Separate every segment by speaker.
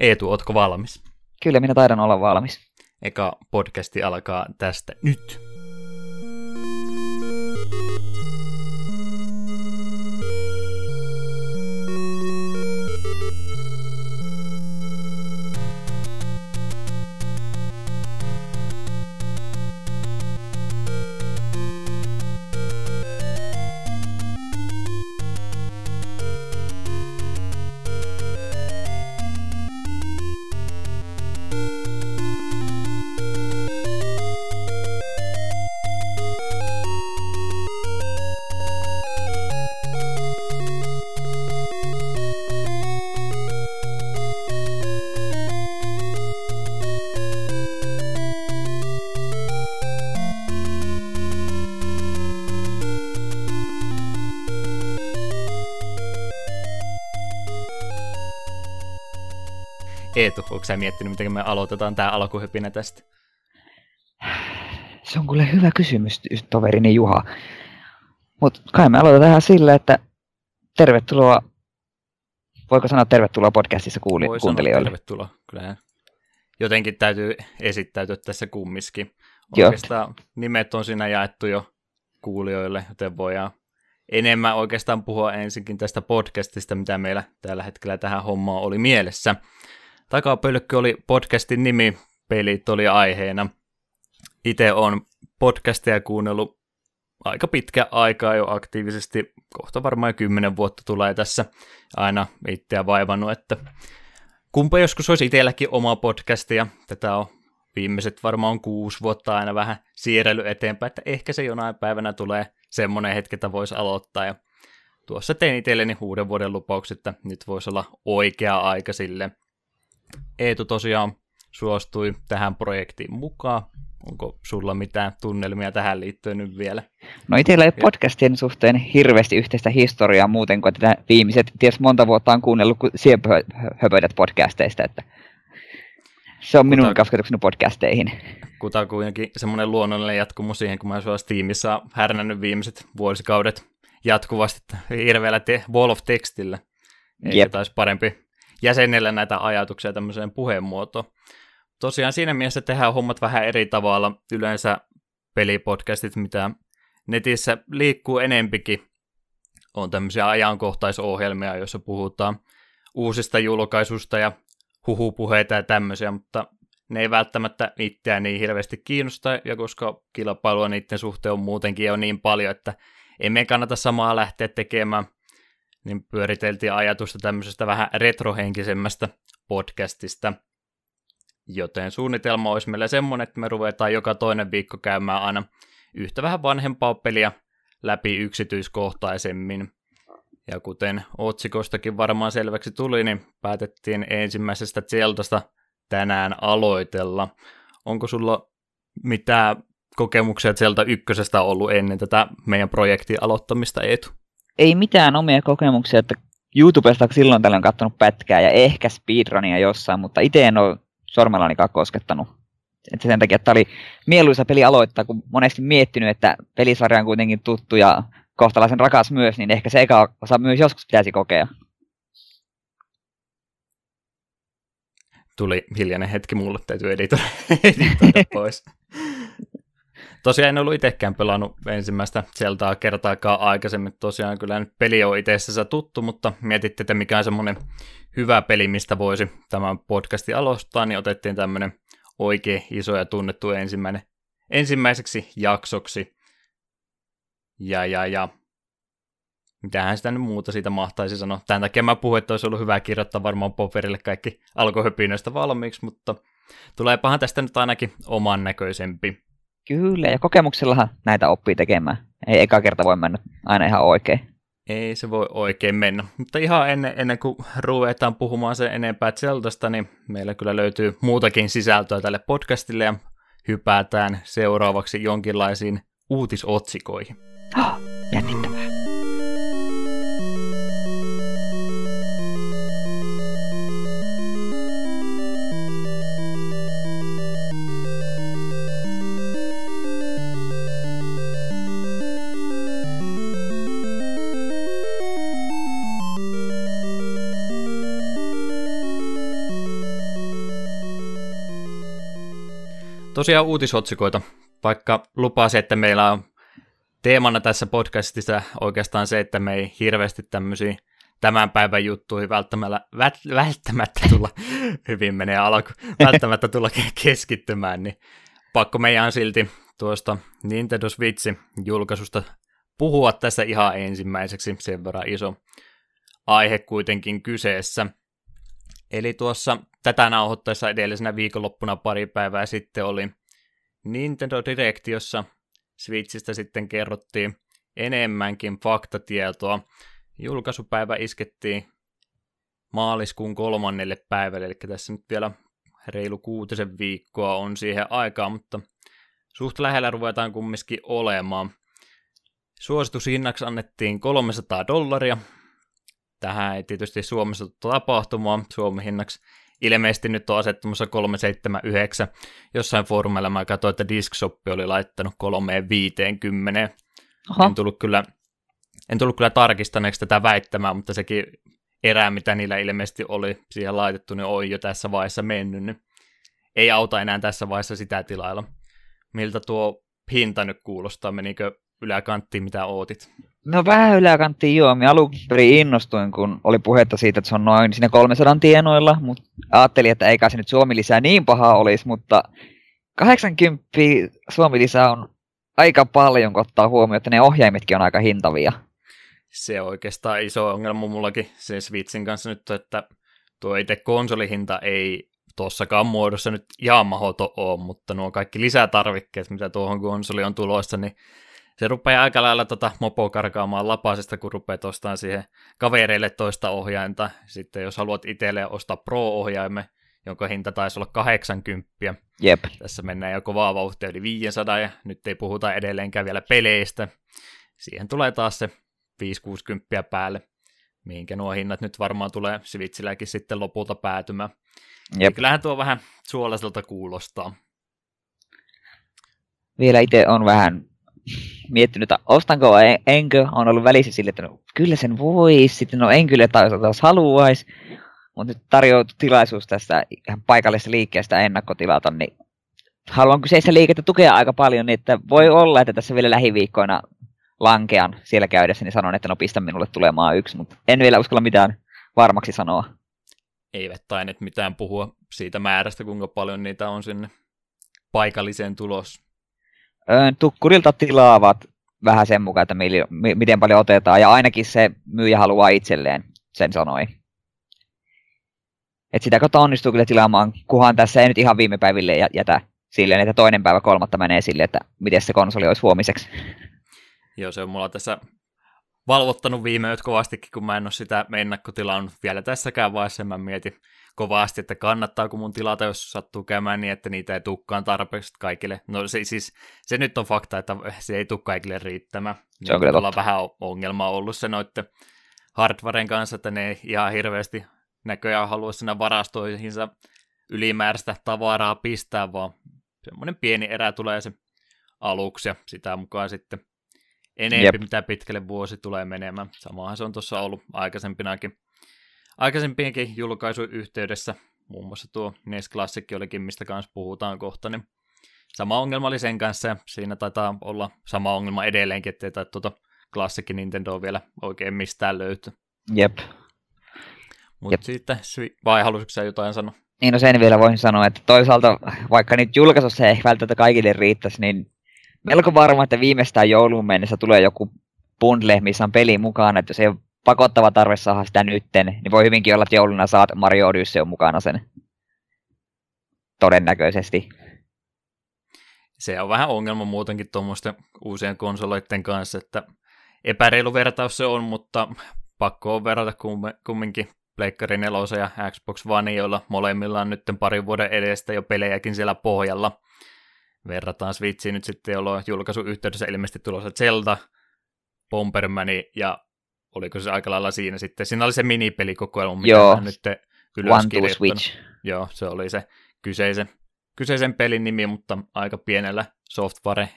Speaker 1: Eetu, ootko valmis?
Speaker 2: Kyllä minä taidan olla valmis.
Speaker 1: Eka podcasti alkaa tästä nyt. Onko sä miettinyt, miten me aloitetaan tämä alkuhypinä tästä?
Speaker 2: Se on kyllä hyvä kysymys, toverini Juha. Mutta kai me aloitetaan sillä, että tervetuloa, voiko sanoa tervetuloa podcastissa kuuli, Voi kuuntelijoille?
Speaker 1: tervetuloa, kyllähän jotenkin täytyy esittäytyä tässä kummiskin. Oikeastaan Joo. nimet on siinä jaettu jo kuulijoille, joten voidaan enemmän oikeastaan puhua ensinkin tästä podcastista, mitä meillä tällä hetkellä tähän hommaan oli mielessä. Takapölkky oli podcastin nimi, pelit oli aiheena. Itse on podcastia kuunnellut aika pitkä aikaa jo aktiivisesti, kohta varmaan kymmenen vuotta tulee tässä aina itseä vaivannut, että kumpa joskus olisi itselläkin oma podcastia. Tätä on viimeiset varmaan kuusi vuotta aina vähän siirrely eteenpäin, että ehkä se jonain päivänä tulee semmoinen hetki, että voisi aloittaa. Ja tuossa tein itselleni uuden vuoden lupaukset, että nyt voisi olla oikea aika sille Eetu tosiaan suostui tähän projektiin mukaan. Onko sulla mitään tunnelmia tähän liittyen nyt vielä?
Speaker 2: No itsellä ei podcastien suhteen hirveästi yhteistä historiaa muuten kuin tätä viimeiset, ties monta vuotta on kuunnellut höpöidät podcasteista, että se on minun Kuta, kasvatukseni podcasteihin.
Speaker 1: Kutakuinkin semmoinen luonnollinen jatkumo siihen, kun mä olen Steamissa härnännyt viimeiset vuosikaudet jatkuvasti hirveällä te- wall of textillä. Eikä taisi parempi jäsenellä näitä ajatuksia tämmöiseen puheenmuotoon. Tosiaan siinä mielessä tehdään hommat vähän eri tavalla. Yleensä pelipodcastit, mitä netissä liikkuu enempikin, on tämmöisiä ajankohtaisohjelmia, joissa puhutaan uusista julkaisusta ja huhupuheita ja tämmöisiä, mutta ne ei välttämättä itseään niin hirveästi kiinnosta, ja koska kilpailua niiden suhteen on muutenkin jo niin paljon, että emme kannata samaa lähteä tekemään, niin pyöriteltiin ajatusta tämmöisestä vähän retrohenkisemmästä podcastista. Joten suunnitelma olisi meillä semmoinen, että me ruvetaan joka toinen viikko käymään aina yhtä vähän vanhempaa peliä läpi yksityiskohtaisemmin. Ja kuten otsikostakin varmaan selväksi tuli, niin päätettiin ensimmäisestä Zeltasta tänään aloitella. Onko sulla mitään kokemuksia Zelta ykkösestä ollut ennen tätä meidän projektin aloittamista, Eetu?
Speaker 2: Ei mitään omia kokemuksia, että YouTubesta silloin tällöin katsonut pätkää ja ehkä speedrunia jossain, mutta itse en ole sormellanikaan koskettanut. Että sen takia, että oli mieluisa peli aloittaa, kun monesti miettinyt, että pelisarja on kuitenkin tuttu ja kohtalaisen rakas myös, niin ehkä se eka osa myös joskus pitäisi kokea.
Speaker 1: Tuli hiljainen hetki mulle, täytyy editoida, editoida pois. Tosiaan en ollut itsekään pelannut ensimmäistä Zeldaa kertaakaan aikaisemmin. Tosiaan kyllä nyt peli on itsessään tuttu, mutta mietitte, että mikä on semmoinen hyvä peli, mistä voisi tämän podcastin aloittaa, niin otettiin tämmöinen oikein iso ja tunnettu ensimmäinen, ensimmäiseksi jaksoksi. Ja, ja, ja mitähän sitä nyt muuta siitä mahtaisi sanoa. Tämän takia mä puhuin, että olisi ollut hyvä kirjoittaa varmaan paperille kaikki alkohöpinöistä valmiiksi, mutta tuleepahan tästä nyt ainakin oman näköisempi.
Speaker 2: Kyllä, ja kokemuksellahan näitä oppii tekemään. Ei eka kerta voi mennä aina ihan oikein.
Speaker 1: Ei se voi oikein mennä. Mutta ihan ennen, ennen kuin ruvetaan puhumaan sen enempää Zeltasta, niin meillä kyllä löytyy muutakin sisältöä tälle podcastille ja hypätään seuraavaksi jonkinlaisiin uutisotsikoihin.
Speaker 2: Oh, jännittävää.
Speaker 1: Tosiaan uutisotsikoita, vaikka lupasi, että meillä on teemana tässä podcastissa oikeastaan se, että me ei hirveästi tämmöisiä tämän päivän juttuihin välttämättä, välttämättä tulla, hyvin menee alku, välttämättä tulla keskittymään, niin pakko meidän silti tuosta Nintendo Switchin julkaisusta puhua tässä ihan ensimmäiseksi, sen verran iso aihe kuitenkin kyseessä. Eli tuossa tätä nauhoittaessa edellisenä viikonloppuna pari päivää sitten oli Nintendo Direct, jossa Switchistä sitten kerrottiin enemmänkin faktatietoa. Julkaisupäivä iskettiin maaliskuun kolmannelle päivälle, eli tässä nyt vielä reilu kuutisen viikkoa on siihen aikaa, mutta suht lähellä ruvetaan kumminkin olemaan. Suositushinnaksi annettiin 300 dollaria. Tähän ei tietysti Suomessa tapahtumaan. Suomen hinnaksi ilmeisesti nyt on asettumassa 379. Jossain foorumeilla mä katsoin, että Discshop oli laittanut 350. En tullut kyllä en tullut kyllä tarkistaneeksi tätä väittämää, mutta sekin erää, mitä niillä ilmeisesti oli siihen laitettu, niin on jo tässä vaiheessa mennyt. Niin ei auta enää tässä vaiheessa sitä tilailla. Miltä tuo hinta nyt kuulostaa? Menikö yläkanttiin, mitä ootit?
Speaker 2: No vähän yläkanttiin joo. Minä alun perin innostuin, kun oli puhetta siitä, että se on noin sinne 300 tienoilla, mutta ajattelin, että eikä se nyt Suomi lisää niin paha olisi, mutta 80 Suomi lisää on aika paljon, kun ottaa huomioon, että ne ohjaimetkin on aika hintavia.
Speaker 1: Se on oikeastaan iso ongelma mullakin se Switchin kanssa nyt, että tuo itse konsolihinta ei tuossakaan muodossa nyt ihan mahoto ole, mutta nuo kaikki lisätarvikkeet, mitä tuohon konsoli on tulossa, niin se rupeaa aika lailla tota mopo karkaamaan lapasesta, kun rupeaa ostamaan siihen kavereille toista ohjainta. Sitten jos haluat itselle ostaa Pro-ohjaimen, jonka hinta taisi olla 80.
Speaker 2: Jep.
Speaker 1: Tässä mennään jo kovaa vauhtia yli 500 ja nyt ei puhuta edelleenkään vielä peleistä. Siihen tulee taas se 5-60 päälle, mihinkä nuo hinnat nyt varmaan tulee Switchilläkin sitten lopulta päätymään. Jep. Kyllähän tuo vähän suolaiselta kuulostaa.
Speaker 2: Vielä itse on vähän miettinyt, että ostanko vai enkö, on ollut välissä sille, että no, kyllä sen voisi, sitten no en kyllä taas haluaisi, mutta nyt tarjoutuu tilaisuus tästä ihan paikallisesta liikkeestä ennakkotilata, niin haluan kyseistä liikettä tukea aika paljon, niin että voi olla, että tässä vielä lähiviikkoina lankean siellä käydessä, niin sanon, että no pistä minulle tulemaan yksi, mutta en vielä uskalla mitään varmaksi sanoa.
Speaker 1: Eivät taineet mitään puhua siitä määrästä, kuinka paljon niitä on sinne paikalliseen tulos.
Speaker 2: Tukkurilta tilaavat vähän sen mukaan, että miten paljon otetaan, ja ainakin se myyjä haluaa itselleen, sen sanoi. Et sitä kautta onnistuu kyllä tilaamaan, kuhan tässä ei nyt ihan viime päiville jätä silleen, että toinen päivä kolmatta menee silleen, että miten se konsoli olisi huomiseksi.
Speaker 1: Joo, se on mulla tässä valvottanut viime yöt kovastikin, kun mä en ole sitä ennakkotilannut vielä tässäkään vaiheessa. Mä mietin kovasti, että kannattaako mun tilata, jos sattuu käymään niin, että niitä ei tukkaan tarpeeksi kaikille. No se, siis, se nyt on fakta, että se ei tule kaikille riittämään.
Speaker 2: Se on kyllä
Speaker 1: vähän ongelma ollut se noitten hardwaren kanssa, että ne ei ihan hirveästi näköjään halua sinne varastoihinsa ylimääräistä tavaraa pistää, vaan semmoinen pieni erä tulee se aluksi ja sitä mukaan sitten enemmän, Jep. mitä pitkälle vuosi tulee menemään. Samahan se on tuossa ollut aikaisempinakin, aikaisempienkin julkaisujen yhteydessä, muun muassa tuo NES Classic olikin, mistä kanssa puhutaan kohta, niin sama ongelma oli sen kanssa, ja siinä taitaa olla sama ongelma edelleenkin, ettei tai tuota Classic Nintendo vielä oikein mistään löyty.
Speaker 2: Jep.
Speaker 1: Mutta sitten, vai halusitko sä jotain sanoa?
Speaker 2: Niin no sen vielä voisin sanoa, että toisaalta vaikka nyt julkaisussa ei välttämättä kaikille riittäisi, niin melko varma, että viimeistään jouluun mennessä tulee joku bundle, missä on peli mukana, että jos ei ole pakottava tarve saada sitä nytten, niin voi hyvinkin olla, että jouluna saat Mario Odyssey on mukana sen. Todennäköisesti.
Speaker 1: Se on vähän ongelma muutenkin tuommoisten uusien konsoloiden kanssa, että epäreilu vertaus se on, mutta pakko on verrata kumminkin Pleikkari 4 ja Xbox One, joilla molemmilla on nyt parin vuoden edestä jo pelejäkin siellä pohjalla verrataan Switchiin nyt sitten, jolloin julkaisu yhteydessä ilmeisesti tulossa Zelda, Bombermani ja oliko se aika lailla siinä sitten. Siinä oli se minipelikokoelma, mitä
Speaker 2: Joo.
Speaker 1: nyt
Speaker 2: ylös One to Switch.
Speaker 1: Joo, se oli se kyseisen, kyseisen pelin nimi, mutta aika pienellä software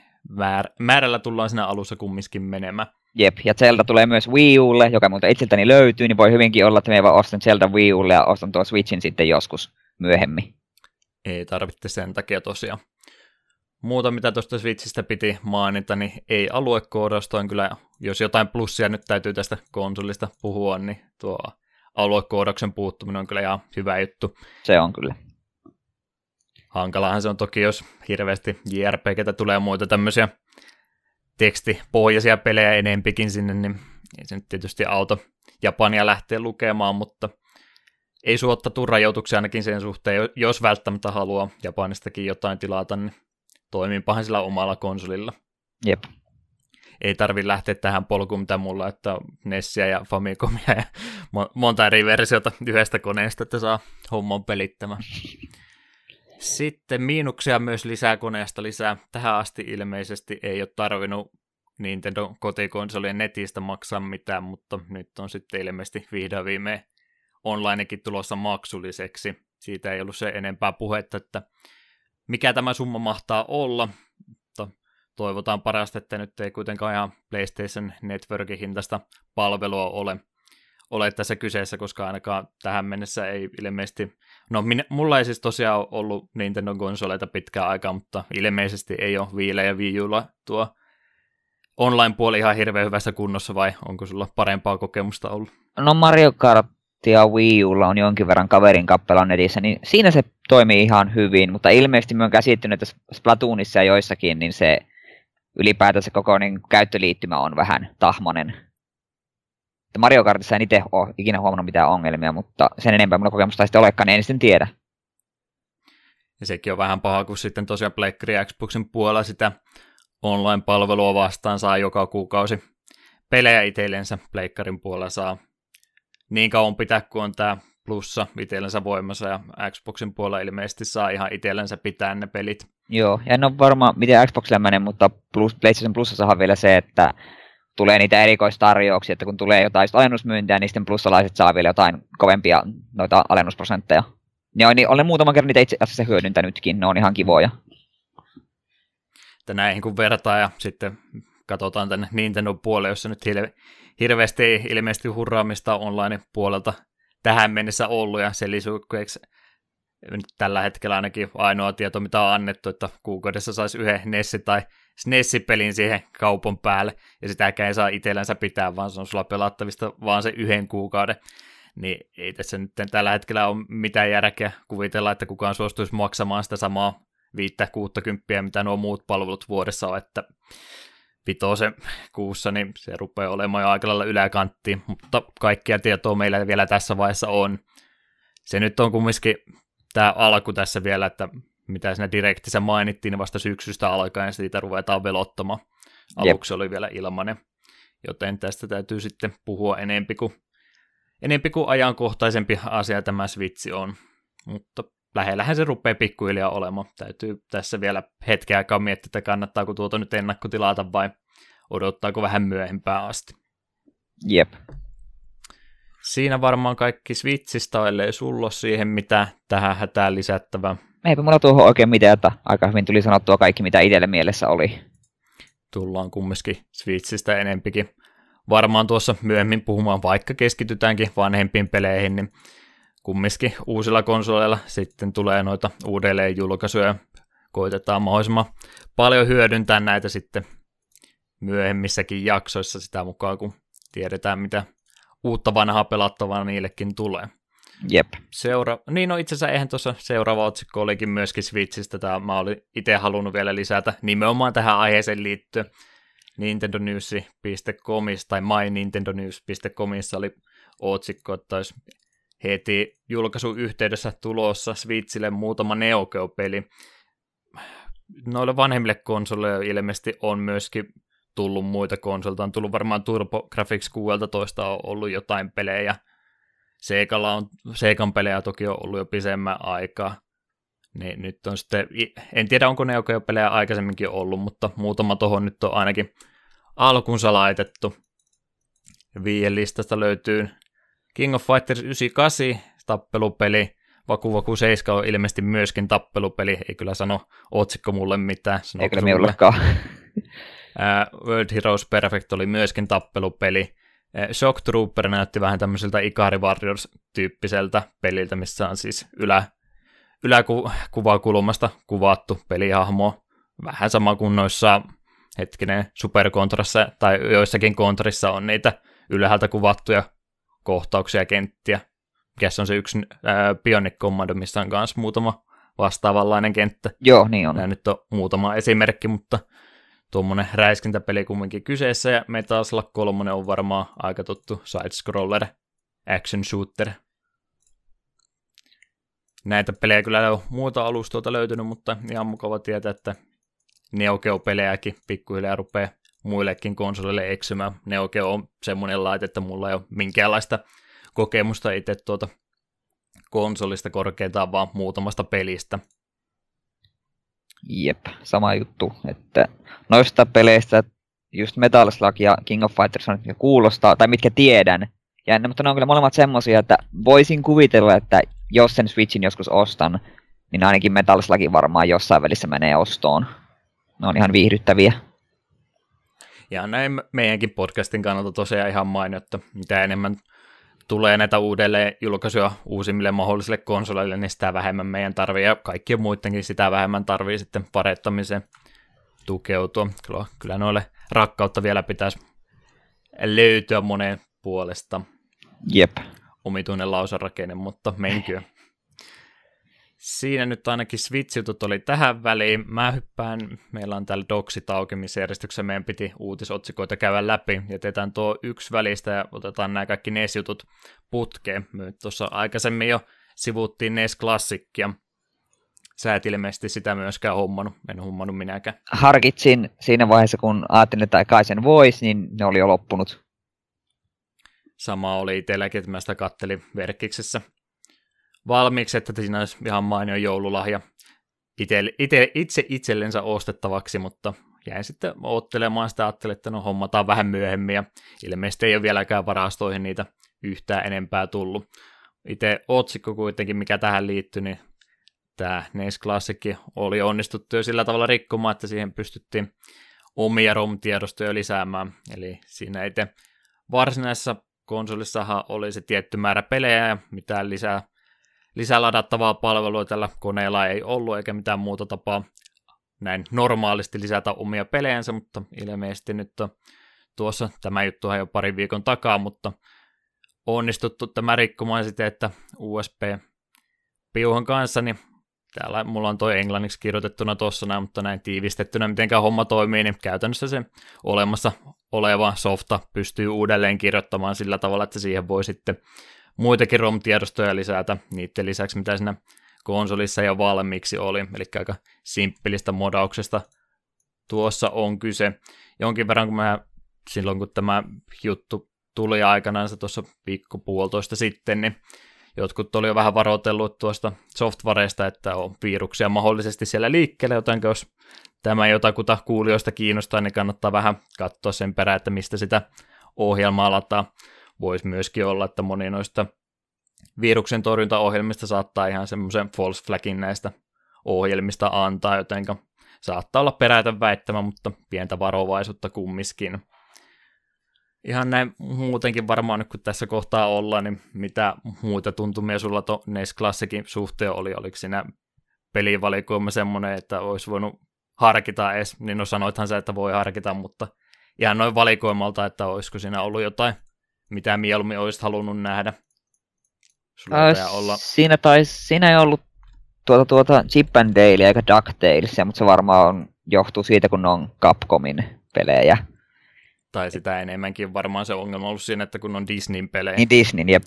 Speaker 1: määrällä tullaan siinä alussa kumminkin menemään.
Speaker 2: Jep, ja Zelda tulee myös Wii Ulle, joka muuten itseltäni löytyy, niin voi hyvinkin olla, että me vaan ostan Zelda Wii Ulle ja ostan tuon Switchin sitten joskus myöhemmin.
Speaker 1: Ei tarvitse sen takia tosiaan Muuta, mitä tuosta Switchistä piti mainita, niin ei aluekoodausta on kyllä, jos jotain plussia nyt täytyy tästä konsolista puhua, niin tuo aluekoodauksen puuttuminen on kyllä ihan hyvä juttu.
Speaker 2: Se on kyllä.
Speaker 1: Hankalahan se on toki, jos hirveästi JRPGtä tulee muita tämmöisiä tekstipohjaisia pelejä enempikin sinne, niin ei se nyt tietysti auto Japania lähtee lukemaan, mutta ei suotta tuu rajoituksia ainakin sen suhteen, jos välttämättä haluaa Japanistakin jotain tilata, niin toimiipahan sillä omalla konsolilla.
Speaker 2: Jep.
Speaker 1: Ei tarvi lähteä tähän polkuun, mitä mulla, että Nessia ja Famicomia ja monta eri versiota yhdestä koneesta, että saa homman pelittämään. Sitten miinuksia myös lisää koneesta lisää. Tähän asti ilmeisesti ei ole tarvinnut Nintendo kotikonsolien netistä maksaa mitään, mutta nyt on sitten ilmeisesti vihdoin viimein onlinekin tulossa maksulliseksi. Siitä ei ollut se enempää puhetta, että mikä tämä summa mahtaa olla, mutta toivotaan parasta, että nyt ei kuitenkaan ihan PlayStation Networkin hintaista palvelua ole, ole tässä kyseessä, koska ainakaan tähän mennessä ei ilmeisesti, no minä, mulla ei siis tosiaan ollut Nintendo-konsoleita pitkään aikaa, mutta ilmeisesti ei ole Viillä ja Wii Ulla tuo online-puoli ihan hirveän hyvässä kunnossa vai onko sulla parempaa kokemusta ollut?
Speaker 2: No Mario Kart ja Wii Ulla on jonkin verran kaverin kappelan netissä, niin siinä se toimii ihan hyvin, mutta ilmeisesti mä oon käsittänyt, että Splatoonissa ja joissakin, niin se ylipäätään se koko niin, käyttöliittymä on vähän tahmanen. Mario Kartissa en itse ole ikinä huomannut mitään ongelmia, mutta sen enempää mulla kokemusta ei sitten olekaan, niin en sitten tiedä.
Speaker 1: Ja sekin on vähän paha, kun sitten tosiaan Pleikkari Xboxin puolella sitä online-palvelua vastaan saa joka kuukausi pelejä itsellensä. Pleikkarin puolella saa niin kauan pitää, kun on tämä plussa itsellensä voimassa, ja Xboxin puolella ilmeisesti saa ihan itsellensä pitää ne pelit.
Speaker 2: Joo, ja en ole varma, miten Xboxilla menee, mutta plus, PlayStation Plusassa on vielä se, että tulee niitä erikoistarjouksia, että kun tulee jotain alennusmyyntiä, niin sitten plussalaiset saa vielä jotain kovempia noita alennusprosentteja. Ja niin olen muutaman kerran niitä itse asiassa hyödyntänytkin, ne on ihan kivoja.
Speaker 1: Että näihin kun vertaa ja sitten katsotaan tänne Nintendo puolelle, jossa nyt hirveästi ei ilmeisesti hurraamista online-puolelta tähän mennessä ollut, ja se lisäksi tällä hetkellä ainakin ainoa tieto, mitä on annettu, että kuukaudessa saisi yhden Nessi tai SNES-pelin siihen kaupan päälle, ja sitäkään ei saa itsellänsä pitää, vaan se on sulla pelattavista vaan se yhden kuukauden. Niin ei tässä nyt tällä hetkellä ole mitään järkeä kuvitella, että kukaan suostuisi maksamaan sitä samaa viittä kymppiä, mitä nuo muut palvelut vuodessa on, että vitosen kuussa, niin se rupeaa olemaan jo aika lailla yläkanttiin, mutta kaikkia tietoa meillä vielä tässä vaiheessa on. Se nyt on kumminkin tämä alku tässä vielä, että mitä siinä direktissä mainittiin, niin vasta syksystä alkaen ja siitä ruvetaan velottamaan. Aluksi Jep. oli vielä ilmanen, joten tästä täytyy sitten puhua enempi kuin, enempi kuin ajankohtaisempi asia tämä Switch on. Mutta lähellähän se rupeaa pikkuhiljaa olemaan. Täytyy tässä vielä hetken aikaa miettiä, että kannattaako tuota nyt ennakkotilata vai odottaako vähän myöhempää asti.
Speaker 2: Jep.
Speaker 1: Siinä varmaan kaikki Switchistä, ellei sulla siihen mitä tähän hätään lisättävää.
Speaker 2: Eipä mulla tuohon oikein mitään, että aika hyvin tuli sanottua kaikki, mitä itselle mielessä oli.
Speaker 1: Tullaan kumminkin Switchistä enempikin. Varmaan tuossa myöhemmin puhumaan, vaikka keskitytäänkin vanhempiin peleihin, niin kumminkin uusilla konsoleilla sitten tulee noita uudelleen julkaisuja. Koitetaan mahdollisimman paljon hyödyntää näitä sitten myöhemmissäkin jaksoissa sitä mukaan, kun tiedetään, mitä uutta vanhaa pelattavaa niillekin tulee.
Speaker 2: Jep.
Speaker 1: Seura- niin no itse asiassa eihän tuossa seuraava otsikko olikin myöskin Switchistä. Tämä mä olin itse halunnut vielä lisätä nimenomaan tähän aiheeseen liittyen. nintendonews.comissa tai mynintendonews.comissa oli otsikko, että olisi heti julkaisun yhteydessä tulossa Switchille muutama Neo Geo-peli. Noille vanhemmille konsoleille ilmeisesti on myöskin tullut muita konsolta. On tullut varmaan Turbo Graphics 16 on ollut jotain pelejä. Seikalla on, Seikan pelejä toki on ollut jo pisemmän aikaa. Niin nyt on sitten, en tiedä onko ne jo pelejä aikaisemminkin ollut, mutta muutama tohon nyt on ainakin alkunsa laitettu. Viien listasta löytyy King of Fighters 98, tappelupeli, Vaku Vaku 7 on ilmeisesti myöskin tappelupeli, ei kyllä sano otsikko mulle mitään.
Speaker 2: Ei kyllä minullekaan.
Speaker 1: World Heroes Perfect oli myöskin tappelupeli. Shock Trooper näytti vähän tämmöiseltä Ikari Warriors-tyyppiseltä peliltä, missä on siis ylä, yläkuvakulmasta kuvattu pelihahmo. vähän sama kuin noissa hetkinen superkontrassa tai joissakin kontrissa on niitä ylhäältä kuvattuja kohtauksia ja kenttiä. Mikä on se yksi ää, Bionic Commando, missä on myös muutama vastaavanlainen kenttä.
Speaker 2: Joo, niin on.
Speaker 1: Nämä nyt on muutama esimerkki, mutta tuommoinen räiskintäpeli kumminkin kyseessä, ja Metal Slug 3 on varmaan aika tuttu side-scroller action shooter. Näitä pelejä kyllä on muuta alustoilta löytynyt, mutta ihan mukava tietää, että Neo Geo-pelejäkin pikkuhiljaa rupeaa muillekin konsolille eksymään. Neo Geo on semmoinen laite, että mulla ei ole minkäänlaista kokemusta itse tuota konsolista korkeintaan vaan muutamasta pelistä.
Speaker 2: Jep, sama juttu. Että noista peleistä just Metal Slug ja King of Fighters on mitkä kuulostaa, tai mitkä tiedän. Ja ne, mutta ne on kyllä molemmat semmosia, että voisin kuvitella, että jos sen Switchin joskus ostan, niin ainakin Metal Slugin varmaan jossain välissä menee ostoon. Ne on ihan viihdyttäviä.
Speaker 1: Ja näin meidänkin podcastin kannalta tosiaan ihan mainio, että mitä enemmän tulee näitä uudelleen julkaisuja uusimmille mahdollisille konsoleille, niin sitä vähemmän meidän tarvii ja kaikkien muidenkin sitä vähemmän tarvii sitten parettamiseen tukeutua. Kyllä, kyllä noille rakkautta vielä pitäisi löytyä moneen puolesta.
Speaker 2: Jep.
Speaker 1: Omituinen lausarakenne, mutta menkyö. Siinä nyt ainakin Switch-jutut oli tähän väliin. Mä hyppään, meillä on täällä doksit aukemisjärjestyksessä, meidän piti uutisotsikoita käydä läpi. Jätetään tuo yksi välistä ja otetaan nämä kaikki NES-jutut putkeen. Me tuossa aikaisemmin jo sivuttiin NES Classicia. Sä et ilmeisesti sitä myöskään hommannut, en hommannut minäkään.
Speaker 2: Harkitsin siinä vaiheessa, kun ajattelin, että kai sen voisi, niin ne oli jo loppunut.
Speaker 1: Sama oli itselläkin, että mä sitä kattelin verkkiksessä valmiiksi, että siinä olisi ihan mainio joululahja ite, ite, itse itsellensä ostettavaksi, mutta jäin sitten ottelemaan sitä, ajattelin, että no hommataan vähän myöhemmin, ja ilmeisesti ei ole vieläkään varastoihin niitä yhtään enempää tullut. Itse otsikko kuitenkin, mikä tähän liittyy, niin tämä NES Classic oli onnistuttu jo sillä tavalla rikkomaan, että siihen pystyttiin omia ROM-tiedostoja lisäämään, eli siinä itse varsinaisessa konsolissahan oli se tietty määrä pelejä ja mitään lisää lisäladattavaa palvelua tällä koneella ei ollut eikä mitään muuta tapaa näin normaalisti lisätä omia pelejänsä, mutta ilmeisesti nyt on tuossa tämä juttu jo pari viikon takaa, mutta onnistuttu tämä rikkomaan sitten, että USB-piuhan kanssa, niin täällä mulla on toi englanniksi kirjoitettuna tuossa mutta näin tiivistettynä, miten homma toimii, niin käytännössä se olemassa oleva softa pystyy uudelleen kirjoittamaan sillä tavalla, että siihen voi sitten muitakin ROM-tiedostoja lisätä niiden lisäksi, mitä siinä konsolissa jo valmiiksi oli, eli aika simppelistä modauksesta tuossa on kyse. Jonkin verran, kun mä silloin kun tämä juttu tuli aikanaan tuossa viikko puolitoista sitten, niin jotkut oli jo vähän varoitellut tuosta softwareista, että on viruksia mahdollisesti siellä liikkeellä, joten jos tämä jotakuta kuulijoista kiinnostaa, niin kannattaa vähän katsoa sen perään, että mistä sitä ohjelmaa lataa voisi myöskin olla, että moni noista viruksen torjuntaohjelmista saattaa ihan semmoisen false flagin näistä ohjelmista antaa, joten saattaa olla peräitä väittämä, mutta pientä varovaisuutta kummiskin. Ihan näin muutenkin varmaan nyt kun tässä kohtaa ollaan, niin mitä muita tuntumia sulla to NES Classicin suhteen oli? Oliko siinä pelivalikoima semmoinen, että olisi voinut harkita edes, niin no sanoithan sä, että voi harkita, mutta ihan noin valikoimalta, että olisiko siinä ollut jotain mitä mieluummin olisit halunnut nähdä?
Speaker 2: Sulla äh, olla... Siinä, taisi, siinä ei ollut tuota, tuota Chip and Dale eikä DuckTales, mutta se varmaan on, johtuu siitä, kun ne on Capcomin pelejä.
Speaker 1: Tai sitä enemmänkin varmaan se ongelma ollut siinä, että kun on Disneyn pelejä.
Speaker 2: Niin Disney, jep.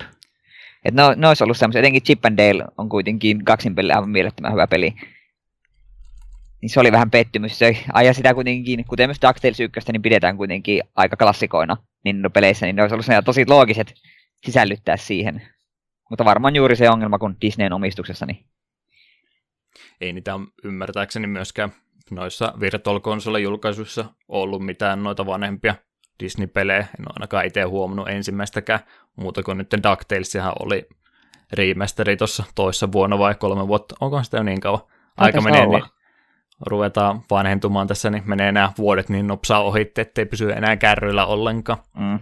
Speaker 2: Et no, ne olisi ollut semmoisia, etenkin Chip and Dale on kuitenkin kaksin peli aivan mielettömän hyvä peli. Niin se oli vähän pettymys. Se, ja sitä kuitenkin, kuten myös DuckTales 1, niin pidetään kuitenkin aika klassikoina Nintendo-peleissä, niin ne olisi ollut tosi loogiset sisällyttää siihen. Mutta varmaan juuri se ongelma, kun Disneyn omistuksessa, niin...
Speaker 1: Ei niitä ymmärtääkseni myöskään noissa Virtual Console-julkaisuissa ollut mitään noita vanhempia Disney-pelejä. En ole ainakaan itse huomannut ensimmäistäkään, muuta kuin nyt DuckTalesihan oli remasteri tuossa toissa vuonna vai kolme vuotta. Onko sitä jo niin kauan? Aika menee, niin ruvetaan vanhentumaan tässä, niin menee nämä vuodet niin nopsaa ohitte, ettei pysy enää kärryillä ollenkaan. Mm.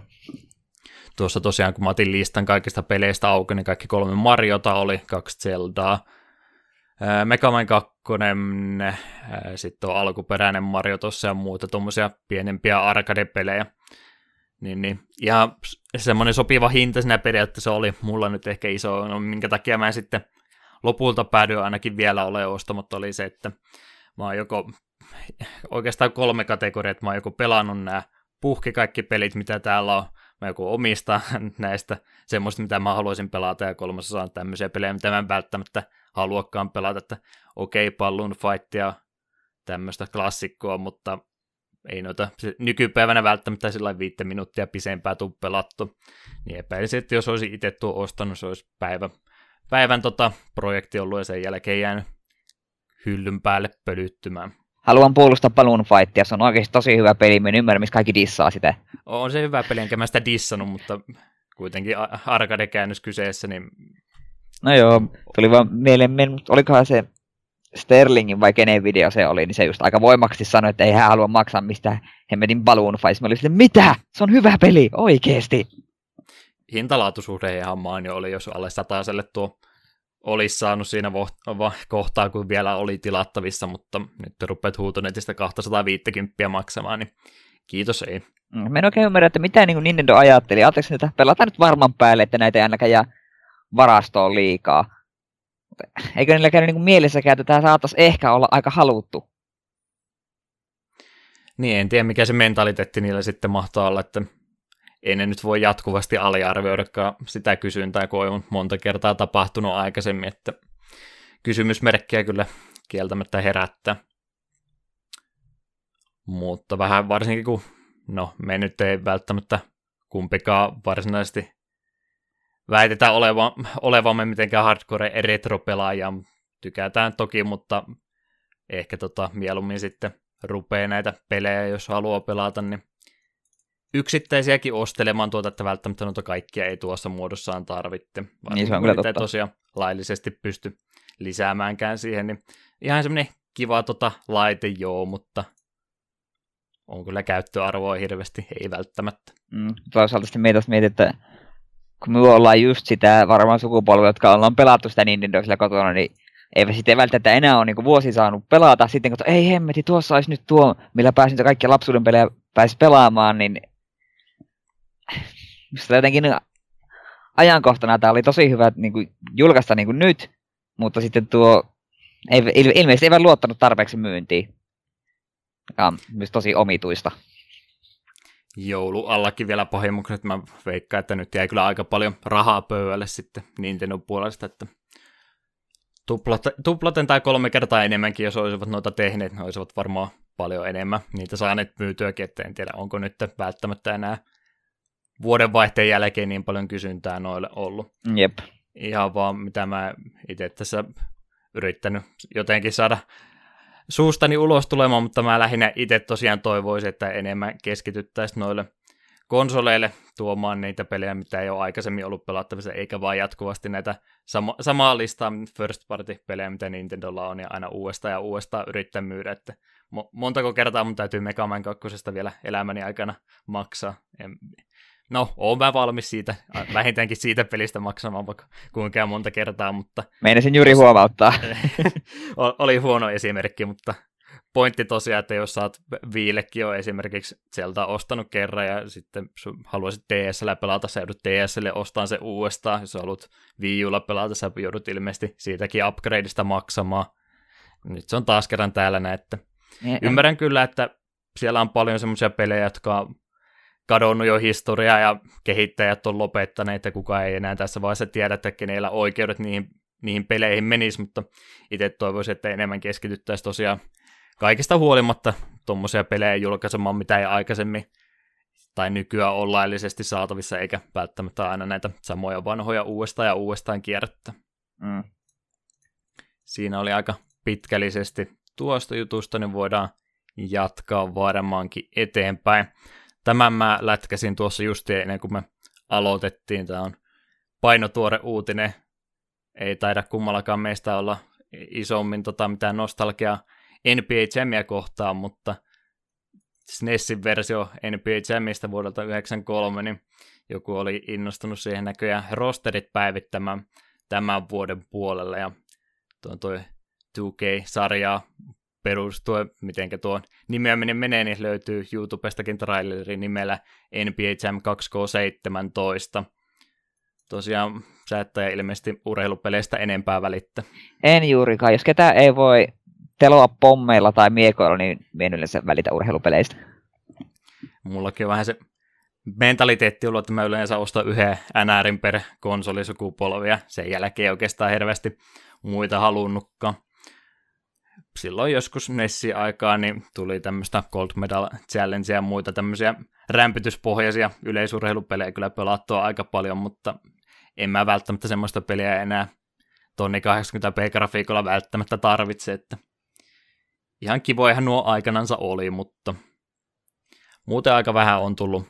Speaker 1: Tuossa tosiaan, kun mä otin listan kaikista peleistä auki, niin kaikki kolme Mariota oli, kaksi Zeldaa, Mega Man 2, sitten on alkuperäinen Mario tossa ja muuta tuommoisia pienempiä arcade-pelejä. Niin, niin. Ja semmoinen sopiva hinta siinä periaatteessa oli mulla nyt ehkä iso, no, minkä takia mä sitten lopulta päädyin ainakin vielä ole ostamatta, oli se, että mä oon joko oikeastaan kolme kategoriaa, että mä oon joko pelannut nämä puhki kaikki pelit, mitä täällä on, mä joku omistaa näistä semmoista, mitä mä haluaisin pelata, ja kolmas on tämmöisiä pelejä, mitä mä en välttämättä haluakaan pelata, että okei, okay, Balloon ja tämmöistä klassikkoa, mutta ei noita nykypäivänä välttämättä sillä viittä minuuttia pisempää tuu pelattu. Niin epäilisin, että jos olisi itse tuo ostanut, se olisi päivä, päivän tota, projekti ollut ja sen jälkeen jäänyt hyllyn päälle pölyttymään.
Speaker 2: Haluan puolustaa Balloon Fightia, se on oikeasti tosi hyvä peli, mä en ymmärrä, missä kaikki dissaa sitä.
Speaker 1: On se hyvä peli, enkä mä sitä dissannut, mutta kuitenkin arcade-käännös kyseessä, niin...
Speaker 2: No joo, tuli vaan mieleen, olikohan se Sterlingin vai kenen video se oli, niin se just aika voimakkaasti sanoi, että ei hän halua maksaa mistään hemmetin Balloon Fights. Mä olin sitten, mitä? Se on hyvä peli, oikeesti.
Speaker 1: Hintalaatuisuhde ihan mainio oli, jos alle sataselle tuo olisi saanut siinä kohtaa, kun vielä oli tilattavissa, mutta nyt rupeat huutonetista 250 maksamaan, niin kiitos ei.
Speaker 2: Mm, mä en oikein ymmärrä, että mitä niin Nintendo ajatteli. Ajattelin, että pelataan nyt varman päälle, että näitä ei ainakaan jää varastoon liikaa. Eikö niillä käynyt niin mielessäkään, että tämä saattaisi ehkä olla aika haluttu?
Speaker 1: Niin, en tiedä mikä se mentaliteetti niillä sitten mahtaa olla, että ei ne nyt voi jatkuvasti aliarvioidakaan sitä kysyntää, kun on monta kertaa tapahtunut aikaisemmin, että kysymysmerkkiä kyllä kieltämättä herättää. Mutta vähän varsinkin kun, no me nyt ei välttämättä kumpikaan varsinaisesti väitetä oleva, olevamme mitenkään hardcore retro-pelaajia. Tykätään toki, mutta ehkä tota, mieluummin sitten rupeaa näitä pelejä, jos haluaa pelata, niin yksittäisiäkin ostelemaan tuota, että välttämättä noita kaikkia ei tuossa muodossaan tarvitse.
Speaker 2: Niin se on kyllä totta.
Speaker 1: tosiaan laillisesti pysty lisäämäänkään siihen, niin ihan semmoinen kiva tota laite joo, mutta on kyllä käyttöarvoa hirveästi, ei välttämättä.
Speaker 2: Mm, toisaalta sitten mietin, mietin, että kun me ollaan just sitä varmaan sukupolvia, jotka ollaan pelattu sitä Nintendo sillä kotona, niin ei sitten välttämättä enää ole niin vuosi saanut pelata. Sitten kun ei hemmeti, tuossa olisi nyt tuo, millä pääsin kaikkia lapsuuden pelejä pääsi pelaamaan, niin Jotenkin ajankohtana tämä oli tosi hyvä niin kuin, julkaista niin kuin nyt, mutta sitten tuo ei, ilmeisesti eivät luottanut tarpeeksi myyntiin. Ja on myös tosi omituista.
Speaker 1: Joulu allakin vielä pahimukset. Mä veikkaan, että nyt jäi kyllä aika paljon rahaa pöydälle sitten Nintendo puolesta, että tuplaten, tuplaten tai kolme kertaa enemmänkin, jos olisivat noita tehneet, ne olisivat varmaan paljon enemmän niitä saaneet myytyäkin, että en tiedä, onko nyt välttämättä enää vuodenvaihteen jälkeen niin paljon kysyntää noille ollut.
Speaker 2: Jep.
Speaker 1: Ihan vaan mitä mä itse tässä yrittänyt jotenkin saada suustani ulos tulemaan, mutta mä lähinnä itse tosiaan toivoisin, että enemmän keskityttäisiin noille konsoleille tuomaan niitä pelejä, mitä ei ole aikaisemmin ollut pelattavissa, eikä vaan jatkuvasti näitä sama, samaa listaa first party pelejä, mitä Nintendolla on, ja aina uudestaan ja uudestaan yrittää myydä, että montako kertaa mun täytyy Mega Man 2 vielä elämäni aikana maksaa. En, No, oon mä valmis siitä, vähintäänkin siitä pelistä maksamaan vaikka kuinka monta kertaa, mutta...
Speaker 2: Meinasin juuri huomauttaa.
Speaker 1: oli huono esimerkki, mutta pointti tosiaan, että jos saat viillekin jo esimerkiksi sieltä ostanut kerran ja sitten haluaisit DSL pelata, sä joudut DSL ostaa se uudestaan, jos haluat Wii Ulla pelata, sä joudut ilmeisesti siitäkin upgradeista maksamaan. Nyt se on taas kerran täällä näin, että ymmärrän kyllä, että siellä on paljon semmoisia pelejä, jotka kadonnut jo historiaa ja kehittäjät on lopettaneet ja kukaan ei enää tässä vaiheessa tiedä, että kenellä oikeudet niihin, niihin peleihin menisi, mutta itse toivoisin, että enemmän keskityttäisiin tosiaan kaikista huolimatta tuommoisia pelejä julkaisemaan, mitä ei aikaisemmin tai nykyään on laillisesti saatavissa, eikä välttämättä aina näitä samoja vanhoja uudestaan ja uudestaan kierrättä. Mm. Siinä oli aika pitkällisesti tuosta jutusta, niin voidaan jatkaa varmaankin eteenpäin. Tämän mä lätkäsin tuossa just ennen kuin me aloitettiin. Tämä on painotuore uutinen. Ei taida kummallakaan meistä olla isommin tota, mitään nostalgiaa NBA Jamia kohtaan, mutta SNESin versio NBA Jamista vuodelta 1993, niin joku oli innostunut siihen näköjään rosterit päivittämään tämän vuoden puolelle, ja tuo, tuo 2K-sarjaa perustuen, miten tuo nimeäminen menee, niin löytyy YouTubestakin traileri nimellä NBA Jam 2K17. Tosiaan sä et ilmeisesti urheilupeleistä enempää välittää.
Speaker 2: En juurikaan. Jos ketään ei voi teloa pommeilla tai miekoilla, niin en yleensä välitä urheilupeleistä.
Speaker 1: Mullakin on vähän se mentaliteetti ollut, että mä yleensä ostan yhden NRin per konsolisukupolvi ja sen jälkeen oikeastaan hirveästi muita halunnutkaan. Silloin joskus Nessi aikaa niin tuli tämmöistä Gold Medal Challenge ja muita tämmöisiä rämpytyspohjaisia yleisurheilupelejä kyllä pelattua aika paljon, mutta en mä välttämättä semmoista peliä enää tonni 80p-grafiikolla välttämättä tarvitse, että ihan kivoihan nuo aikanansa oli, mutta muuten aika vähän on tullut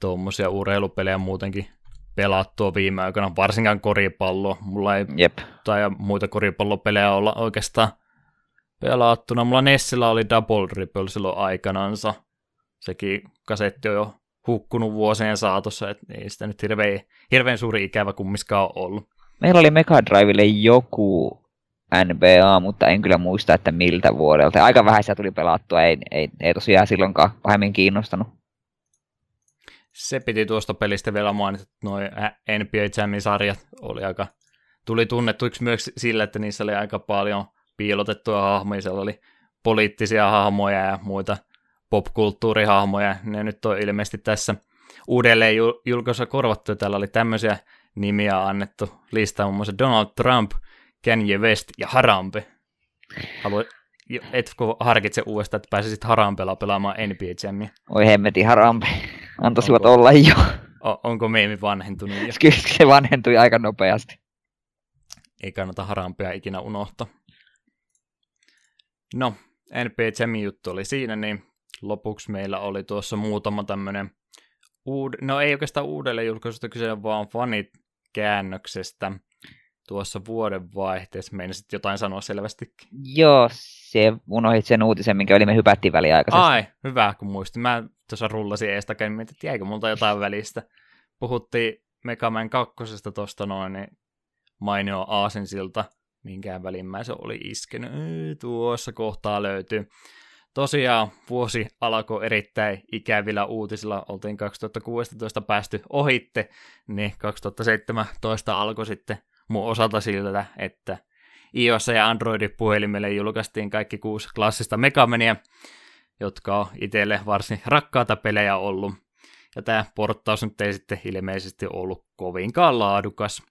Speaker 1: tuommoisia urheilupelejä muutenkin pelattua viime aikoina, varsinkaan koripalloa. Mulla ei
Speaker 2: Jep.
Speaker 1: tai muita koripallopelejä olla oikeastaan pelattuna. Mulla Nessillä oli Double Ripple silloin aikanansa. Sekin kasetti on jo hukkunut vuosien saatossa, että ei sitä nyt hirveän, hirveän suuri ikävä kummiskaan ole ollut.
Speaker 2: Meillä oli Mega Drivelle joku NBA, mutta en kyllä muista, että miltä vuodelta. Aika vähän sitä tuli pelattua, ei, ei, ei tosiaan silloinkaan pahemmin kiinnostanut.
Speaker 1: Se piti tuosta pelistä vielä mainita, että nuo NBA Jamin sarjat oli aika, tuli tunnettuiksi myös sillä, että niissä oli aika paljon piilotettuja hahmoja, siellä oli poliittisia hahmoja ja muita popkulttuurihahmoja, ne nyt on ilmeisesti tässä uudelleen julkaisussa korvattu, täällä oli tämmöisiä nimiä annettu lista, muun muassa Donald Trump, Kanye West ja Harambe. Haluan, etkö harkitse uudestaan, että pääsisit Harampella pelaamaan NBA Jamia?
Speaker 2: Oi hemmetin Harambe. Antaisivat onko, olla jo.
Speaker 1: O, onko meemi vanhentunut jo?
Speaker 2: Kyllä se vanhentui aika nopeasti.
Speaker 1: Ei kannata Harampea ikinä unohtaa. No, NBA Jamin juttu oli siinä, niin lopuksi meillä oli tuossa muutama tämmöinen, uud- no ei oikeastaan uudelle julkaisusta kyse, vaan fanit käännöksestä tuossa vuoden vaihteessa. Meinasit jotain sanoa selvästikin.
Speaker 2: Joo, se unohdit sen uutisen, minkä oli me hypättiin väliaikaisesti.
Speaker 1: Ai, hyvä kun muistin. Mä tuossa rullasin eestäkäin, mietin, että jäikö multa jotain välistä. Puhuttiin Megaman kakkosesta tuosta noin, niin mainio Aasinsilta, minkään väliin se oli iskenyt. Tuossa kohtaa löytyy. Tosiaan vuosi alkoi erittäin ikävillä uutisilla. Oltiin 2016 päästy ohitte, niin 2017 alkoi sitten mun osalta siltä, että iOS ja Android-puhelimelle julkaistiin kaikki kuusi klassista Megamania, jotka on itselle varsin rakkaata pelejä ollut. Ja tämä porttaus nyt ei sitten ilmeisesti ollut kovinkaan laadukas.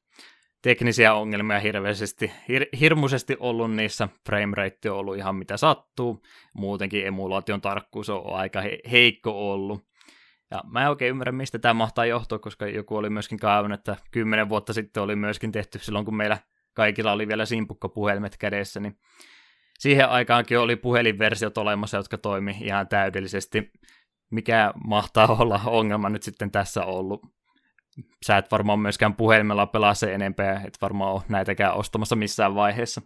Speaker 1: Teknisiä ongelmia hirveästi, hir- hirmuisesti ollut niissä, framerate on ollut ihan mitä sattuu, muutenkin emulaation tarkkuus on aika he- heikko ollut. Ja mä en oikein ymmärrä, mistä tämä mahtaa johtua, koska joku oli myöskin kaivannut, että kymmenen vuotta sitten oli myöskin tehty silloin, kun meillä kaikilla oli vielä simpukkapuhelimet kädessä, niin siihen aikaankin oli puhelinversiot olemassa, jotka toimi ihan täydellisesti. Mikä mahtaa olla ongelma nyt sitten tässä ollut? Sä et varmaan myöskään puhelimella pelaa se enempää, et varmaan ole näitäkään ostamassa missään vaiheessa.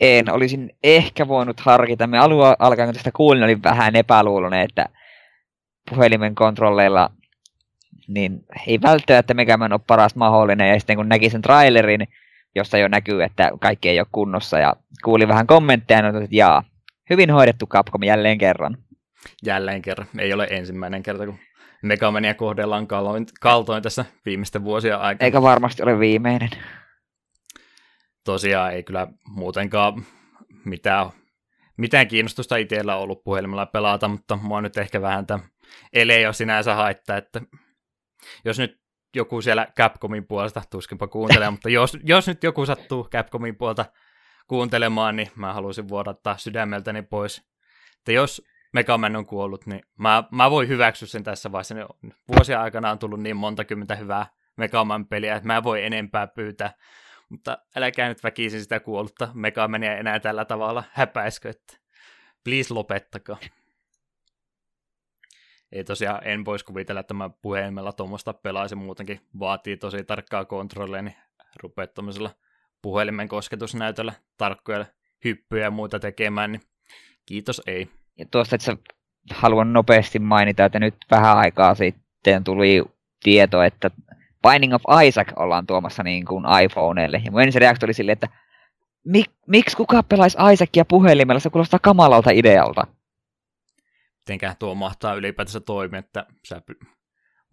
Speaker 2: En, olisin ehkä voinut harkita. Me alua alkaen, kun tästä kuulin, oli vähän epäluulonen, että puhelimen kontrolleilla niin ei välttämättä Megaman ole paras mahdollinen. Ja sitten kun näki sen trailerin, jossa jo näkyy, että kaikki ei ole kunnossa, ja kuuli vähän kommentteja, niin että jaa, hyvin hoidettu Capcom jälleen kerran.
Speaker 1: Jälleen kerran. Ei ole ensimmäinen kerta, kun Megamania kohdellaan kaltoin, kaltoin tässä viimeisten vuosia aikana.
Speaker 2: Eikä varmasti ole viimeinen.
Speaker 1: Tosiaan ei kyllä muutenkaan mitään, mitään kiinnostusta itsellä ollut puhelimella pelata, mutta mua nyt ehkä vähän tämä ele jo sinänsä haittaa, että jos nyt joku siellä Capcomin puolesta, tuskinpa kuuntelee, mutta jos, jos nyt joku sattuu Capcomin puolta kuuntelemaan, niin mä haluaisin vuodattaa sydämeltäni pois. Että jos Megaman on kuollut, niin mä, mä voin hyväksyä sen tässä vaiheessa. Vuosien aikana on tullut niin monta kymmentä hyvää Megaman peliä, että mä voi enempää pyytää. Mutta älkää nyt väkisin sitä kuollutta Megamania enää tällä tavalla häpäiskö, että please lopettakaa ei tosiaan, en voisi kuvitella, että mä puhelimella tuommoista pelaisin muutenkin. Vaatii tosi tarkkaa kontrollia, niin rupeat tuommoisella puhelimen kosketusnäytöllä tarkkoja hyppyjä ja muuta tekemään, niin kiitos ei.
Speaker 2: Ja tuosta, että haluan nopeasti mainita, että nyt vähän aikaa sitten tuli tieto, että Binding of Isaac ollaan tuomassa niin kuin iPhoneille. Ja mun ensin reaktio oli silleen, että mik, miksi kuka pelaisi Isaacia puhelimella? Se kuulostaa kamalalta idealta.
Speaker 1: Mitenkään tuo mahtaa ylipäätänsä toimia, että sä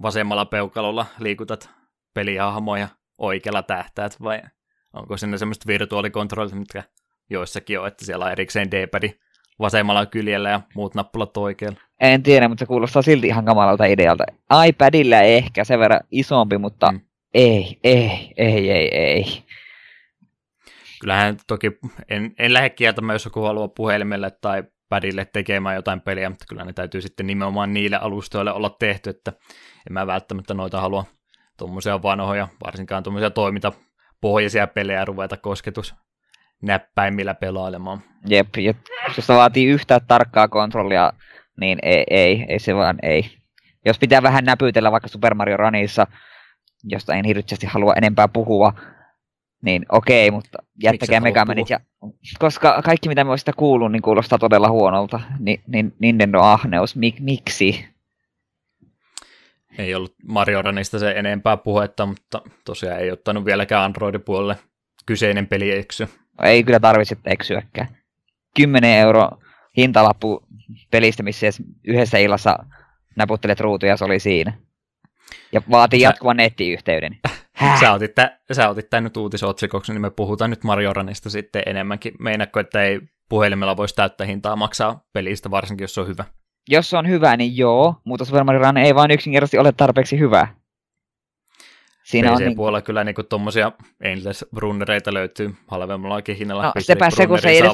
Speaker 1: vasemmalla peukalolla liikutat pelihahmoja oikealla tähtäät, vai onko sinne semmoista virtuaalikontrollit, mitkä joissakin on, että siellä on erikseen D-padi vasemmalla kyljellä ja muut nappulat oikealla.
Speaker 2: En tiedä, mutta se kuulostaa silti ihan kamalalta idealta. iPadilla ehkä sen verran isompi, mutta mm. ei, ei, ei, ei, ei.
Speaker 1: Kyllähän toki en, en lähde kieltämään, jos joku haluaa puhelimelle tai padille tekemään jotain peliä, mutta kyllä ne täytyy sitten nimenomaan niille alustoille olla tehty, että en mä välttämättä noita halua tuommoisia vanhoja, varsinkaan tuommoisia toimintapohjaisia pelejä ruveta kosketus näppäimillä pelailemaan.
Speaker 2: Jep, ja jos se vaatii yhtään tarkkaa kontrollia, niin ei, ei, ei se vaan ei. Jos pitää vähän näpytellä vaikka Super Mario Runissa, josta en hirveästi halua enempää puhua, niin okei, mutta jättäkää Megamanit. Ja, koska kaikki mitä me sitä kuullut, niin kuulostaa todella huonolta. Ni, niin Nintendo ahneus, Mik, miksi?
Speaker 1: Ei ollut Mario Runista se enempää puhetta, mutta tosiaan ei ottanut vieläkään Androidin puolelle kyseinen peli eksy.
Speaker 2: Ei kyllä tarvitse eksyäkään. 10 euro hintalappu pelistä, missä yhdessä illassa näputtelet ruutuja, se oli siinä. Ja vaatii jatkuvan nettiyhteyden.
Speaker 1: Sä otit, tä, sä otit tämän nyt uutisotsikoksi, niin me puhutaan nyt Mario Runista sitten enemmänkin. Meinakko, että ei puhelimella voisi täyttää hintaa maksaa pelistä, varsinkin jos se on hyvä?
Speaker 2: Jos se on hyvä, niin joo, mutta Super Mario Run ei vain yksinkertaisesti ole tarpeeksi hyvä.
Speaker 1: Siinä PC on puolella niin... kyllä niinku tommosia Endless Runnereita löytyy halvemmalla hinnalla.
Speaker 2: No sepä se, kun se ei edes,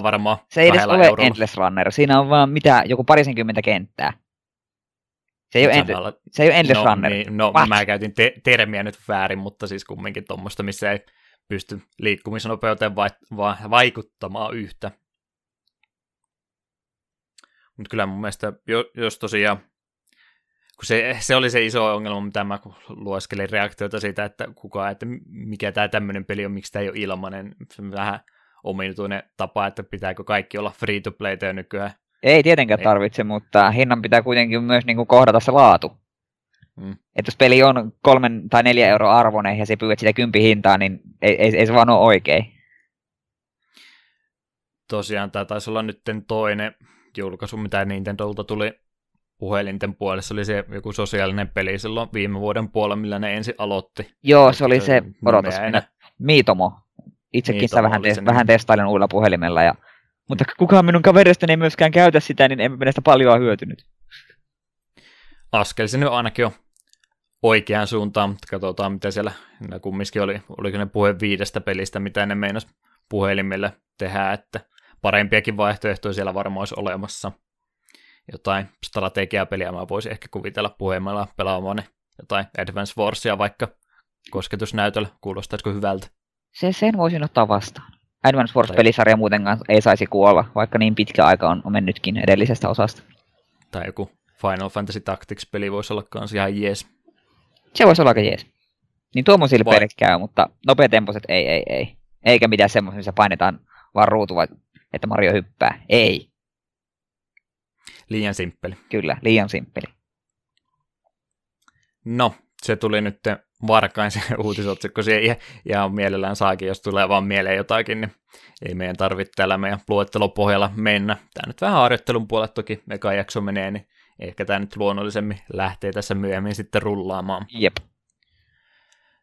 Speaker 2: se ei edes ole eurolla. Endless Runner. Siinä on vaan mitä, joku parisenkymmentä kenttää. Se ei, ole end, se ei ole Endless
Speaker 1: no,
Speaker 2: Runner.
Speaker 1: Niin, no What? mä käytin te- termiä nyt väärin, mutta siis kumminkin tuommoista, missä ei pysty liikkumisnopeuteen vai- va- vaikuttamaan yhtä. Mutta kyllä mun mielestä, jos tosiaan, kun se, se oli se iso ongelma, mitä mä lueskelin reaktioita siitä, että kuka, että mikä tämä tämmöinen peli on, miksi tämä ei ole on vähän omituinen tapa, että pitääkö kaikki olla free to play nykyään
Speaker 2: ei tietenkään tarvitse, mutta hinnan pitää kuitenkin myös niin kuin kohdata se laatu. Mm. Että jos peli on kolmen tai neljä euroa arvoinen ja se pyydät sitä kympi hintaa, niin ei, ei, ei se vaan ole oikein.
Speaker 1: Tosiaan tämä taisi olla nyt toinen julkaisu, mitä Nintendolta tuli puhelinten puolessa, oli se joku sosiaalinen peli silloin viime vuoden puolella, millä ne ensin aloitti.
Speaker 2: Joo, se oli se, odotas minä, Miitomo. Itsekin Miitomo sitä vähän, te- vähän testailen uudella puhelimella ja mutta kukaan minun kaveristani ei myöskään käytä sitä, niin emme sitä paljon hyötynyt.
Speaker 1: Askel se nyt ainakin on oikeaan suuntaan, mutta katsotaan mitä siellä kumminkin oli, oliko ne puhe viidestä pelistä, mitä ne meinas puhelimille tehdä, että parempiakin vaihtoehtoja siellä varmaan olisi olemassa. Jotain strategiapeliä mä voisin ehkä kuvitella puhelimella pelaamaan jotain Advance Warsia vaikka kosketusnäytöllä, kuulostaisiko hyvältä?
Speaker 2: Se, sen voisin ottaa vastaan. Advance Wars-pelisarja muutenkaan ei saisi kuolla, vaikka niin pitkä aika on, mennytkin edellisestä osasta.
Speaker 1: Tai joku Final Fantasy Tactics-peli voisi olla kans ihan jees.
Speaker 2: Se voisi olla aika jees. Niin tuommoisille Vai... peliksi käy, mutta nopeatempoiset ei, ei, ei. Eikä mitään semmoisia, missä painetaan vaan ruutu, että Mario hyppää. Ei.
Speaker 1: Liian simppeli.
Speaker 2: Kyllä, liian simppeli.
Speaker 1: No, se tuli nyt varkain se uutisotsikko siihen ja mielellään saakin, jos tulee vaan mieleen jotakin, niin ei meidän tarvitse täällä meidän luettelopohjalla mennä. Tämä nyt vähän harjoittelun puolella toki eka jakso menee, niin ehkä tämä nyt luonnollisemmin lähtee tässä myöhemmin sitten rullaamaan.
Speaker 2: Jep.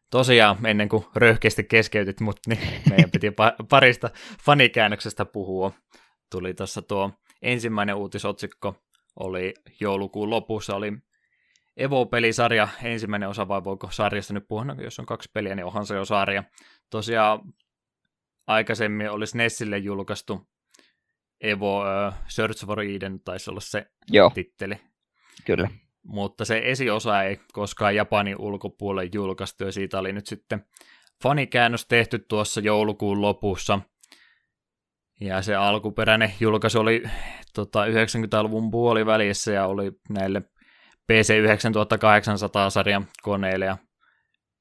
Speaker 1: Tosiaan, ennen kuin röyhkeästi keskeytit mut, niin meidän piti parista fanikäännöksestä puhua. Tuli tuossa tuo ensimmäinen uutisotsikko, oli joulukuun lopussa, oli Evo-pelisarja, ensimmäinen osa, vai voiko sarjasta nyt puhua, no, jos on kaksi peliä, niin onhan se jo sarja. Tosiaan aikaisemmin olisi Nessille julkaistu Evo uh, Search for Eden, taisi olla se Joo. titteli.
Speaker 2: Kyllä.
Speaker 1: Mutta se esiosa ei koskaan Japanin ulkopuolelle julkaistu, ja siitä oli nyt sitten fanikäännös tehty tuossa joulukuun lopussa. Ja se alkuperäinen julkaisu oli tota, 90-luvun puolivälissä ja oli näille PC 9800-sarjan koneille,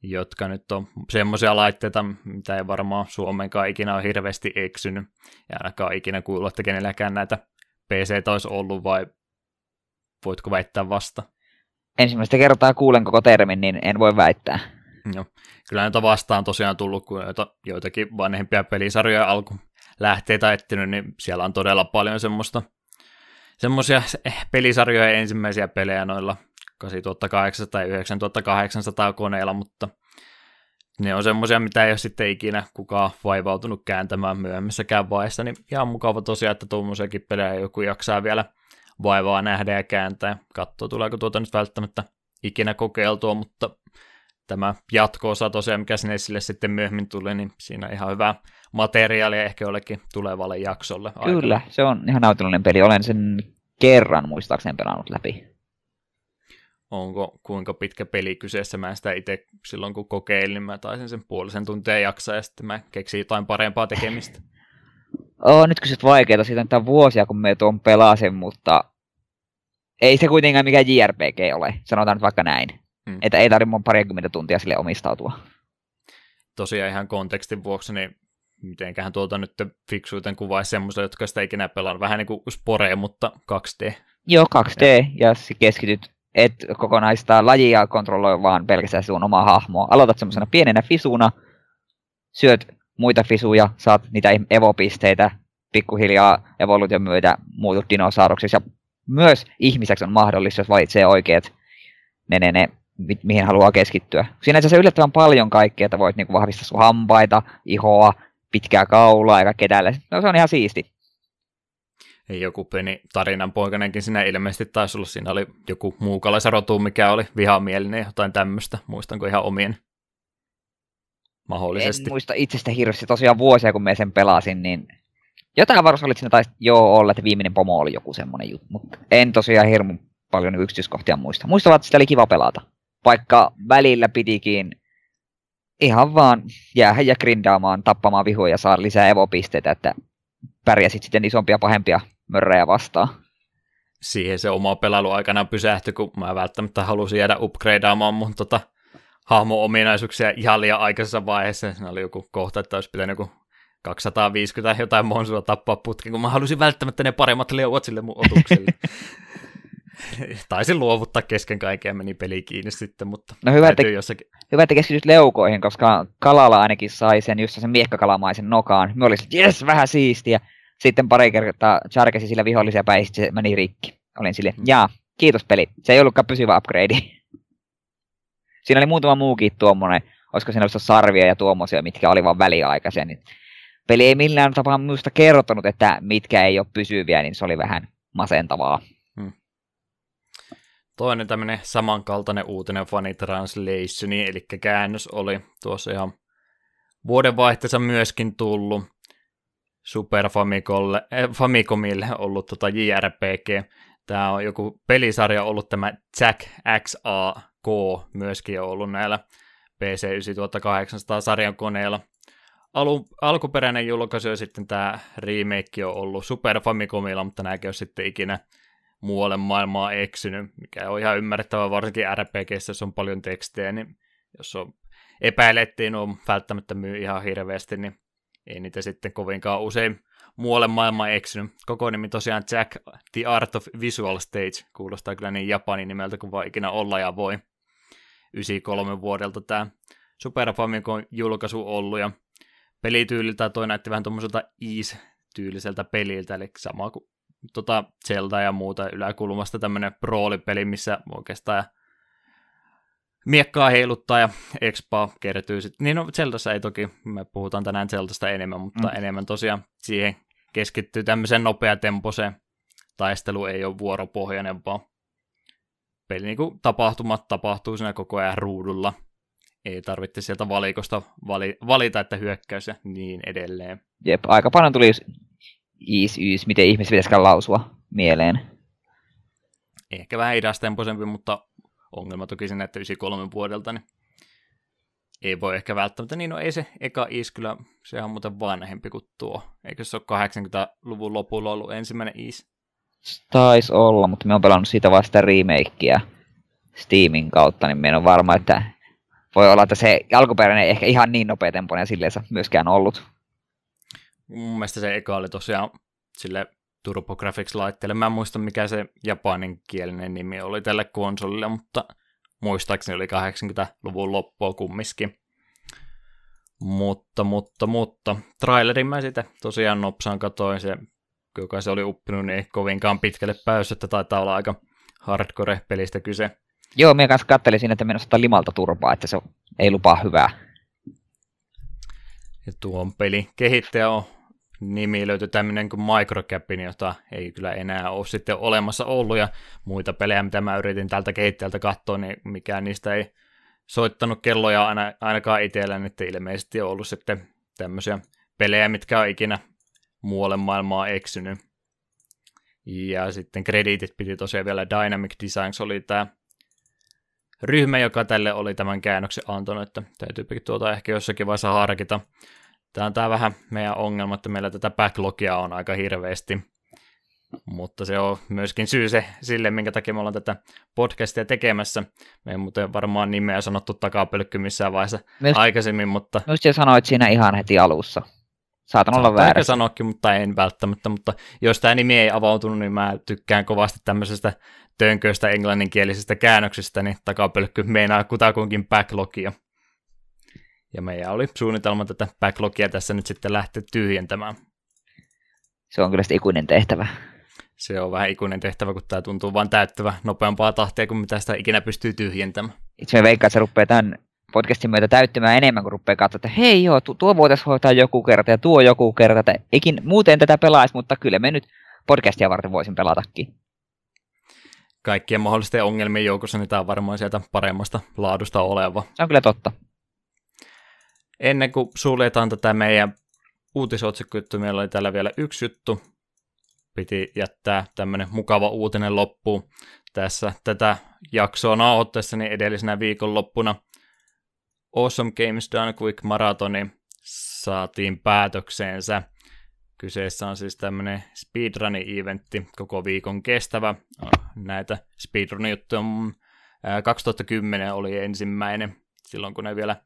Speaker 1: jotka nyt on semmoisia laitteita, mitä ei varmaan Suomenkaan ikinä ole hirveästi eksynyt, ja ainakaan ikinä kuullut, että kenelläkään näitä PC olisi ollut, vai voitko väittää vasta?
Speaker 2: Ensimmäistä kertaa kuulen koko termin, niin en voi väittää.
Speaker 1: Joo. Kyllä näitä vastaan tosiaan tullut, kun joita, joitakin vanhempia pelisarjoja alku, lähteitä etsinyt, niin siellä on todella paljon semmoista semmoisia pelisarjoja ensimmäisiä pelejä noilla 8800 tai 9800 koneilla, mutta ne on semmoisia, mitä ei ole sitten ikinä kukaan vaivautunut kääntämään myöhemmissäkään vaiheessa, niin ihan mukava tosiaan, että tuommoisiakin pelejä joku jaksaa vielä vaivaa nähdä ja kääntää. Katsoa, tuleeko tuota nyt välttämättä ikinä kokeiltua, mutta tämä jatko-osa tosiaan, mikä sinne sille sitten myöhemmin tuli, niin siinä ihan hyvää materiaalia ehkä jollekin tulevalle jaksolle.
Speaker 2: Kyllä, aikana. se on ihan nautinnollinen peli. Olen sen kerran muistaakseni pelannut läpi.
Speaker 1: Onko kuinka pitkä peli kyseessä? Mä sitä itse silloin kun kokeilin, niin mä taisin sen puolisen tuntia jaksaa ja sitten mä keksin jotain parempaa tekemistä.
Speaker 2: oh, nyt kysyt vaikeita, siitä on vuosia kun me tuon pelasin, mutta ei se kuitenkaan mikään JRPG ole, sanotaan nyt vaikka näin. Hmm. Että ei tarvitse mun parikymmentä tuntia sille omistautua.
Speaker 1: Tosiaan ihan kontekstin vuoksi, niin mitenköhän tuolta nyt fiksuiten kuvaisi semmoista, jotka sitä ikinä pelaa. Vähän niin kuin Spore, mutta 2D.
Speaker 2: Joo, 2D, ja, ja keskityt, et kokonaista lajia kontrolloi vaan pelkästään sun omaa hahmoa. Aloitat semmoisena pienenä fisuna, syöt muita fisuja, saat niitä evopisteitä, pikkuhiljaa evoluution myötä muutut dinosauruksiksi, ja myös ihmiseksi on mahdollista, jos valitsee oikeat ne, ne, ne mi- mihin haluaa keskittyä. Siinä itse yllättävän paljon kaikkea, että voit niinku vahvistaa sun hampaita, ihoa, pitkää kaulaa kaikkea tällä. No se on ihan siisti.
Speaker 1: Ei joku pieni tarinan poikanenkin siinä ilmeisesti taisi olla. Siinä oli joku muukalaisrotu, mikä oli vihamielinen ja jotain tämmöistä. Muistanko ihan omien? Mahdollisesti.
Speaker 2: En muista itsestä hirveästi tosiaan vuosia, kun me sen pelasin, niin jotain varmasti oli siinä taisi joo olla, että viimeinen pomo oli joku semmoinen juttu, mutta en tosiaan hirmu paljon yksityiskohtia muista. Muistavat, että sitä oli kiva pelata. Vaikka välillä pitikin ihan vaan jäädä ja grindaamaan, tappamaan vihoja ja saa lisää evopisteitä, että pärjäsit sitten isompia pahempia mörrejä vastaan.
Speaker 1: Siihen se oma pelailu aikana pysähtyi, kun mä välttämättä halusin jäädä upgradeaamaan mun tota, hahmo-ominaisuuksia ihan liian aikaisessa vaiheessa. Siinä oli joku kohta, että olisi pitänyt joku 250 jotain monsua tappaa putkin, kun mä halusin välttämättä ne paremmat leuat sille mun otukselle. Taisin luovuttaa kesken kaiken ja meni peli kiinni sitten, mutta
Speaker 2: no hyvä, että, jossakin... hyvä, että keskityt leukoihin, koska Kalala ainakin sai sen just sen miekkakalamaisen nokaan. Me olisin, jes, vähän siistiä. Sitten pari kertaa charkesi sillä vihollisia päin, se meni rikki. Olin sille, mm. jaa, kiitos peli. Se ei ollutkaan pysyvä upgrade. siinä oli muutama muukin tuommoinen, olisiko siinä ollut sarvia ja tuommoisia, mitkä oli vaan väliaikaisia. Niin peli ei millään tapaa minusta kertonut, että mitkä ei ole pysyviä, niin se oli vähän masentavaa.
Speaker 1: Toinen tämmöinen samankaltainen uutinen Funny Translation, eli käännös oli tuossa ihan vuodenvaihteessa myöskin tullut Super Famicomille, eh, Famicomille ollut tota JRPG. Tämä on joku pelisarja ollut tämä Jack XAK myöskin on ollut näillä PC 9800 sarjan koneilla. Alu, alkuperäinen julkaisu ja sitten tämä remake on ollut Super Famicomilla, mutta nämäkin on sitten ikinä muualle maailmaa eksynyt, mikä on ihan ymmärrettävää, varsinkin RPGssä, jos on paljon tekstejä, niin jos on epäilettiin, on välttämättä myy ihan hirveästi, niin ei niitä sitten kovinkaan usein muualle maailmaan eksynyt. Koko nimi tosiaan Jack The Art of Visual Stage, kuulostaa kyllä niin japanin nimeltä kuin vaan ikinä olla ja voi. 93 vuodelta tämä Super Famicom julkaisu ollut, ja pelityyliltä toi näytti vähän tuommoiselta Ease-tyyliseltä peliltä, eli sama kuin tota Zelda ja muuta yläkulmasta tämmöinen roolipeli, missä oikeastaan miekkaa heiluttaa ja expa kertyy sitten. Niin no Zeldassa ei toki, me puhutaan tänään Zeldasta enemmän, mutta mm. enemmän tosiaan siihen keskittyy tämmöiseen nopeatempoiseen taistelu ei ole vuoropohjainen, vaan peli niin kuin tapahtumat tapahtuu siinä koko ajan ruudulla. Ei tarvitse sieltä valikosta vali, valita, että hyökkäys ja niin edelleen.
Speaker 2: Jep, aika paljon tuli is, is, miten ihmiset pitäisikään lausua mieleen.
Speaker 1: Ehkä vähän idastempoisempi, mutta ongelma toki sen, että 93 vuodelta, niin ei voi ehkä välttämättä, niin no ei se eka is kyllä, se on muuten vanhempi kuin tuo. Eikö se ole 80-luvun lopulla ollut ensimmäinen is?
Speaker 2: Taisi olla, mutta me on pelannut siitä vasta remakea Steamin kautta, niin me en ole varma, että voi olla, että se alkuperäinen ei ehkä ihan niin nopeatempoinen silleen myöskään ollut.
Speaker 1: Mun mielestä se eka oli tosiaan sille TurboGrafx-laitteelle. Mä en muista, mikä se japaninkielinen nimi oli tälle konsolille, mutta muistaakseni oli 80-luvun loppua kumminkin. Mutta, mutta, mutta, trailerin mä sitä tosiaan nopsaan katoin, se, joka se oli uppinut, niin kovinkaan pitkälle päässyt, että taitaa olla aika hardcore-pelistä kyse.
Speaker 2: Joo, minä kanssa kattelin siinä, että menossa limalta turpaa, että se ei lupaa hyvää.
Speaker 1: Ja tuon peli kehittäjä on nimi löytyi tämmöinen kuin Microcapin, jota ei kyllä enää ole sitten olemassa ollut, ja muita pelejä, mitä mä yritin tältä kehittäjältä katsoa, niin mikään niistä ei soittanut kelloja aina, ainakaan itsellä, niin ilmeisesti on ollut sitten tämmöisiä pelejä, mitkä on ikinä muualle maailmaa eksynyt. Ja sitten krediitit piti tosiaan vielä Dynamic Designs oli tämä ryhmä, joka tälle oli tämän käännöksen antanut, että täytyy tuota ehkä jossakin vaiheessa harkita. Tämä on tämä vähän meidän ongelma, että meillä tätä backlogia on aika hirveästi, mutta se on myöskin syy se, sille, minkä takia me ollaan tätä podcastia tekemässä. Me ei muuten varmaan nimeä sanottu takapölkky missään vaiheessa Myös, aikaisemmin, mutta...
Speaker 2: Myös sanoit siinä ihan heti alussa. Saatan olla väärässä.
Speaker 1: sanoakin, mutta en välttämättä, mutta jos tämä nimi ei avautunut, niin mä tykkään kovasti tämmöisestä tönköistä englanninkielisestä käännöksestä, niin takapölkky meinaa kutakuinkin backlogia. Ja meidän oli suunnitelma tätä backlogia tässä nyt sitten lähteä tyhjentämään.
Speaker 2: Se on kyllä ikuinen tehtävä.
Speaker 1: Se on vähän ikuinen tehtävä, kun tämä tuntuu vain täyttävä nopeampaa tahtia kuin mitä sitä ikinä pystyy tyhjentämään.
Speaker 2: Itse me veikkaan, että se rupeaa tämän podcastin myötä täyttämään enemmän, kuin rupeaa katsoa, että hei joo, tuo voitaisiin hoitaa joku kerta ja tuo joku kerta, että ikin, muuten tätä pelaisi, mutta kyllä me nyt podcastia varten voisin pelatakin.
Speaker 1: Kaikkien mahdollisten ongelmien joukossa niin tämä on varmaan sieltä paremmasta laadusta oleva.
Speaker 2: Se on kyllä totta.
Speaker 1: Ennen kuin suljetaan tätä meidän uutisotsikkojuttu, meillä oli täällä vielä yksi juttu. Piti jättää tämmöinen mukava uutinen loppuun. Tässä tätä jaksoa nauhoittaessani edellisenä viikonloppuna Awesome Games Done Quick Maratoni saatiin päätökseensä. Kyseessä on siis tämmöinen speedrun-eventti, koko viikon kestävä. Näitä speedrun-juttuja 2010 oli ensimmäinen, silloin kun ne vielä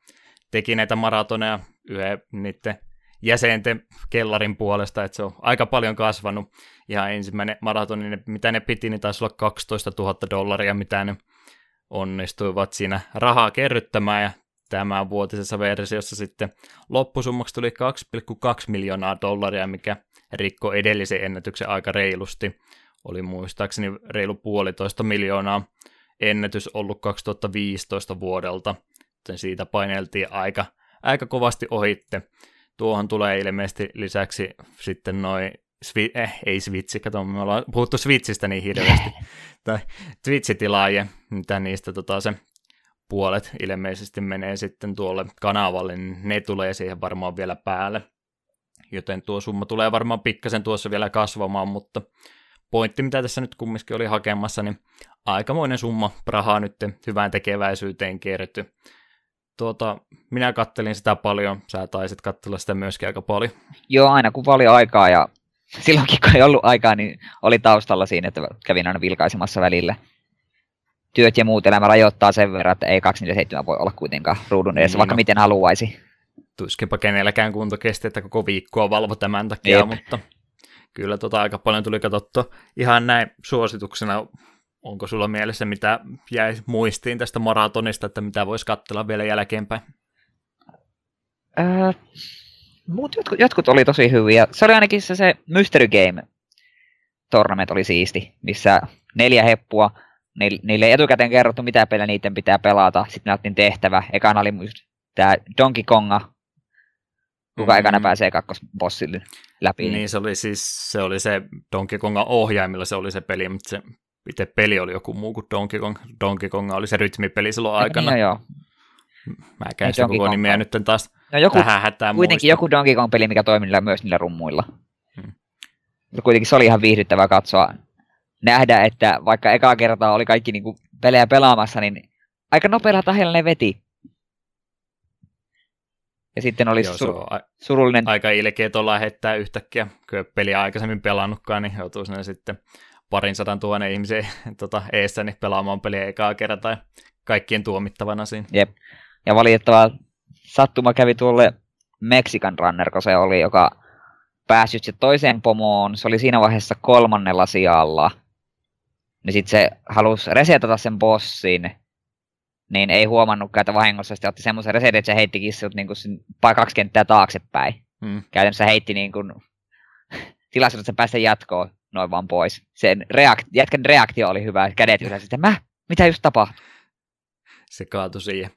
Speaker 1: teki näitä maratoneja yhden niiden jäsenten kellarin puolesta, että se on aika paljon kasvanut. Ja ensimmäinen maratoni, mitä ne piti, niin taisi olla 12 000 dollaria, mitä ne onnistuivat siinä rahaa kerryttämään, ja tämän vuotisessa versiossa sitten loppusummaksi tuli 2,2 miljoonaa dollaria, mikä rikko edellisen ennätyksen aika reilusti. Oli muistaakseni reilu puolitoista miljoonaa ennätys ollut 2015 vuodelta, joten siitä paineltiin aika, aika kovasti ohitte. Tuohon tulee ilmeisesti lisäksi sitten noin Svi- eh, ei Switchi, kato, me ollaan puhuttu Switchistä niin hirveästi, tai Twitch-tilaaje, mitä niistä tota, se puolet ilmeisesti menee sitten tuolle kanavalle, niin ne tulee siihen varmaan vielä päälle. Joten tuo summa tulee varmaan pikkasen tuossa vielä kasvamaan, mutta pointti, mitä tässä nyt kumminkin oli hakemassa, niin aikamoinen summa rahaa nyt hyvään tekeväisyyteen kerty. Tuota, minä kattelin sitä paljon, sä taisit katsella sitä myöskin aika paljon.
Speaker 2: Joo, aina kun oli aikaa ja silloinkin kun ei ollut aikaa, niin oli taustalla siinä, että kävin aina vilkaisemassa välillä työt ja muut elämä rajoittaa sen verran, että ei 247 voi olla kuitenkaan ruudun edessä, niin vaikka no. miten haluaisi.
Speaker 1: Tuskinpa kenelläkään kunto kesti, että koko viikkoa valvo tämän takia, Jep. mutta kyllä tota aika paljon tuli katsottua. Ihan näin suosituksena, onko sulla mielessä, mitä jäi muistiin tästä maratonista, että mitä voisi katsella vielä jälkeenpäin?
Speaker 2: Öö, muut jotkut, jotkut oli tosi hyviä. Se oli ainakin se, se Mystery Game tournament oli siisti, missä neljä heppua niille ei etukäteen kerrottu, mitä pelejä niiden pitää pelata. Sitten näyttiin tehtävä. Ekana oli tämä Donkey Konga, kuka mm-hmm. ekana pääsee kakkosbossille läpi.
Speaker 1: Niin, se oli siis se, oli se Donkey Konga ohjaimilla se oli se peli, mutta se itse peli oli joku muu kuin Donkey Kong. Donkey Konga oli se rytmipeli silloin aikana.
Speaker 2: Niin, joo.
Speaker 1: Mä käyn sitä koko nimeä nyt taas
Speaker 2: no, joku, tähän hätään Kuitenkin muistaa. joku Donkey Kong-peli, mikä toimi niillä, myös niillä rummuilla. Hmm. Kuitenkin se oli ihan viihdyttävää katsoa nähdä, että vaikka eka kertaa oli kaikki niin kuin pelejä pelaamassa, niin aika nopealla tahdilla ne veti. Ja sitten oli Joo, sur- a- surullinen...
Speaker 1: Aika ilkeä tuolla lähettää yhtäkkiä, kun peliä aikaisemmin pelannutkaan, niin joutuu sinne sitten parin sadan tuhannen ihmisen tota, eessä niin pelaamaan peliä ekaa kertaa ja kaikkien tuomittavana siinä.
Speaker 2: Jep. Ja valitettava sattuma kävi tuolle Mexican Runner, kun se oli, joka päässyt sitten toiseen pomoon. Se oli siinä vaiheessa kolmannella sijalla – niin sitten se halusi resetata sen bossin, niin ei huomannutkaan, että vahingossa sitten otti semmoisen resetin, että se heitti kissut niin kuin kaksi kenttää taaksepäin. Hmm. Käytännössä heitti niin kuin, tilaisuudessa päästä jatkoon noin vaan pois. Sen reakt- jätkän reaktio oli hyvä, kädet ylös, että mä, mitä just tapahtui?
Speaker 1: Se kaatui siihen.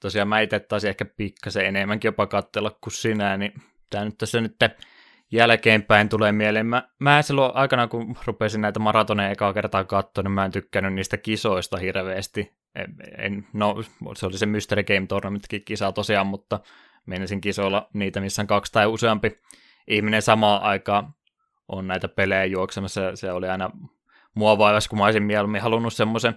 Speaker 1: Tosiaan mä itse taas ehkä pikkasen enemmänkin jopa katsella kuin sinä, niin tämä nyt tässä nyt jälkeenpäin tulee mieleen. Mä, mä silloin aikana, kun rupesin näitä maratoneja ekaa kertaa katsoa, niin mä en tykkännyt niistä kisoista hirveästi. En, en, no, se oli se Mystery Game Tournamentkin kisa tosiaan, mutta menisin kisoilla niitä, missä on kaksi tai useampi ihminen samaan aikaan on näitä pelejä juoksemassa. Se oli aina mua vaivas, kun mä olisin mieluummin halunnut semmoisen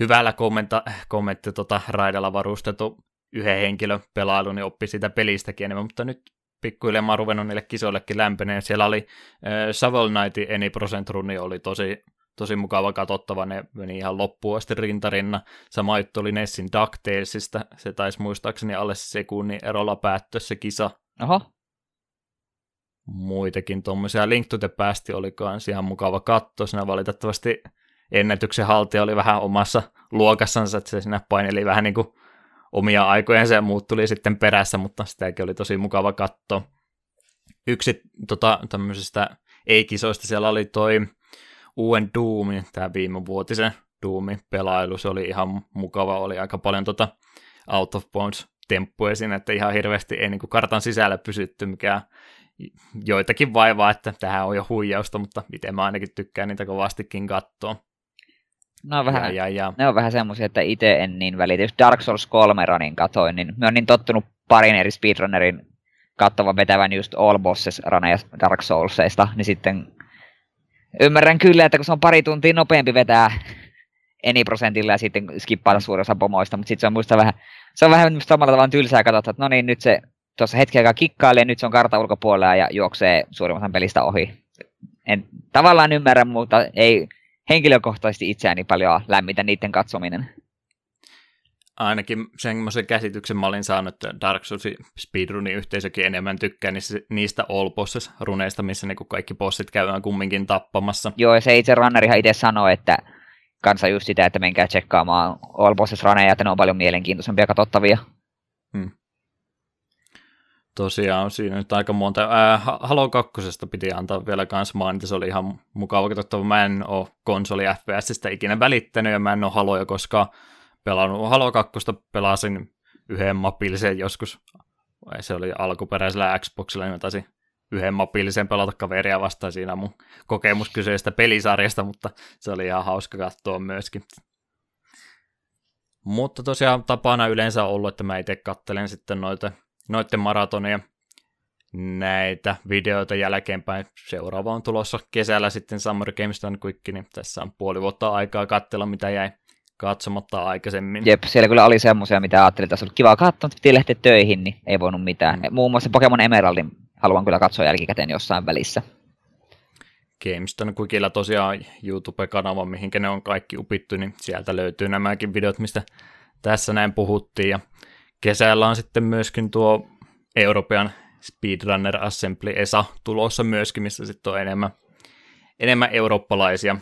Speaker 1: hyvällä kommenta, kommentti tota, raidalla varustettu yhden henkilön pelailu, niin oppi siitä pelistäkin enemmän, mutta nyt pikkuhiljaa ruvennut niille kisoillekin lämpeneen. Siellä oli äh, Shovel Knightin Any Percent Runi oli tosi, tosi mukava katsottava, ne meni ihan loppuun asti rintarinna. Sama juttu oli Nessin DuckTalesista, se taisi muistaakseni alle sekunnin erolla päättyä se kisa.
Speaker 2: Oho.
Speaker 1: Muitakin tuommoisia. Link to the Past oli kans ihan mukava katto, siinä valitettavasti ennätyksen haltija oli vähän omassa luokassansa, että se siinä paineli vähän niin kuin omia aikojensa ja muut tuli sitten perässä, mutta sitäkin oli tosi mukava katsoa. Yksi tota, tämmöisistä ei-kisoista siellä oli toi uuden Doomin, tämä viime vuotisen Doomin pelailu, se oli ihan mukava, oli aika paljon tota out of bounds temppuja siinä, että ihan hirveästi ei niin kartan sisällä pysytty, mikä joitakin vaivaa, että tähän on jo huijausta, mutta miten mä ainakin tykkään niitä kovastikin katsoa.
Speaker 2: Ne on vähän, ja, ja, ja. Ne on vähän semmoisia, että itse en niin välitä. Jos Dark Souls 3 runin katoin, niin mä oon niin tottunut parin eri speedrunnerin kattavan vetävän just All Bosses runeja Dark Soulsista, niin sitten ymmärrän kyllä, että kun se on pari tuntia nopeampi vetää eni prosentilla ja sitten skippailla suurin osa pomoista, mutta sitten se on muista vähän, se on vähän samalla tavalla tylsää katsoa, että no niin, nyt se tuossa hetken aikaa kikkailee, nyt se on kartan ulkopuolella ja juoksee suurimman pelistä ohi. En tavallaan ymmärrä, mutta ei, henkilökohtaisesti itseäni paljon lämmitä niiden katsominen.
Speaker 1: Ainakin semmoisen käsityksen mä olin saanut, että Dark Souls speedrunin yhteisökin enemmän tykkää niistä all bosses runeista, missä niinku kaikki bossit käydään kumminkin tappamassa.
Speaker 2: Joo, ja se itse runnerihan itse sanoi, että kanssa just sitä, että menkää tsekkaamaan all bosses runeja, että ne on paljon mielenkiintoisempia katsottavia. Hmm
Speaker 1: tosiaan siinä nyt aika monta. Ää, Halo 2 piti antaa vielä kans mainita, se oli ihan mukava katsottava. Mä en ole konsoli FPSistä ikinä välittänyt ja mä en ole Haloja koskaan pelannut. Halo 2 pelasin yhden mapillisen joskus, se oli alkuperäisellä Xboxilla, niin mä taisin yhden mapillisen pelata kaveria vastaan siinä mun kokemus kyseisestä pelisarjasta, mutta se oli ihan hauska katsoa myöskin. Mutta tosiaan tapana yleensä ollut, että mä itse kattelen sitten noita noiden maratonia näitä videoita jälkeenpäin. Seuraava on tulossa kesällä sitten Summer Games Done Quick, niin tässä on puoli vuotta aikaa katsella, mitä jäi katsomatta aikaisemmin.
Speaker 2: Jep, siellä kyllä oli semmoisia, mitä ajattelin, että olisi ollut kiva katsoa, mutta piti lähteä töihin, niin ei voinut mitään. Mm. Muun muassa Pokemon Emeraldin haluan kyllä katsoa jälkikäteen jossain välissä.
Speaker 1: Gameston Quickillä tosiaan YouTube-kanava, mihinkä ne on kaikki upittu, niin sieltä löytyy nämäkin videot, mistä tässä näin puhuttiin. Ja kesällä on sitten myöskin tuo European Speedrunner Assembly ESA tulossa myöskin, missä sitten on enemmän, enemmän eurooppalaisia.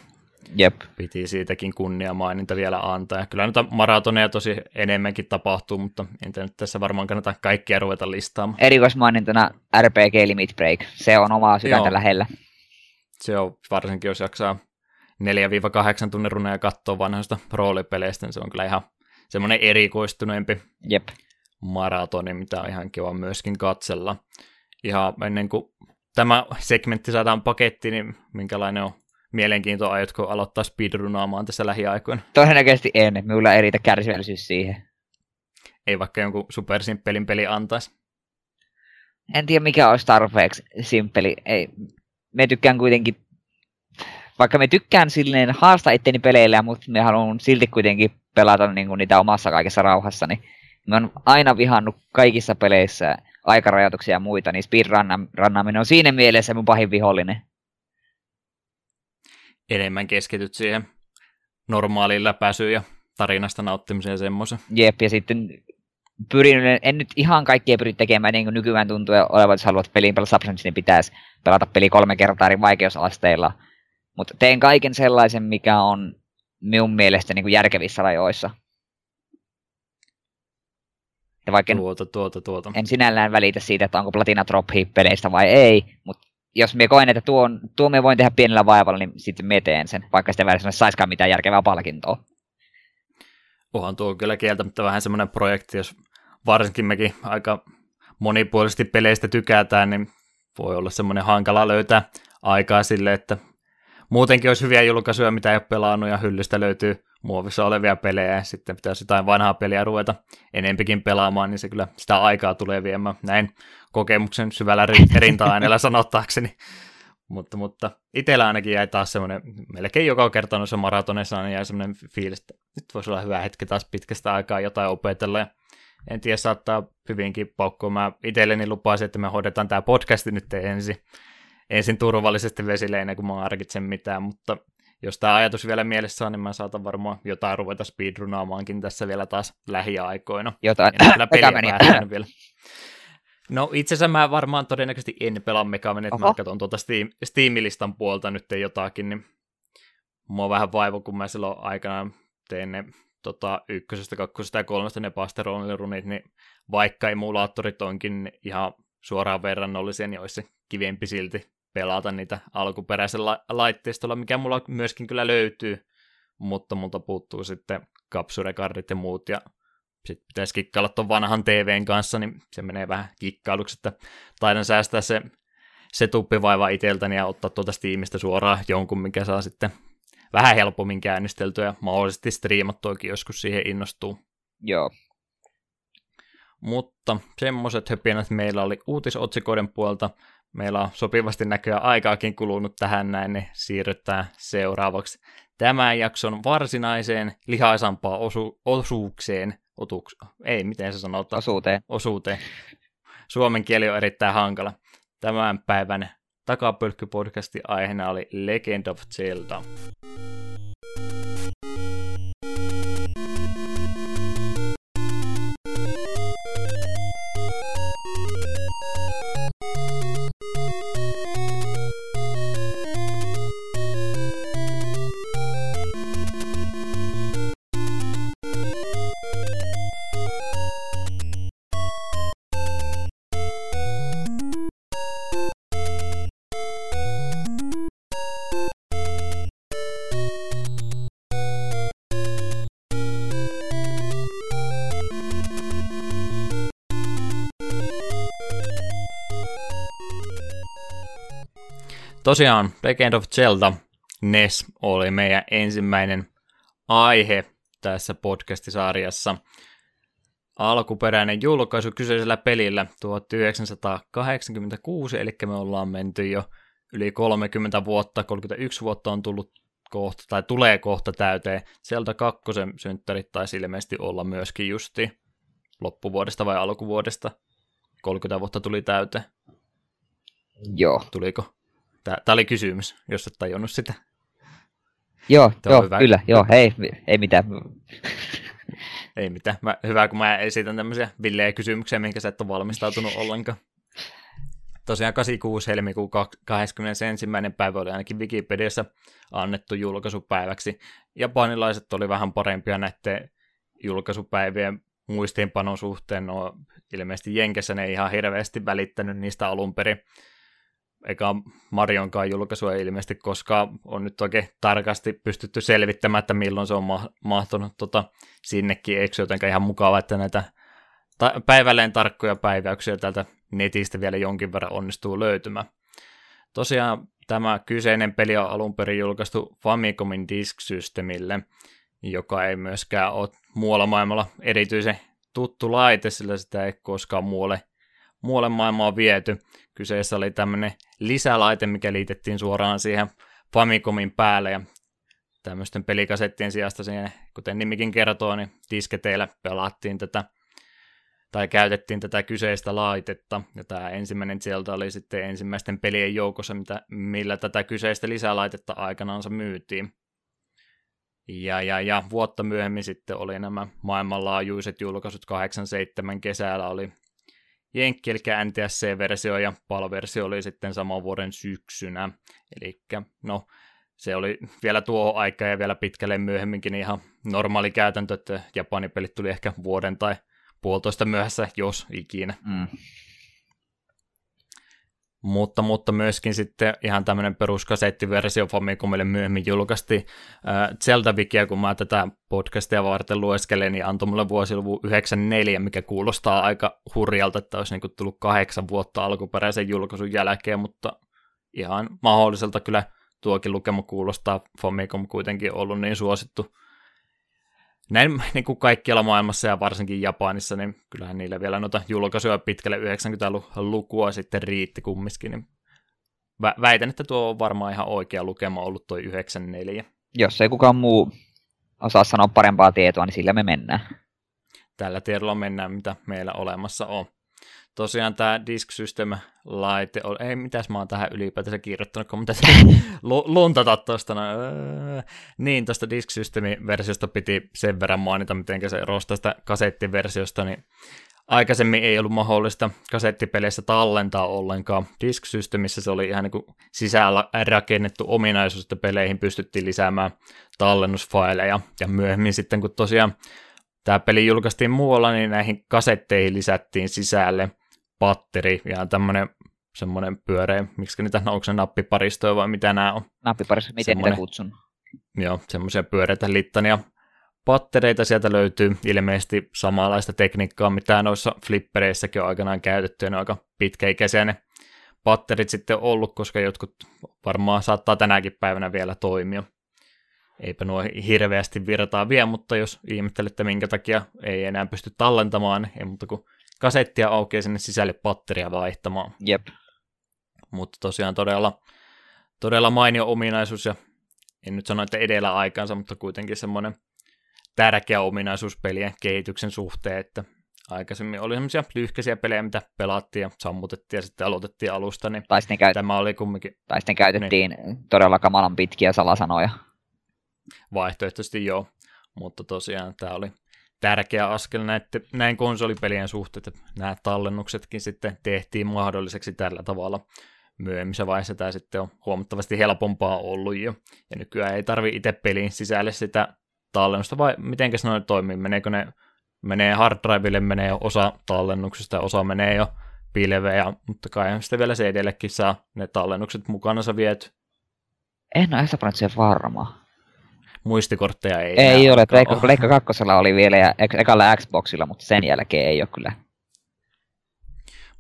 Speaker 2: Jep.
Speaker 1: Piti siitäkin kunnia maininta vielä antaa. Ja kyllä noita maratoneja tosi enemmänkin tapahtuu, mutta en nyt tässä varmaan kannata kaikkia ruveta listaamaan.
Speaker 2: Erikoismainintana RPG Limit Break. Se on omaa sydäntä Joo. lähellä.
Speaker 1: Se on varsinkin, jos jaksaa 4-8 tunnin runeja katsoa vanhoista roolipeleistä, niin se on kyllä ihan semmoinen erikoistuneempi
Speaker 2: Jep.
Speaker 1: Maratoni, mitä on ihan kiva myöskin katsella. Ihan ennen kuin tämä segmentti saadaan pakettiin, niin minkälainen on mielenkiinto, aiotko aloittaa speedrunaamaan tässä lähiaikoina?
Speaker 2: Todennäköisesti en, minulla ei riitä kärsivällisyys siihen.
Speaker 1: Ei vaikka jonkun supersimppelin peli antaisi.
Speaker 2: En tiedä mikä olisi tarpeeksi simppeli. Ei. Me tykkään kuitenkin, vaikka me tykkään silleen haasta itteni peleillä, mutta me haluan silti kuitenkin pelata niin kuin niitä omassa kaikessa rauhassa, niin mä oon aina vihannut kaikissa peleissä aikarajoituksia ja muita, niin speedrunnaaminen on siinä mielessä mun pahin vihollinen.
Speaker 1: Enemmän keskityt siihen normaaliin läpäisyyn ja tarinasta nauttimiseen semmoisen.
Speaker 2: Jep, ja sitten pyrin, en nyt ihan kaikkia pyri tekemään, niin kuin nykyään tuntuu olevan, jos haluat peliin pelata Substance, niin pitäisi pelata peli kolme kertaa eri vaikeusasteilla. Mutta teen kaiken sellaisen, mikä on minun mielestä niin kuin järkevissä rajoissa. Ja vaikka
Speaker 1: tuota, tuota, tuota.
Speaker 2: en sinällään välitä siitä, että onko Platina Drop peleistä vai ei, mutta jos me koen, että tuo, tuo me voin tehdä pienellä vaivalla, niin sitten me teen sen, vaikka sitä välillä saiskaan mitään järkevää palkintoa.
Speaker 1: Onhan tuo kyllä kieltämättä vähän semmoinen projekti, jos varsinkin mekin aika monipuolisesti peleistä tykätään, niin voi olla semmoinen hankala löytää aikaa sille, että muutenkin olisi hyviä julkaisuja, mitä ei ole pelannut, ja hyllystä löytyy muovissa olevia pelejä, ja sitten pitäisi jotain vanhaa peliä ruveta enempikin pelaamaan, niin se kyllä sitä aikaa tulee viemään. Näin kokemuksen syvällä rinta-aineella sanottaakseni. mutta, mutta itsellä ainakin jäi taas semmoinen, melkein joka kerta noissa maratoneissa niin jäi semmoinen fiilis, että nyt voisi olla hyvä hetki taas pitkästä aikaa jotain opetella, ja en tiedä, saattaa hyvinkin paukkua. Mä itselleni lupaisin, että me hoidetaan tämä podcasti nyt ensin, ensin turvallisesti vesille ennen kuin mä harkitsen mitään, mutta jos tämä ajatus vielä mielessä on, niin mä saatan varmaan jotain ruveta speedrunaamaankin tässä vielä taas lähiaikoina.
Speaker 2: Jotain.
Speaker 1: En vielä vielä. No itse asiassa mä varmaan todennäköisesti en pelaa Megamania, että mä katson tuota Steam, Steam-listan puolta nyt jotakin, niin mua vähän vaivo, kun mä silloin aikanaan tein ne tota, ykkösestä, kakkosesta ja kolmesta ne runit, niin vaikka emulaattorit onkin ihan suoraan verrannollisia, niin olisi se kivempi silti pelata niitä alkuperäisellä laitteistolla, mikä mulla myöskin kyllä löytyy, mutta multa puuttuu sitten kapsurekardit ja muut, ja sitten pitäisi kikkailla tuon vanhan TVn kanssa, niin se menee vähän kikkailuksi, että taidan säästää se, se tuppivaiva itseltäni ja ottaa tuota Steamista suoraan jonkun, mikä saa sitten vähän helpommin käynnisteltyä ja mahdollisesti striimattuakin joskus siihen innostuu.
Speaker 2: Joo.
Speaker 1: Mutta semmoiset höpinät meillä oli uutisotsikoiden puolta. Meillä on sopivasti näköjään aikaakin kulunut tähän näin, niin siirrytään seuraavaksi tämän jakson varsinaiseen lihaisampaan osu- osuukseen. Otuks- ei, miten se sanotaan?
Speaker 2: Osuuteen.
Speaker 1: Osuuteen. Suomen kieli on erittäin hankala. Tämän päivän Takapölkky-podcastin aiheena oli Legend of Zelda. Música Tosiaan Legend of Zelda NES oli meidän ensimmäinen aihe tässä podcastisarjassa. Alkuperäinen julkaisu kyseisellä pelillä 1986, eli me ollaan menty jo yli 30 vuotta, 31 vuotta on tullut kohta, tai tulee kohta täyteen. Zelda 2 synttärit taisi ilmeisesti olla myöskin justi loppuvuodesta vai alkuvuodesta. 30 vuotta tuli täyteen.
Speaker 2: Joo.
Speaker 1: Tuliko? Tämä oli kysymys, jos et tajunnut sitä.
Speaker 2: Joo, joo hyvä. kyllä, joo, ei, ei mitään.
Speaker 1: ei mitään. Mä, hyvä, kun mä esitän tämmöisiä villejä kysymyksiä, minkä sä et ole valmistautunut ollenkaan. Tosiaan 86 helmikuun 21. päivä oli ainakin Wikipediassa annettu julkaisupäiväksi. Japanilaiset oli vähän parempia näiden julkaisupäivien muistiinpanon suhteen. No, ilmeisesti Jenkessä ne ei ihan hirveästi välittänyt niistä alun perin eka Marionkaan julkaisu ei ilmeisesti koskaan on nyt oikein tarkasti pystytty selvittämään, että milloin se on ma- mahtunut tota, sinnekin, eikö jotenkin ihan mukava, että näitä ta- päivälleen tarkkoja päiväyksiä täältä netistä vielä jonkin verran onnistuu löytymään. Tosiaan tämä kyseinen peli on alun perin julkaistu Famicomin Disk-systemille, joka ei myöskään ole muualla maailmalla erityisen tuttu laite, sillä sitä ei koskaan muualle, muualle maailmaa viety. Kyseessä oli tämmöinen lisälaite, mikä liitettiin suoraan siihen Famicomin päälle ja tämmöisten pelikasettien sijasta siihen, kuten nimikin kertoo, niin disketeillä pelattiin tätä tai käytettiin tätä kyseistä laitetta, ja tämä ensimmäinen sieltä oli sitten ensimmäisten pelien joukossa, mitä, millä tätä kyseistä lisälaitetta aikanaansa myytiin. Ja, ja, ja vuotta myöhemmin sitten oli nämä maailmanlaajuiset julkaisut 87 kesällä oli Jenkki, eli NTSC-versio ja PAL-versio oli sitten saman vuoden syksynä. Eli no, se oli vielä tuo aika ja vielä pitkälle myöhemminkin ihan normaali käytäntö, että Japanipelit tuli ehkä vuoden tai puolitoista myöhässä, jos ikinä.
Speaker 2: Mm.
Speaker 1: Mutta, mutta myöskin sitten ihan tämmöinen peruskasettiversio Famicomille myöhemmin julkaisesti. Zelda Wikia, kun mä tätä podcastia varten lueskelin, niin antoi mulle vuosiluvu 94, mikä kuulostaa aika hurjalta, että olisi niin tullut kahdeksan vuotta alkuperäisen julkaisun jälkeen, mutta ihan mahdolliselta kyllä tuokin lukema kuulostaa. Famicom kuitenkin ollut niin suosittu näin niin kuin kaikkialla maailmassa ja varsinkin Japanissa, niin kyllähän niillä vielä noita julkaisuja pitkälle 90-lukua sitten riitti kumminkin. Niin väitän, että tuo on varmaan ihan oikea lukema ollut tuo 94.
Speaker 2: Jos ei kukaan muu osaa sanoa parempaa tietoa, niin sillä me mennään.
Speaker 1: Tällä tiedolla mennään, mitä meillä olemassa on tosiaan tämä Disk System-laite, ei mitäs mä oon tähän ylipäätänsä kirjoittanut, kun mitä luntata tuosta. No, öö. niin, tuosta Disk System-versiosta piti sen verran mainita, miten se erosi tästä kasettiversiosta, niin aikaisemmin ei ollut mahdollista kasettipeleissä tallentaa ollenkaan. Disk Systemissä se oli ihan niin kuin sisällä rakennettu ominaisuus, että peleihin pystyttiin lisäämään tallennusfaileja, ja myöhemmin sitten kun tosiaan tämä peli julkaistiin muualla, niin näihin kasetteihin lisättiin sisälle patteri ja tämmöinen semmoinen pyöreä, miksi niitä, onko se nappiparistoja vai mitä nämä on?
Speaker 2: Nappiparistoja, miten niitä kutsun?
Speaker 1: Joo, semmoisia pyöreitä littania pattereita sieltä löytyy ilmeisesti samanlaista tekniikkaa, mitä noissa flippereissäkin on aikanaan käytetty, ja ne on aika pitkäikäisiä ne patterit sitten ollut, koska jotkut varmaan saattaa tänäkin päivänä vielä toimia. Eipä nuo hirveästi virtaa vie, mutta jos ihmettelette minkä takia ei enää pysty tallentamaan, ei muuta kuin kasettia auki sinne sisälle patteria vaihtamaan.
Speaker 2: Jep.
Speaker 1: Mutta tosiaan todella, todella mainio ominaisuus ja en nyt sano, että edellä aikansa, mutta kuitenkin semmoinen tärkeä ominaisuus pelien kehityksen suhteen, että aikaisemmin oli semmoisia lyhkäisiä pelejä, mitä pelattiin ja sammutettiin ja sitten aloitettiin alusta, niin
Speaker 2: tai sitten käyt...
Speaker 1: tämä oli kumminkin...
Speaker 2: Tai sitten käytettiin niin. todella kamalan pitkiä salasanoja.
Speaker 1: Vaihtoehtoisesti joo, mutta tosiaan tämä oli tärkeä askel näin, näin konsolipelien suhteen, että nämä tallennuksetkin sitten tehtiin mahdolliseksi tällä tavalla. Myöhemmissä vaiheessa tämä sitten on huomattavasti helpompaa ollut jo, ja nykyään ei tarvi itse pelin sisälle sitä tallennusta, vai miten se noin toimii, meneekö ne, menee hard drivelle, menee osa tallennuksesta, osa menee jo pilveen, mutta kai sitten vielä CD-llekin saa ne tallennukset mukana viety.
Speaker 2: En ole ehdottomasti varma
Speaker 1: muistikortteja ei
Speaker 2: Ei ole, Pleikka, Pleikka kakkosella oli vielä ja ekalla Xboxilla, mutta sen jälkeen ei ole kyllä.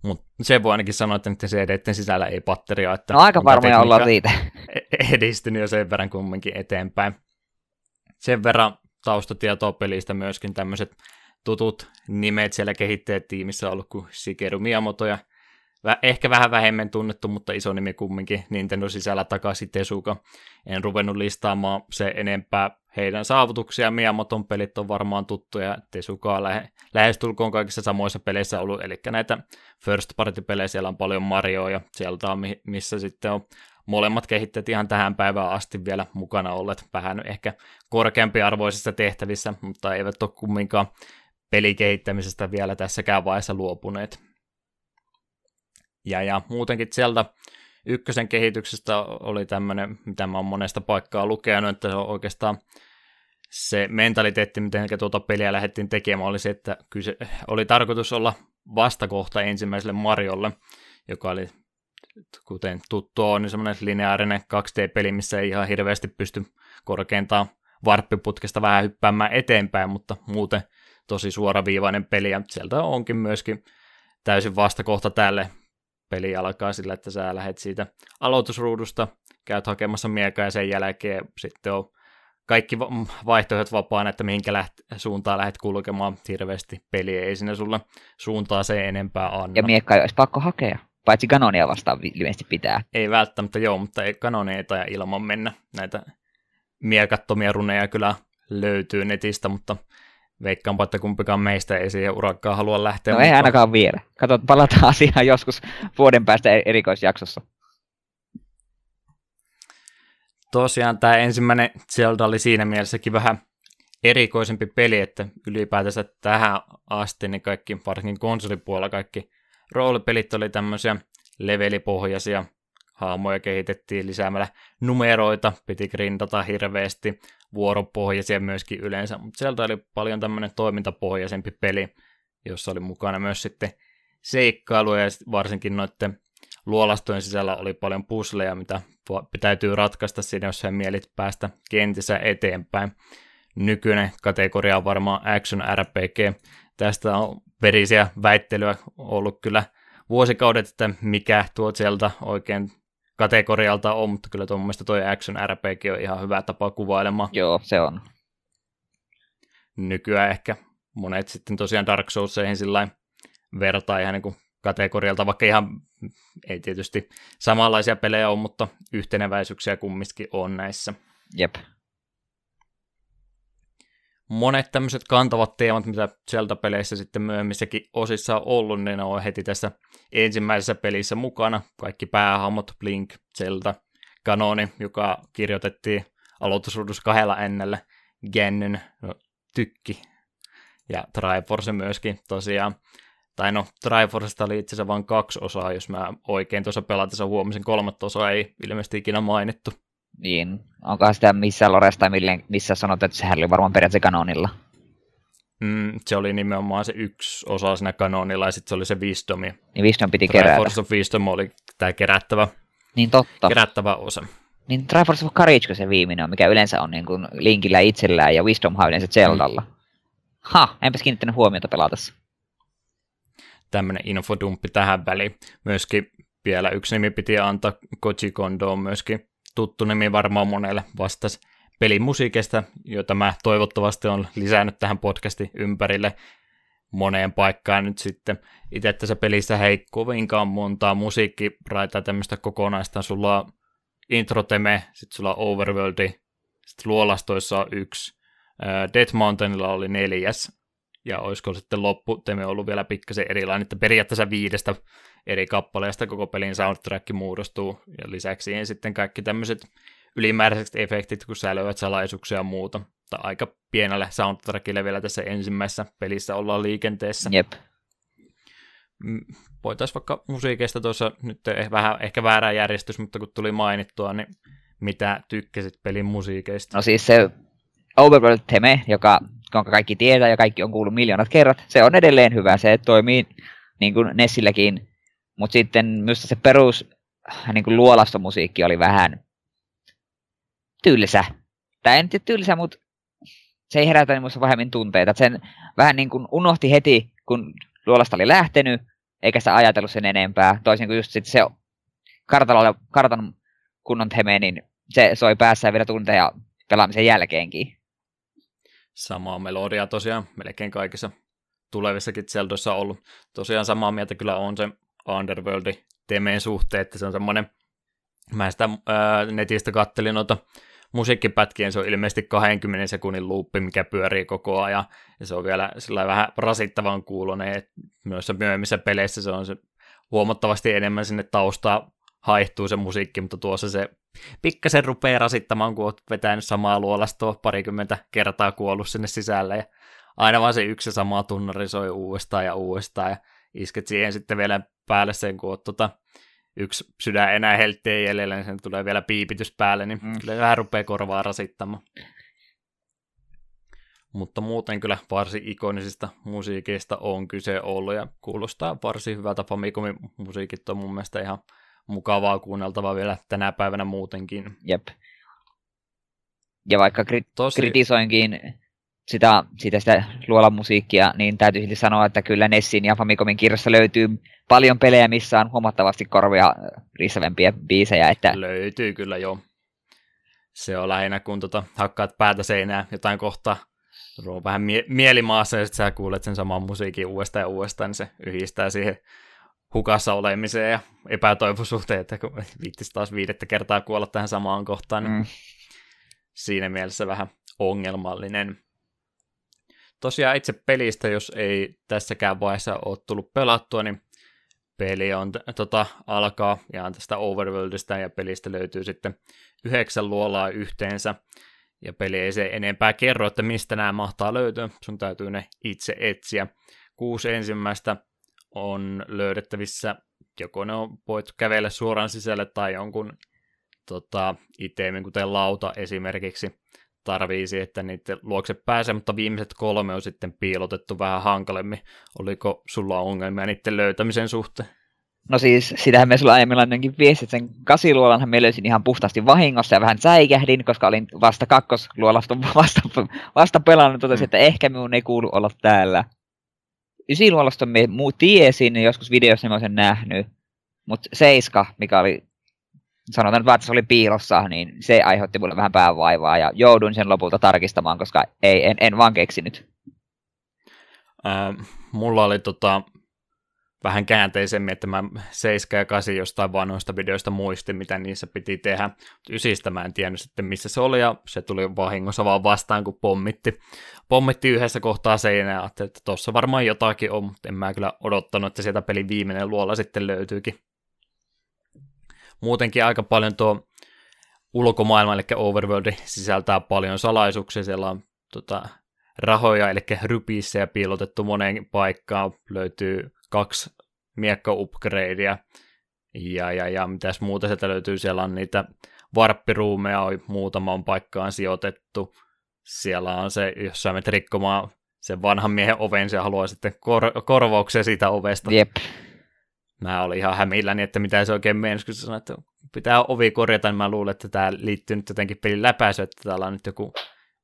Speaker 1: Mutta se voi ainakin sanoa, että niiden cd sisällä ei patteria. Että
Speaker 2: no aika varmoja ollaan siitä.
Speaker 1: E- edistynyt jo sen verran kumminkin eteenpäin. Sen verran taustatietoa pelistä myöskin tämmöiset tutut nimet siellä kehittäjätiimissä on ollut kuin Shigeru Miyamoto ja ehkä vähän vähemmän tunnettu, mutta iso nimi kumminkin Nintendo sisällä takaisin Tesuka. En ruvennut listaamaan se enempää heidän saavutuksia. Miamoton pelit on varmaan tuttuja. Tesukaa lähe, lähestulkoon kaikissa samoissa peleissä ollut, eli näitä first party pelejä siellä on paljon Marioa ja sieltä on missä sitten on molemmat kehittäjät ihan tähän päivään asti vielä mukana olleet vähän ehkä korkeampiarvoisissa tehtävissä, mutta eivät ole kumminkaan pelikehittämisestä vielä tässäkään vaiheessa luopuneet. Ja, ja muutenkin sieltä ykkösen kehityksestä oli tämmöinen, mitä mä oon monesta paikkaa lukenut, että se on oikeastaan se mentaliteetti, miten tuota peliä lähdettiin tekemään, oli se, että kyse, oli tarkoitus olla vastakohta ensimmäiselle Mariolle, joka oli, kuten tuttu on, niin semmoinen lineaarinen 2D-peli, missä ei ihan hirveästi pysty korkeintaan varppiputkesta vähän hyppäämään eteenpäin, mutta muuten tosi suoraviivainen peli, ja sieltä onkin myöskin täysin vastakohta tälle peli alkaa sillä, että sä lähdet siitä aloitusruudusta, käyt hakemassa miekaa ja sen jälkeen sitten on kaikki vaihtoehdot vapaana, että mihinkä läht- suuntaan lähdet kulkemaan hirveästi. Peli ei sinne sulle suuntaa se enempää anna.
Speaker 2: Ja miekka olisi pakko hakea, paitsi kanonia vastaan ilmeisesti pitää.
Speaker 1: Ei välttämättä joo, mutta ei kanoneita ja ilman mennä. Näitä miekattomia runeja kyllä löytyy netistä, mutta Veikkaanpa, että kumpikaan meistä ei siihen urakkaan halua lähteä.
Speaker 2: No mukaan. ei ainakaan vielä. Kato, palataan asiaan joskus vuoden päästä e- erikoisjaksossa.
Speaker 1: Tosiaan tämä ensimmäinen Zelda oli siinä mielessäkin vähän erikoisempi peli, että ylipäätänsä tähän asti niin kaikki, varsinkin konsolipuolella kaikki roolipelit oli tämmöisiä levelipohjaisia, haamoja kehitettiin lisäämällä numeroita, piti grindata hirveästi, vuoropohjaisia myöskin yleensä, mutta sieltä oli paljon tämmöinen toimintapohjaisempi peli, jossa oli mukana myös sitten seikkailuja ja varsinkin noiden luolastojen sisällä oli paljon pusleja, mitä täytyy ratkaista siinä, jos sä mielit päästä kentissä eteenpäin. Nykyinen kategoria on varmaan Action RPG. Tästä on verisiä väittelyä ollut kyllä vuosikaudet, että mikä tuo sieltä oikein kategorialta on, mutta kyllä tuon mielestä toi Action RPG on ihan hyvä tapa kuvailemaan.
Speaker 2: Joo, se on.
Speaker 1: Nykyään ehkä monet sitten tosiaan Dark Soulseihin sillä vertaa ihan niin kuin kategorialta, vaikka ihan ei tietysti samanlaisia pelejä ole, mutta yhteneväisyyksiä kumminkin on näissä.
Speaker 2: Jep.
Speaker 1: Monet tämmöiset kantavat teemat, mitä sieltä peleissä sitten myöhemmissäkin osissa on ollut, niin ne on heti tässä ensimmäisessä pelissä mukana. Kaikki päähahmot, Blink, Zelda, Kanoni, joka kirjoitettiin aloitusruudussa kahdella ennellä, Gennyn, no, Tykki ja Triforce myöskin tosiaan. Tai no, Triforcesta oli itse asiassa vain kaksi osaa, jos mä oikein tuossa pelatessa huomasin, kolmatta osaa ei ilmeisesti ikinä mainittu.
Speaker 2: Niin, onko sitä missä Loresta missä sanot, että sehän oli varmaan periaatteessa kanonilla?
Speaker 1: Mm, se oli nimenomaan se yksi osa siinä kanonilla, ja sitten se oli se Wisdomi.
Speaker 2: Niin Wisdom piti kerätä.
Speaker 1: Triforce of Wisdom oli tämä kerättävä,
Speaker 2: niin totta.
Speaker 1: kerättävä osa.
Speaker 2: Niin Triforce of Courage, se viimeinen on, mikä yleensä on niin kuin Linkillä itsellään, ja Wisdom on yleensä Zeldalla. Mm. Ha, enpäs kiinnittänyt huomiota pelatessa
Speaker 1: tämmöinen infodumppi tähän väliin. Myöskin vielä yksi nimi piti antaa, Koji Kondo on myöskin tuttu nimi varmaan monelle vastas pelimusiikista, jota mä toivottavasti on lisännyt tähän podcastin ympärille moneen paikkaan nyt sitten. Itse tässä pelissä ei kovinkaan montaa musiikkiraitaa tämmöistä kokonaista. Sulla on introteme, sitten sulla on overworldi, sitten luolastoissa on yksi, Death Mountainilla oli neljäs, ja olisiko sitten lopputeme ollut vielä pikkasen erilainen, että periaatteessa viidestä eri kappaleesta koko pelin soundtrack muodostuu, ja lisäksi siihen sitten kaikki tämmöiset ylimääräiset efektit, kun sä löydät salaisuuksia ja muuta. Tai aika pienelle soundtrackille vielä tässä ensimmäisessä pelissä ollaan liikenteessä.
Speaker 2: Jep.
Speaker 1: Mm, voitaisiin vaikka musiikeista tuossa nyt eh, vähän ehkä väärä järjestys, mutta kun tuli mainittua, niin mitä tykkäsit pelin musiikeista?
Speaker 2: No siis se Overworld-teme, joka, jonka kaikki tietää ja kaikki on kuullut miljoonat kerrat, se on edelleen hyvä. Se toimii niin kuin Nessilläkin, mutta sitten myös se perus niin kuin luolastomusiikki oli vähän tylsä. Tai en tiedä tylsä, mutta se ei herätä minusta vähemmän tunteita. Sen vähän niin kuin unohti heti, kun luolasta oli lähtenyt, eikä sitä ajatellut sen enempää. Toisin kuin just sit se kartalla, kartan kunnon teme, niin se soi päässä vielä tunteja pelaamisen jälkeenkin
Speaker 1: samaa melodiaa tosiaan melkein kaikissa tulevissakin Zeldoissa on ollut. Tosiaan samaa mieltä kyllä on se Underworld temeen suhteen, että se on semmoinen, mä sitä ää, netistä kattelin noita musiikkipätkien, se on ilmeisesti 20 sekunnin luuppi, mikä pyörii koko ajan, ja se on vielä sillä vähän rasittavan kuulonen, että myös myöhemmissä peleissä se on se huomattavasti enemmän sinne taustaa haihtuu se musiikki, mutta tuossa se pikkasen rupeaa rasittamaan, kun olet vetänyt samaa luolastoa parikymmentä kertaa kuollut sinne sisälle, ja aina vaan se yksi sama tunnari soi uudestaan ja uudestaan, ja isket siihen sitten vielä päälle sen, kun olet tota, yksi sydän enää helttiä jäljellä, niin sen tulee vielä piipitys päälle, niin mm. kyllä vähän rupeaa korvaa rasittamaan. Mutta muuten kyllä varsin ikonisista musiikeista on kyse ollut, ja kuulostaa varsin hyvältä. Famicomin musiikit on mun mielestä ihan mukavaa kuunneltavaa vielä tänä päivänä muutenkin.
Speaker 2: Jep. Ja vaikka kri- Tosi... kritisoinkin sitä, sitä, sitä luolan musiikkia, niin täytyy silti sanoa, että kyllä Nessin ja Famicomin kirjassa löytyy paljon pelejä, missä on huomattavasti korvia riistävämpiä biisejä. Että...
Speaker 1: Löytyy kyllä jo. Se on lähinnä, kun tota, hakkaat päätä seinää jotain kohtaa, on vähän mie- mielimaassa ja sitten sä kuulet sen saman musiikin uudestaan ja uudestaan, niin se yhdistää siihen hukassa olemiseen ja epätoivoisuuteen, että kun viittisi taas viidettä kertaa kuolla tähän samaan kohtaan, niin mm. siinä mielessä vähän ongelmallinen. Tosiaan itse pelistä, jos ei tässäkään vaiheessa ole tullut pelattua, niin peli on, tota, alkaa ihan tästä Overworldista ja pelistä löytyy sitten yhdeksän luolaa yhteensä. Ja peli ei se enempää kerro, että mistä nämä mahtaa löytyä, sun täytyy ne itse etsiä. Kuusi ensimmäistä on löydettävissä, joko ne on, voit kävellä suoraan sisälle tai jonkun tota, itemin, kuten lauta esimerkiksi, tarvii että niiden luokse pääsee, mutta viimeiset kolme on sitten piilotettu vähän hankalemmin. Oliko sulla ongelmia niiden löytämisen suhteen?
Speaker 2: No siis, sitähän me sulla aiemmin ainakin viestit, sen kasiluolanhan me löysin ihan puhtaasti vahingossa ja vähän säikähdin, koska olin vasta kakkosluolasta vasta, vasta pelannut, totesin, että ehkä minun ei kuulu olla täällä. Ysiluolasta me muu tiesin, joskus videossa mä sen nähnyt, mutta seiska, mikä oli, sanotaan että se oli piilossa, niin se aiheutti mulle vähän päävaivaa ja jouduin sen lopulta tarkistamaan, koska ei, en, en vaan keksinyt.
Speaker 1: Äh, mulla oli tota, vähän käänteisemmin, että mä 7 ja 8 jostain vanhoista videoista muistin, mitä niissä piti tehdä. Ysistä mä en tiennyt sitten, missä se oli, ja se tuli vahingossa vaan vastaan, kun pommitti. Pommitti yhdessä kohtaa seinää, ja että tuossa varmaan jotakin on, mutta en mä kyllä odottanut, että sieltä pelin viimeinen luola sitten löytyykin. Muutenkin aika paljon tuo ulkomaailma, eli Overworld, sisältää paljon salaisuuksia, siellä on tota, rahoja, eli rypissä piilotettu moneen paikkaan, löytyy kaksi miekka-upgradea, ja, ja, ja mitäs muuta sieltä löytyy, siellä on niitä varppiruumeja, muutamaan paikkaan sijoitettu, siellä on se, jos sä menet rikkomaan sen vanhan miehen oven, se haluaa sitten kor- korvauksia siitä ovesta.
Speaker 2: Jep.
Speaker 1: Mä olin ihan hämilläni, että mitä se oikein meinasi, kun se sanoi, että pitää ovi korjata, niin mä luulen, että tämä liittyy nyt jotenkin pelin läpäisy, että täällä on nyt joku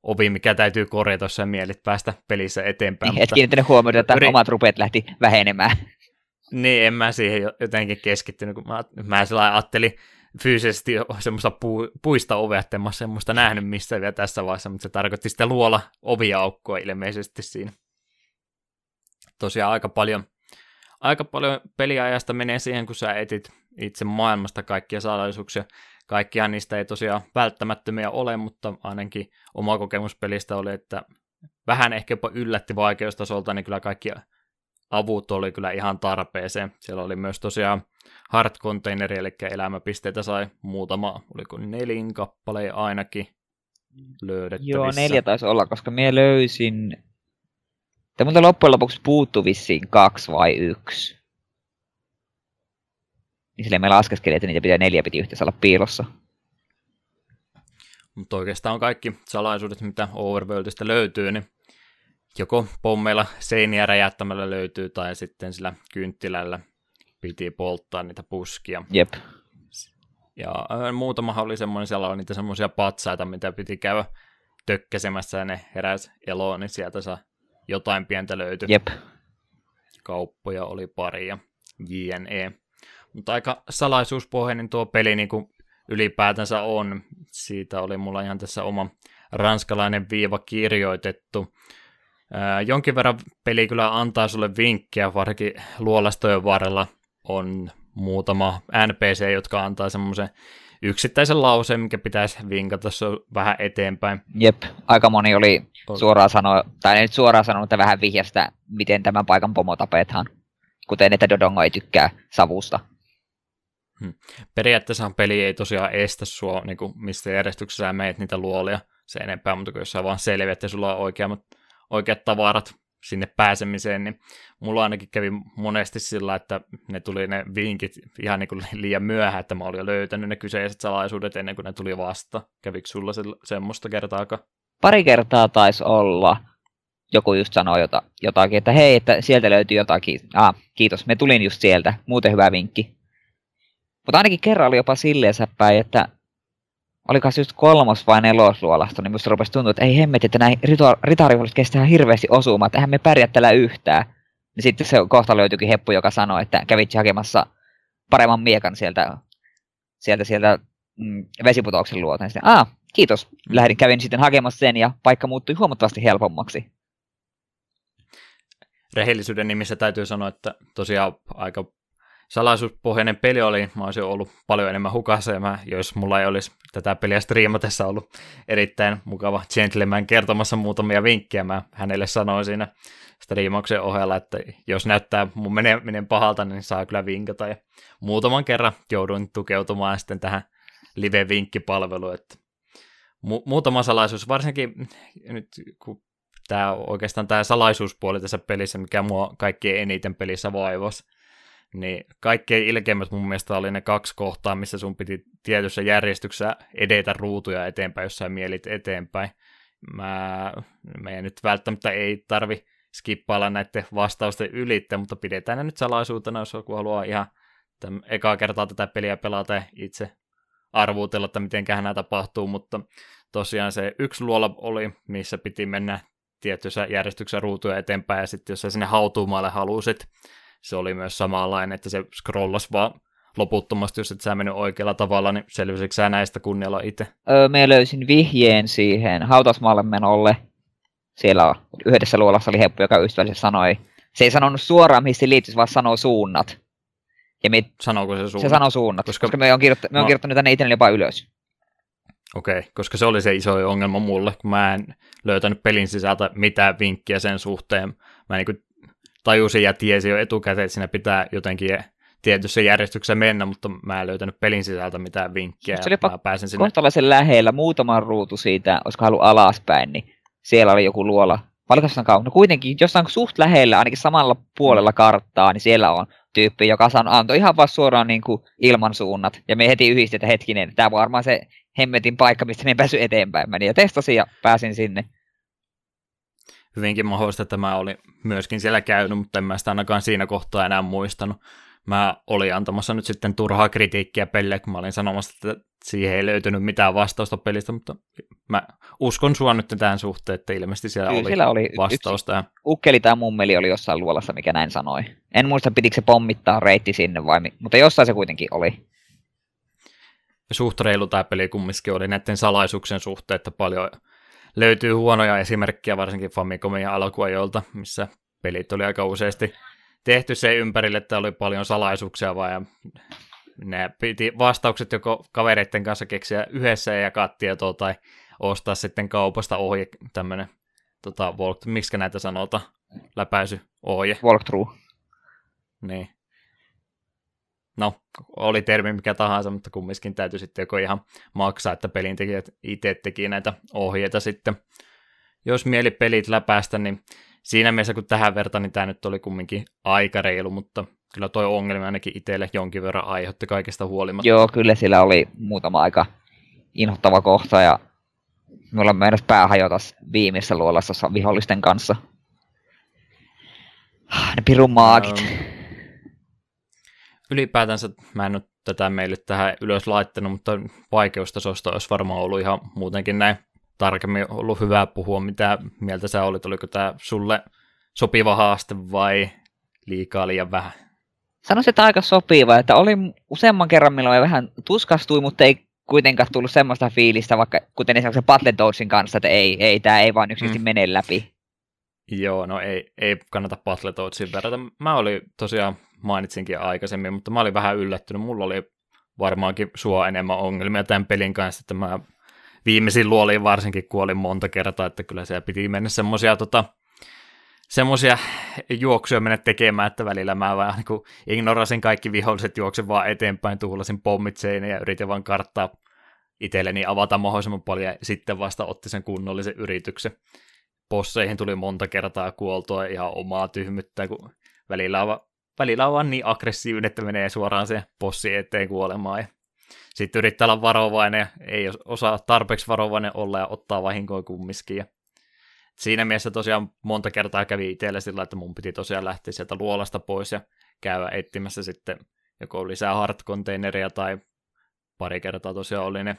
Speaker 1: ovi, mikä täytyy korjata, jos mielit päästä pelissä eteenpäin.
Speaker 2: Niin, et kiinnittänyt huomioon, että yri... omat rupeat lähti vähenemään.
Speaker 1: Niin, en mä siihen jotenkin keskittynyt, kun mä, mä sillä ajattelin fyysisesti semmoista pu, puista ovea, että en mä semmoista nähnyt missä vielä tässä vaiheessa, mutta se tarkoitti sitten luola oviaukkoa ilmeisesti siinä. Tosiaan aika paljon, aika paljon peliajasta menee siihen, kun sä etit itse maailmasta kaikkia salaisuuksia. Kaikkihan niistä ei tosiaan välttämättömiä ole, mutta ainakin oma kokemus pelistä oli, että vähän ehkä jopa yllätti vaikeustasolta, niin kyllä kaikki avut oli kyllä ihan tarpeeseen. Siellä oli myös tosiaan hard containeri, eli elämäpisteitä sai muutama, oliko nelin kappaleen ainakin löydettävissä.
Speaker 2: Joo, neljä taisi olla, koska minä löysin... Tämä muuten loppujen lopuksi puuttu vissiin kaksi vai yksi niin silleen me laskeskelin, että niitä pitää neljä piti yhteensä olla piilossa.
Speaker 1: Mutta oikeastaan on kaikki salaisuudet, mitä Overworldista löytyy, niin joko pommeilla seiniä räjättämällä löytyy, tai sitten sillä kynttilällä piti polttaa niitä puskia.
Speaker 2: Jep.
Speaker 1: Ja muutamahan oli semmoinen, siellä oli niitä semmoisia patsaita, mitä piti käydä tökkäsemässä, ja ne heräs eloon, niin sieltä saa jotain pientä löytyä.
Speaker 2: Jep.
Speaker 1: Kauppoja oli pari ja JNE. Mutta aika salaisuuspohjainen tuo peli niin kuin ylipäätänsä on. Siitä oli mulla ihan tässä oma ranskalainen viiva kirjoitettu. Ää, jonkin verran peli kyllä antaa sulle vinkkiä, varsinkin luolastojen varrella on muutama NPC, jotka antaa semmoisen yksittäisen lauseen, mikä pitäisi vinkata se vähän eteenpäin.
Speaker 2: Jep, aika moni oli suoraan sanoa, tai ei nyt suoraan sanonut, mutta vähän vihjasta, miten tämän paikan pomo tapetaan. Kuten että Dodongo ei tykkää savusta.
Speaker 1: Hmm. Periaatteessa peli ei tosiaan estä sua, niin kuin mistä järjestyksessä sä meet niitä luolia se enempää, mutta kun jos sä vaan selviät ja sulla on oikeat, oikeat tavarat sinne pääsemiseen, niin mulla ainakin kävi monesti sillä, että ne tuli ne vinkit ihan niin kuin liian myöhään, että mä olin jo löytänyt ne kyseiset salaisuudet ennen kuin ne tuli vasta. Kävikö sulla se, semmoista kertaakaan?
Speaker 2: Pari kertaa taisi olla. Joku just sanoi jota, jotakin, että hei, että sieltä löytyy jotakin. Ah, kiitos, me tulin just sieltä. Muuten hyvä vinkki. Mutta ainakin kerran oli jopa silleen päin, että olikas just kolmos vai nelosluolasto, niin musta rupesi tuntua, että ei hemmet, että näin ritaarihuolet kestää hirveästi osumaan, että eihän me pärjää tällä yhtään. Niin sitten se kohta löytyikin heppu, joka sanoi, että kävitsi hakemassa paremman miekan sieltä, sieltä, sieltä mm, vesiputouksen luota. Ja sitten, ah, kiitos. Lähdin, kävin sitten hakemassa sen ja paikka muuttui huomattavasti helpommaksi.
Speaker 1: Rehellisyyden nimissä täytyy sanoa, että tosiaan aika salaisuuspohjainen peli oli, mä olisin ollut paljon enemmän hukassa, ja mä, jos mulla ei olisi tätä peliä striimatessa ollut erittäin mukava gentleman kertomassa muutamia vinkkejä, mä hänelle sanoin siinä striimauksen ohella, että jos näyttää mun meneminen pahalta, niin saa kyllä vinkata, ja muutaman kerran jouduin tukeutumaan sitten tähän live-vinkkipalveluun, että mu- muutama salaisuus, varsinkin nyt kun tämä oikeastaan tämä salaisuuspuoli tässä pelissä, mikä mua kaikkien eniten pelissä vaivasi, niin kaikkein ilkeimmät mun mielestä oli ne kaksi kohtaa, missä sun piti tietyssä järjestyksessä edetä ruutuja eteenpäin, jos sä mielit eteenpäin. mä, meidän nyt välttämättä ei tarvi skippailla näiden vastausten ylittä, mutta pidetään ne nyt salaisuutena, jos joku haluaa ihan tämän, ekaa kertaa tätä peliä pelata ja itse arvuutella, että miten nämä tapahtuu, mutta tosiaan se yksi luola oli, missä piti mennä tietyssä järjestyksessä ruutuja eteenpäin, ja sitten jos sä sinne hautuumaalle halusit, se oli myös samanlainen, että se scrollas vaan loputtomasti, jos et sä mennyt oikealla tavalla, niin selvisikö sä näistä kunnialla itse?
Speaker 2: Öö, me löysin vihjeen siihen hautasmaalle menolle. Siellä on, yhdessä luolassa oli heppu, joka ystävällisesti sanoi. Se ei sanonut suoraan, mihin se liittyisi, vaan sanoo suunnat.
Speaker 1: Ja me, Sanooko se suunnat?
Speaker 2: Se sanoo suunnat, koska, koska me on, kirjoittanut, me on kirjoittanut tänne itselleni jopa ylös.
Speaker 1: Okei, okay, koska se oli se iso ongelma mulle, kun mä en löytänyt pelin sisältä mitään vinkkiä sen suhteen. Mä niin tajusin ja tiesin jo etukäteen, että siinä pitää jotenkin tietyssä järjestyksessä mennä, mutta mä en löytänyt pelin sisältä mitään vinkkiä.
Speaker 2: Se oli mä pääsin sinne... kohtalaisen lähellä, muutaman ruutu siitä, olisiko halu alaspäin, niin siellä oli joku luola. Paljonko kauan? No kuitenkin jossain suht lähellä, ainakin samalla puolella karttaa, niin siellä on tyyppi, joka sanoi, antoi ihan vaan suoraan niin kuin ilman suunnat. Ja me heti yhdistetään hetkinen, tämä varmaan se hemmetin paikka, mistä me pääsy eteenpäin. Menin ja testasin ja pääsin sinne.
Speaker 1: Hyvinkin mahdollista, että mä olin myöskin siellä käynyt, mutta en mä sitä ainakaan siinä kohtaa enää muistanut mä olin antamassa nyt sitten turhaa kritiikkiä pelille, kun mä olin sanomassa, että siihen ei löytynyt mitään vastausta pelistä, mutta mä uskon sua nyt tämän suhteen, että ilmeisesti siellä Kyllä, oli, siellä oli vastausta. Yksi
Speaker 2: ukkeli tai mummeli oli jossain luolassa, mikä näin sanoi. En muista, pitikö se pommittaa reitti sinne vai, mutta jossain se kuitenkin oli.
Speaker 1: Suht reilu tämä peli kumminkin oli näiden salaisuuksien suhteen, että paljon löytyy huonoja esimerkkejä, varsinkin Famicomin alkuajoilta, missä pelit oli aika useasti tehty se ympärille, että oli paljon salaisuuksia vaan ja ne piti vastaukset joko kavereiden kanssa keksiä yhdessä ja jakaa tietoa tai ostaa sitten kaupasta ohje tämmöinen, tota, walk, miksi näitä sanota, läpäisy ohje.
Speaker 2: Walkthrough.
Speaker 1: Niin. No, oli termi mikä tahansa, mutta kumminkin täytyy sitten joko ihan maksaa, että pelintekijät itse teki näitä ohjeita sitten. Jos mieli pelit läpäistä, niin siinä mielessä, kun tähän vertaan, niin tämä nyt oli kumminkin aika reilu, mutta kyllä toi ongelma ainakin itselle jonkin verran aiheutti kaikesta huolimatta.
Speaker 2: Joo, kyllä sillä oli muutama aika inhottava kohta ja mulla meinas pää hajota viimeisessä luolassa vihollisten kanssa. Ne pirun maagit.
Speaker 1: Ylipäätänsä mä en nyt tätä meille tähän ylös laittanut, mutta vaikeustasosta olisi varmaan ollut ihan muutenkin näin tarkemmin ollut hyvä puhua, mitä mieltä sä olit, oliko tämä sulle sopiva haaste vai liikaa liian vähän?
Speaker 2: Sanoisin, että aika sopiva, että oli useamman kerran, milloin vähän tuskastui, mutta ei kuitenkaan tullut semmoista fiilistä, vaikka kuten esimerkiksi Battletoadsin kanssa, että ei, ei tämä ei vaan yksinkertaisesti mm. mene läpi.
Speaker 1: Joo, no ei, ei kannata Battletoadsin verrata. Mä olin tosiaan, mainitsinkin aikaisemmin, mutta mä olin vähän yllättynyt. Mulla oli varmaankin sua enemmän ongelmia tämän pelin kanssa, että mä viimeisin luoliin varsinkin kuolin monta kertaa, että kyllä siellä piti mennä semmoisia tota, semmoisia juoksuja mennä tekemään, että välillä mä vaan niin ignorasin kaikki viholliset juoksen vaan eteenpäin, tuhlasin pommit ja yritin vaan karttaa itselleni avata mahdollisimman paljon ja sitten vasta otti sen kunnollisen yrityksen. Posseihin tuli monta kertaa kuoltua ihan omaa tyhmyttä, kun välillä välillä on vaan niin aggressiivinen, että menee suoraan se possi eteen kuolemaan ja sitten yrittää olla varovainen ei osaa tarpeeksi varovainen olla ja ottaa vahinkoa kumminkin. Ja siinä mielessä tosiaan monta kertaa kävi itselle sillä, että mun piti tosiaan lähteä sieltä luolasta pois ja käydä etsimässä sitten joko lisää hard-containeria tai pari kertaa tosiaan oli ne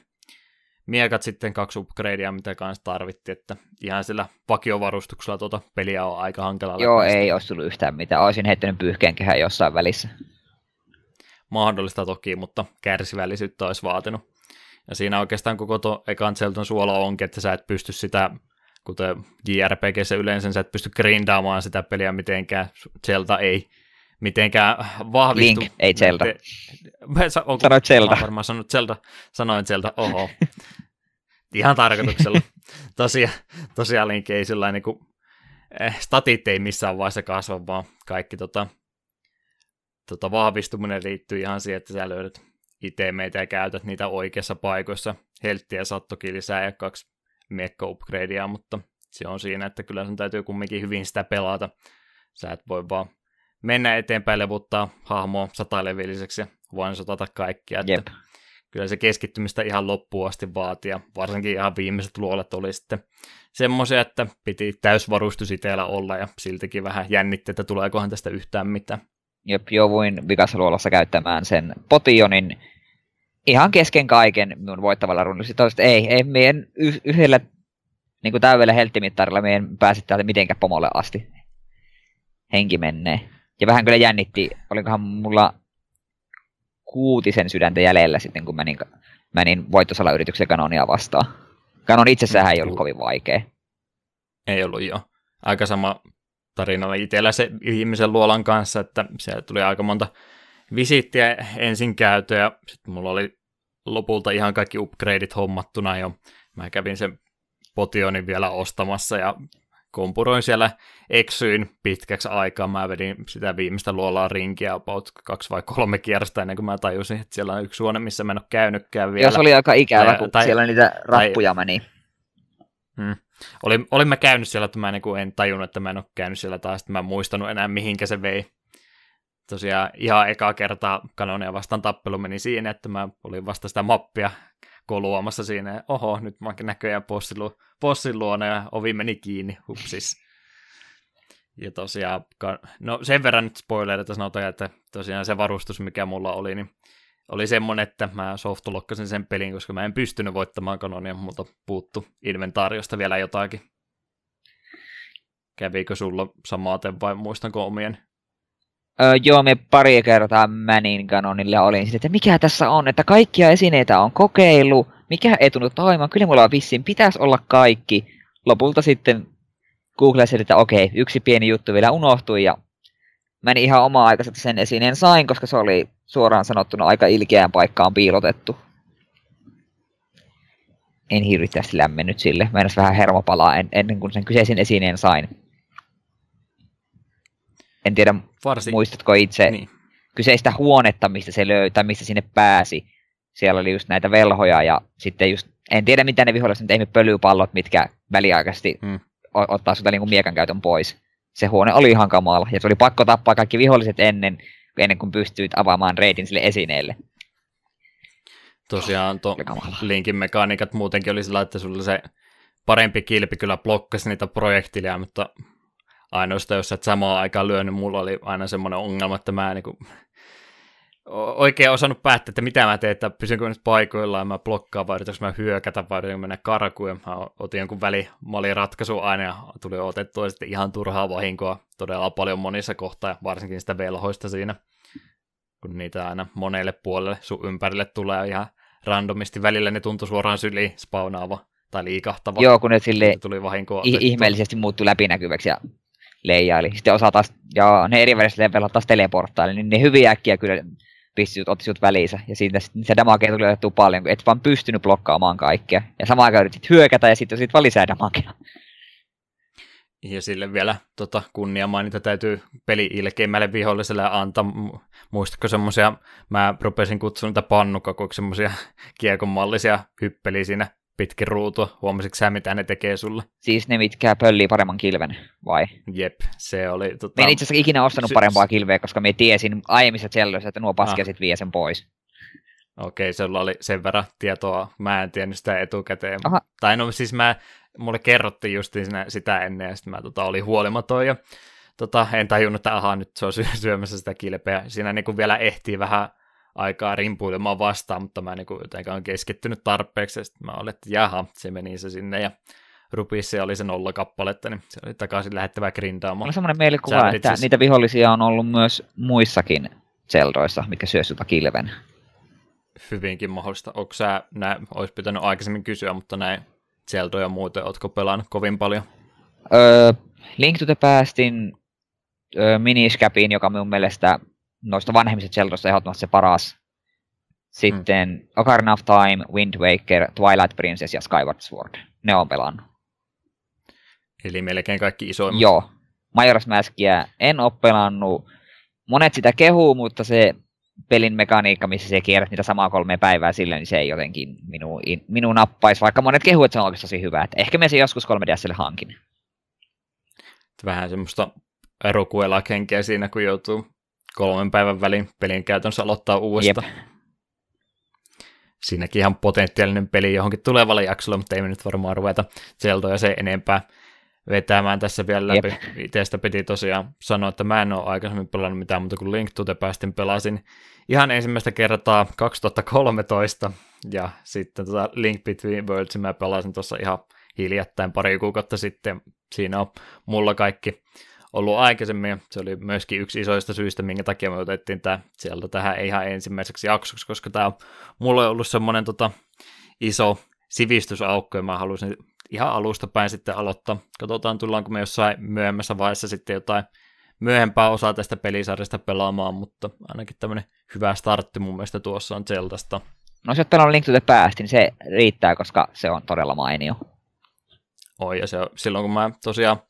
Speaker 1: miekat sitten kaksi upgradea, mitä kanssa tarvittiin, että ihan sillä vakiovarustuksella tuota peliä on aika hankala
Speaker 2: Joo, ei olisi tullut yhtään mitään. Olisin heittänyt pyyhkeen kehään jossain välissä
Speaker 1: mahdollista toki, mutta kärsivällisyyttä olisi vaatinut. Ja siinä oikeastaan koko tuo ekan Zelton suola onkin, että sä et pysty sitä, kuten JRPGssä yleensä, sä et pysty grindaamaan sitä peliä mitenkään. Zelda ei mitenkään vahvistu.
Speaker 2: Link, ei Zelda. Te,
Speaker 1: onko, Sanoit Zelda. Mä varmaan sanonut Zelda. Sanoin Zelda, oho. Ihan tarkoituksella. Tosiaan, tosiaan Link ei sillä niin kuin, eh, statit ei missään vaiheessa kasva, vaan kaikki tota, tota, vahvistuminen liittyy ihan siihen, että sä löydät itemeitä ja käytät niitä oikeassa paikoissa. Helttiä saat toki lisää ja kaksi mekka upgradea, mutta se on siinä, että kyllä sun täytyy kumminkin hyvin sitä pelata. Sä et voi vaan mennä eteenpäin levuttaa hahmoa satalevilliseksi ja vain sotata kaikkia. Että kyllä se keskittymistä ihan loppuun asti vaatii, ja varsinkin ihan viimeiset luolet oli sitten semmoisia, että piti täysvarustus itsellä olla, ja siltikin vähän jännitti, että tuleekohan tästä yhtään mitään.
Speaker 2: Jep, jouduin vikassa luolassa käyttämään sen potionin ihan kesken kaiken minun voittavalla runnilla. Sitten ei, ei meidän y- yhdellä niin kuin täydellä helttimittarilla meidän pääsi täältä mitenkään pomolle asti. Henki menee. Ja vähän kyllä jännitti, olikohan mulla kuutisen sydäntä jäljellä sitten, kun menin, menin voittosalayrityksen kanonia vastaan. Kanon itsessään ei ollut kovin vaikea.
Speaker 1: Ei ollut jo. Aika sama tarina oli itsellä se ihmisen luolan kanssa, että siellä tuli aika monta visiittiä ensin käyty ja sitten mulla oli lopulta ihan kaikki upgradeit hommattuna jo. Mä kävin sen potionin vielä ostamassa ja kompuroin siellä, eksyin pitkäksi aikaa. Mä vedin sitä viimeistä luolaa rinkiä about kaksi vai kolme kierrosta ennen kuin mä tajusin, että siellä on yksi huone, missä mä en ole käynytkään vielä.
Speaker 2: Ja se oli aika ikävä, kun tai, siellä niitä rappuja tai, meni.
Speaker 1: Hmm. Olin, olin mä käynyt siellä, että mä niin en tajunnut, että mä en ole käynyt siellä taas, että mä en muistanut enää mihinkä se vei. Tosiaan ihan eka kertaa kanonia vastaan tappelu meni siinä, että mä olin vasta sitä mappia koluamassa siinä. Oho, nyt mä näköjään possin, lu- possin luona ja ovi meni kiinni, hupsis. Ja tosiaan, no sen verran nyt spoilereita sanotaan, että tosiaan se varustus, mikä mulla oli, niin oli semmonen, että mä softlokkasin sen pelin, koska mä en pystynyt voittamaan kanonia, mutta puuttu inventaariosta vielä jotakin. Kävikö sulla samaten vai muistanko omien
Speaker 2: Öö, joo, me pari kertaa Mänin kanonille ja olin sitten, että mikä tässä on, että kaikkia esineitä on kokeilu, mikä ei tunnu toimimaan, kyllä mulla on vissiin, pitäisi olla kaikki. Lopulta sitten googlasin, että okei, yksi pieni juttu vielä unohtui ja meni ihan omaa aikaisesti sen esineen sain, koska se oli suoraan sanottuna aika ilkeään paikkaan piilotettu. En hirvittävästi lämmennyt sille. Mä vähän hermopalaa ennen kuin sen kyseisen esineen sain. En tiedä, Varsin. muistatko itse niin. kyseistä huonetta, mistä se löytää, mistä sinne pääsi. Siellä oli just näitä velhoja ja sitten just, en tiedä mitä ne viholliset, mutta ei pölypallot, mitkä väliaikaisesti hmm. ottaa sulta niin miekan käytön pois. Se huone oli ihan kamala ja se oli pakko tappaa kaikki viholliset ennen, ennen kuin pystyit avaamaan reitin sille esineelle.
Speaker 1: Tosiaan tuo linkin mekaniikat muutenkin oli sillä, että sulla se parempi kilpi kyllä blokkasi niitä projektilia, mutta ainoastaan, jos et samaan aikaan lyö, niin mulla oli aina semmoinen ongelma, että mä en niin kuin, oikein osannut päättää, että mitä mä teen, että pysynkö nyt paikoillaan, mä blokkaan vai yritänkö mä hyökätä vai yritänkö mennä karkuun, ja mä otin jonkun ratkaisu aina, ja tuli otettua sitten ihan turhaa vahinkoa todella paljon monissa kohtaa, varsinkin sitä velhoista siinä, kun niitä aina monelle puolelle sun ympärille tulee ihan randomisti, välillä ne tuntui suoraan syliin spawnaava tai liikahtava.
Speaker 2: Joo, kun ne sille tuli vahinkoa ihmeellisesti muuttui läpinäkyväksi ja leijaili. Sitten osa taas, ja ne eri väliset levelat taas teleporttaili, niin ne hyvin äkkiä kyllä pistit, otti sut väliinsä. Ja siitä se damagea tuli otettua paljon, kun et vaan pystynyt blokkaamaan kaikkea. Ja samaan aikaan yritit hyökätä ja sitten sit vaan lisää damagea.
Speaker 1: Ja sille vielä tota, kunnia mainita täytyy peli ilkeimmälle viholliselle antaa. Muistatko semmoisia, mä rupesin kutsumaan niitä pannukakoiksi, semmoisia kiekonmallisia hyppeliä siinä pitkin ruutua. Huomasitko sä, mitä ne tekee sulle?
Speaker 2: Siis ne, mitkä pöllii paremman kilven, vai?
Speaker 1: Jep, se oli...
Speaker 2: Tota... Mä en itse asiassa ikinä ostanut Sy- parempaa kilveä, koska me tiesin aiemmissa celloissa, että nuo paskesit ah. vie sen pois.
Speaker 1: Okei, okay, oli sen verran tietoa. Mä en tiennyt sitä etukäteen. Aha. Tai no siis mä, mulle kerrottiin just sitä ennen, ja sitten mä tota, olin huolimaton, ja tota, en tajunnut, että ahaa, nyt se on syömässä sitä kilpeä. Siinä niin vielä ehtii vähän aikaa rimpuilemaan vastaan, mutta mä en niin jotenkaan keskittynyt tarpeeksi, ja sitten mä olin, että jaha, se meni se sinne, ja Rupissa oli se nolla kappaletta, niin se oli takaisin lähettävä grindaamaan.
Speaker 2: On semmoinen mielikuva, että siis... niitä vihollisia on ollut myös muissakin Zeldoissa, mikä syö sulta kilven.
Speaker 1: Hyvinkin mahdollista. Onko sä, nää, olisi pitänyt aikaisemmin kysyä, mutta näin Zeldoja muuten, ootko pelannut kovin paljon?
Speaker 2: Öö, Link to the Pastin öö, miniscapiin, joka minun mielestä noista vanhemmista Zeldoista ehdottomasti se paras. Sitten mm. Ocarina of Time, Wind Waker, Twilight Princess ja Skyward Sword. Ne on pelannut.
Speaker 1: Eli melkein kaikki isoimmat.
Speaker 2: Joo. Majora's Maskia en ole pelannut. Monet sitä kehuu, mutta se pelin mekaniikka, missä se kierrät niitä samaa kolme päivää sille, niin se ei jotenkin minun, minun nappaisi, vaikka monet kehuu, että se on oikeasti tosi hyvä. Että ehkä me se joskus 3DSlle hankin.
Speaker 1: Vähän semmoista erokuela-kenkeä siinä, kun joutuu kolmen päivän väliin pelin käytännössä aloittaa uudestaan. Jep. siinäkin ihan potentiaalinen peli johonkin tulevalle jaksolle, mutta ei me nyt varmaan ruveta Zeldoja se enempää vetämään tässä vielä läpi. Yep. Itsestä piti tosiaan sanoa, että mä en ole aikaisemmin pelannut mitään muuta kuin Link to the Pastin pelasin ihan ensimmäistä kertaa 2013, ja sitten tota Link Between Worlds mä pelasin tuossa ihan hiljattain pari kuukautta sitten. Siinä on mulla kaikki ollut aikaisemmin. Se oli myöskin yksi isoista syistä, minkä takia me otettiin tämä sieltä tähän ihan ensimmäiseksi jaksoksi, koska tämä on mulle ollut semmoinen tota, iso sivistysaukko, ja mä halusin ihan alusta päin sitten aloittaa. Katsotaan, tullaanko me jossain myöhemmässä vaiheessa sitten jotain myöhempää osaa tästä pelisarjasta pelaamaan, mutta ainakin tämmöinen hyvä startti mun mielestä tuossa on Zeldasta.
Speaker 2: No jos olet pelannut Link to the Past, niin se riittää, koska se on todella mainio.
Speaker 1: Oi, ja se, silloin kun mä tosiaan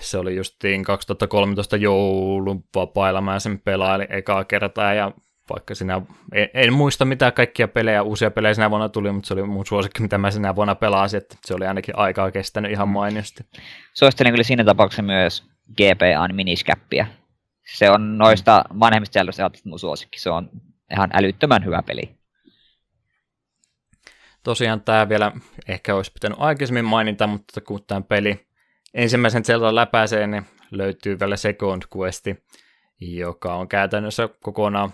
Speaker 1: se oli justiin 2013 joulun vapailla mä sen pelailin ekaa kertaa ja vaikka sinä, en, en, muista mitä kaikkia pelejä, uusia pelejä sinä vuonna tuli, mutta se oli mun suosikki, mitä mä sinä vuonna pelasin, että se oli ainakin aikaa kestänyt ihan mainiosti.
Speaker 2: Suosittelen kyllä siinä tapauksessa myös GPAn miniskäppiä. Se on noista vanhemmista jäljestä mun suosikki, se on ihan älyttömän hyvä peli.
Speaker 1: Tosiaan tämä vielä ehkä olisi pitänyt aikaisemmin mainita, mutta kun tämä peli ensimmäisen Zelda läpäisee, niin löytyy vielä Second Questi, joka on käytännössä kokonaan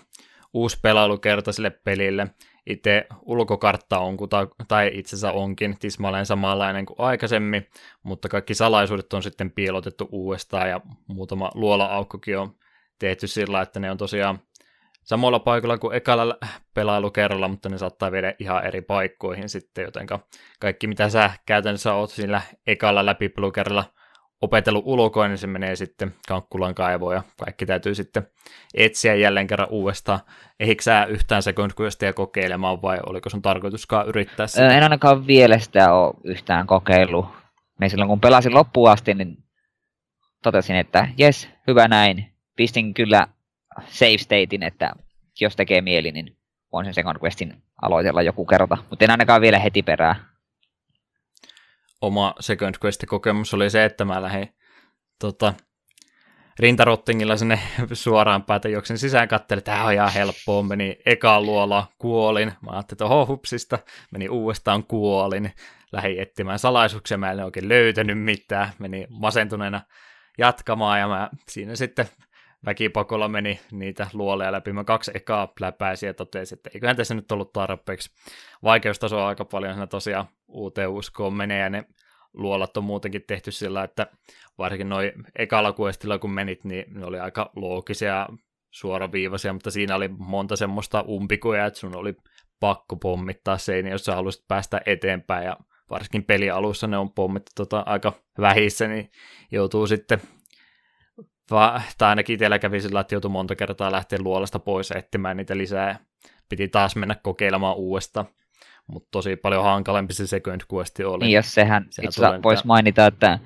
Speaker 1: uusi pelailukerta sille pelille. Itse ulkokartta on, tai itse asiassa onkin tismalleen samanlainen kuin aikaisemmin, mutta kaikki salaisuudet on sitten piilotettu uudestaan ja muutama luola-aukkokin on tehty sillä, että ne on tosiaan samalla paikalla kuin ekalla pelailukerralla, mutta ne saattaa viedä ihan eri paikkoihin sitten, jotenka kaikki mitä sä käytännössä oot sillä ekalla läpipelukerralla opetellut ulkoa, niin se menee sitten Kankkulan kaivoon ja kaikki täytyy sitten etsiä jälleen kerran uudestaan. Eikö sä yhtään Second Questia kokeilemaan vai oliko sun tarkoituskaan yrittää sitä?
Speaker 2: En ainakaan vielä sitä ole yhtään kokeillut. Me silloin kun pelasin loppuun asti, niin totesin, että jes, hyvä näin. Pistin kyllä save statein, että jos tekee mieli, niin voin sen Second Questin aloitella joku kerta. Mutta en ainakaan vielä heti perään
Speaker 1: oma Second Quest-kokemus oli se, että mä lähdin tota, rintarottingilla sinne suoraan päätä juoksin sisään, katselin, että tämä on ihan helppoa, meni eka luola, kuolin, mä ajattelin, että hupsista, meni uudestaan kuolin, lähdin etsimään salaisuuksia, mä en oikein löytänyt mitään, meni masentuneena jatkamaan ja mä siinä sitten väkipakolla meni niitä luoleja läpi. Mä kaksi ekaa läpäisin ja totesin, että eiköhän tässä nyt ollut tarpeeksi. Vaikeustaso on aika paljon siinä tosiaan uuteen uskoon menee ja ne luolat on muutenkin tehty sillä, että varsinkin noin ekalla kuestilla kun menit, niin ne oli aika loogisia suoraviivaisia, mutta siinä oli monta semmoista umpikuja, että sun oli pakko pommittaa seiniä, jos sä haluaisit päästä eteenpäin ja varsinkin pelialussa ne on pommittu tota aika vähissä, niin joutuu sitten Va, tai ainakin itsellä kävi sillä, että joutui monta kertaa lähteä luolasta pois etsimään niitä lisää. Piti taas mennä kokeilemaan uudestaan. Mutta tosi paljon hankalempi se second quest oli.
Speaker 2: Niin, jos sehän itse voisi mainita, että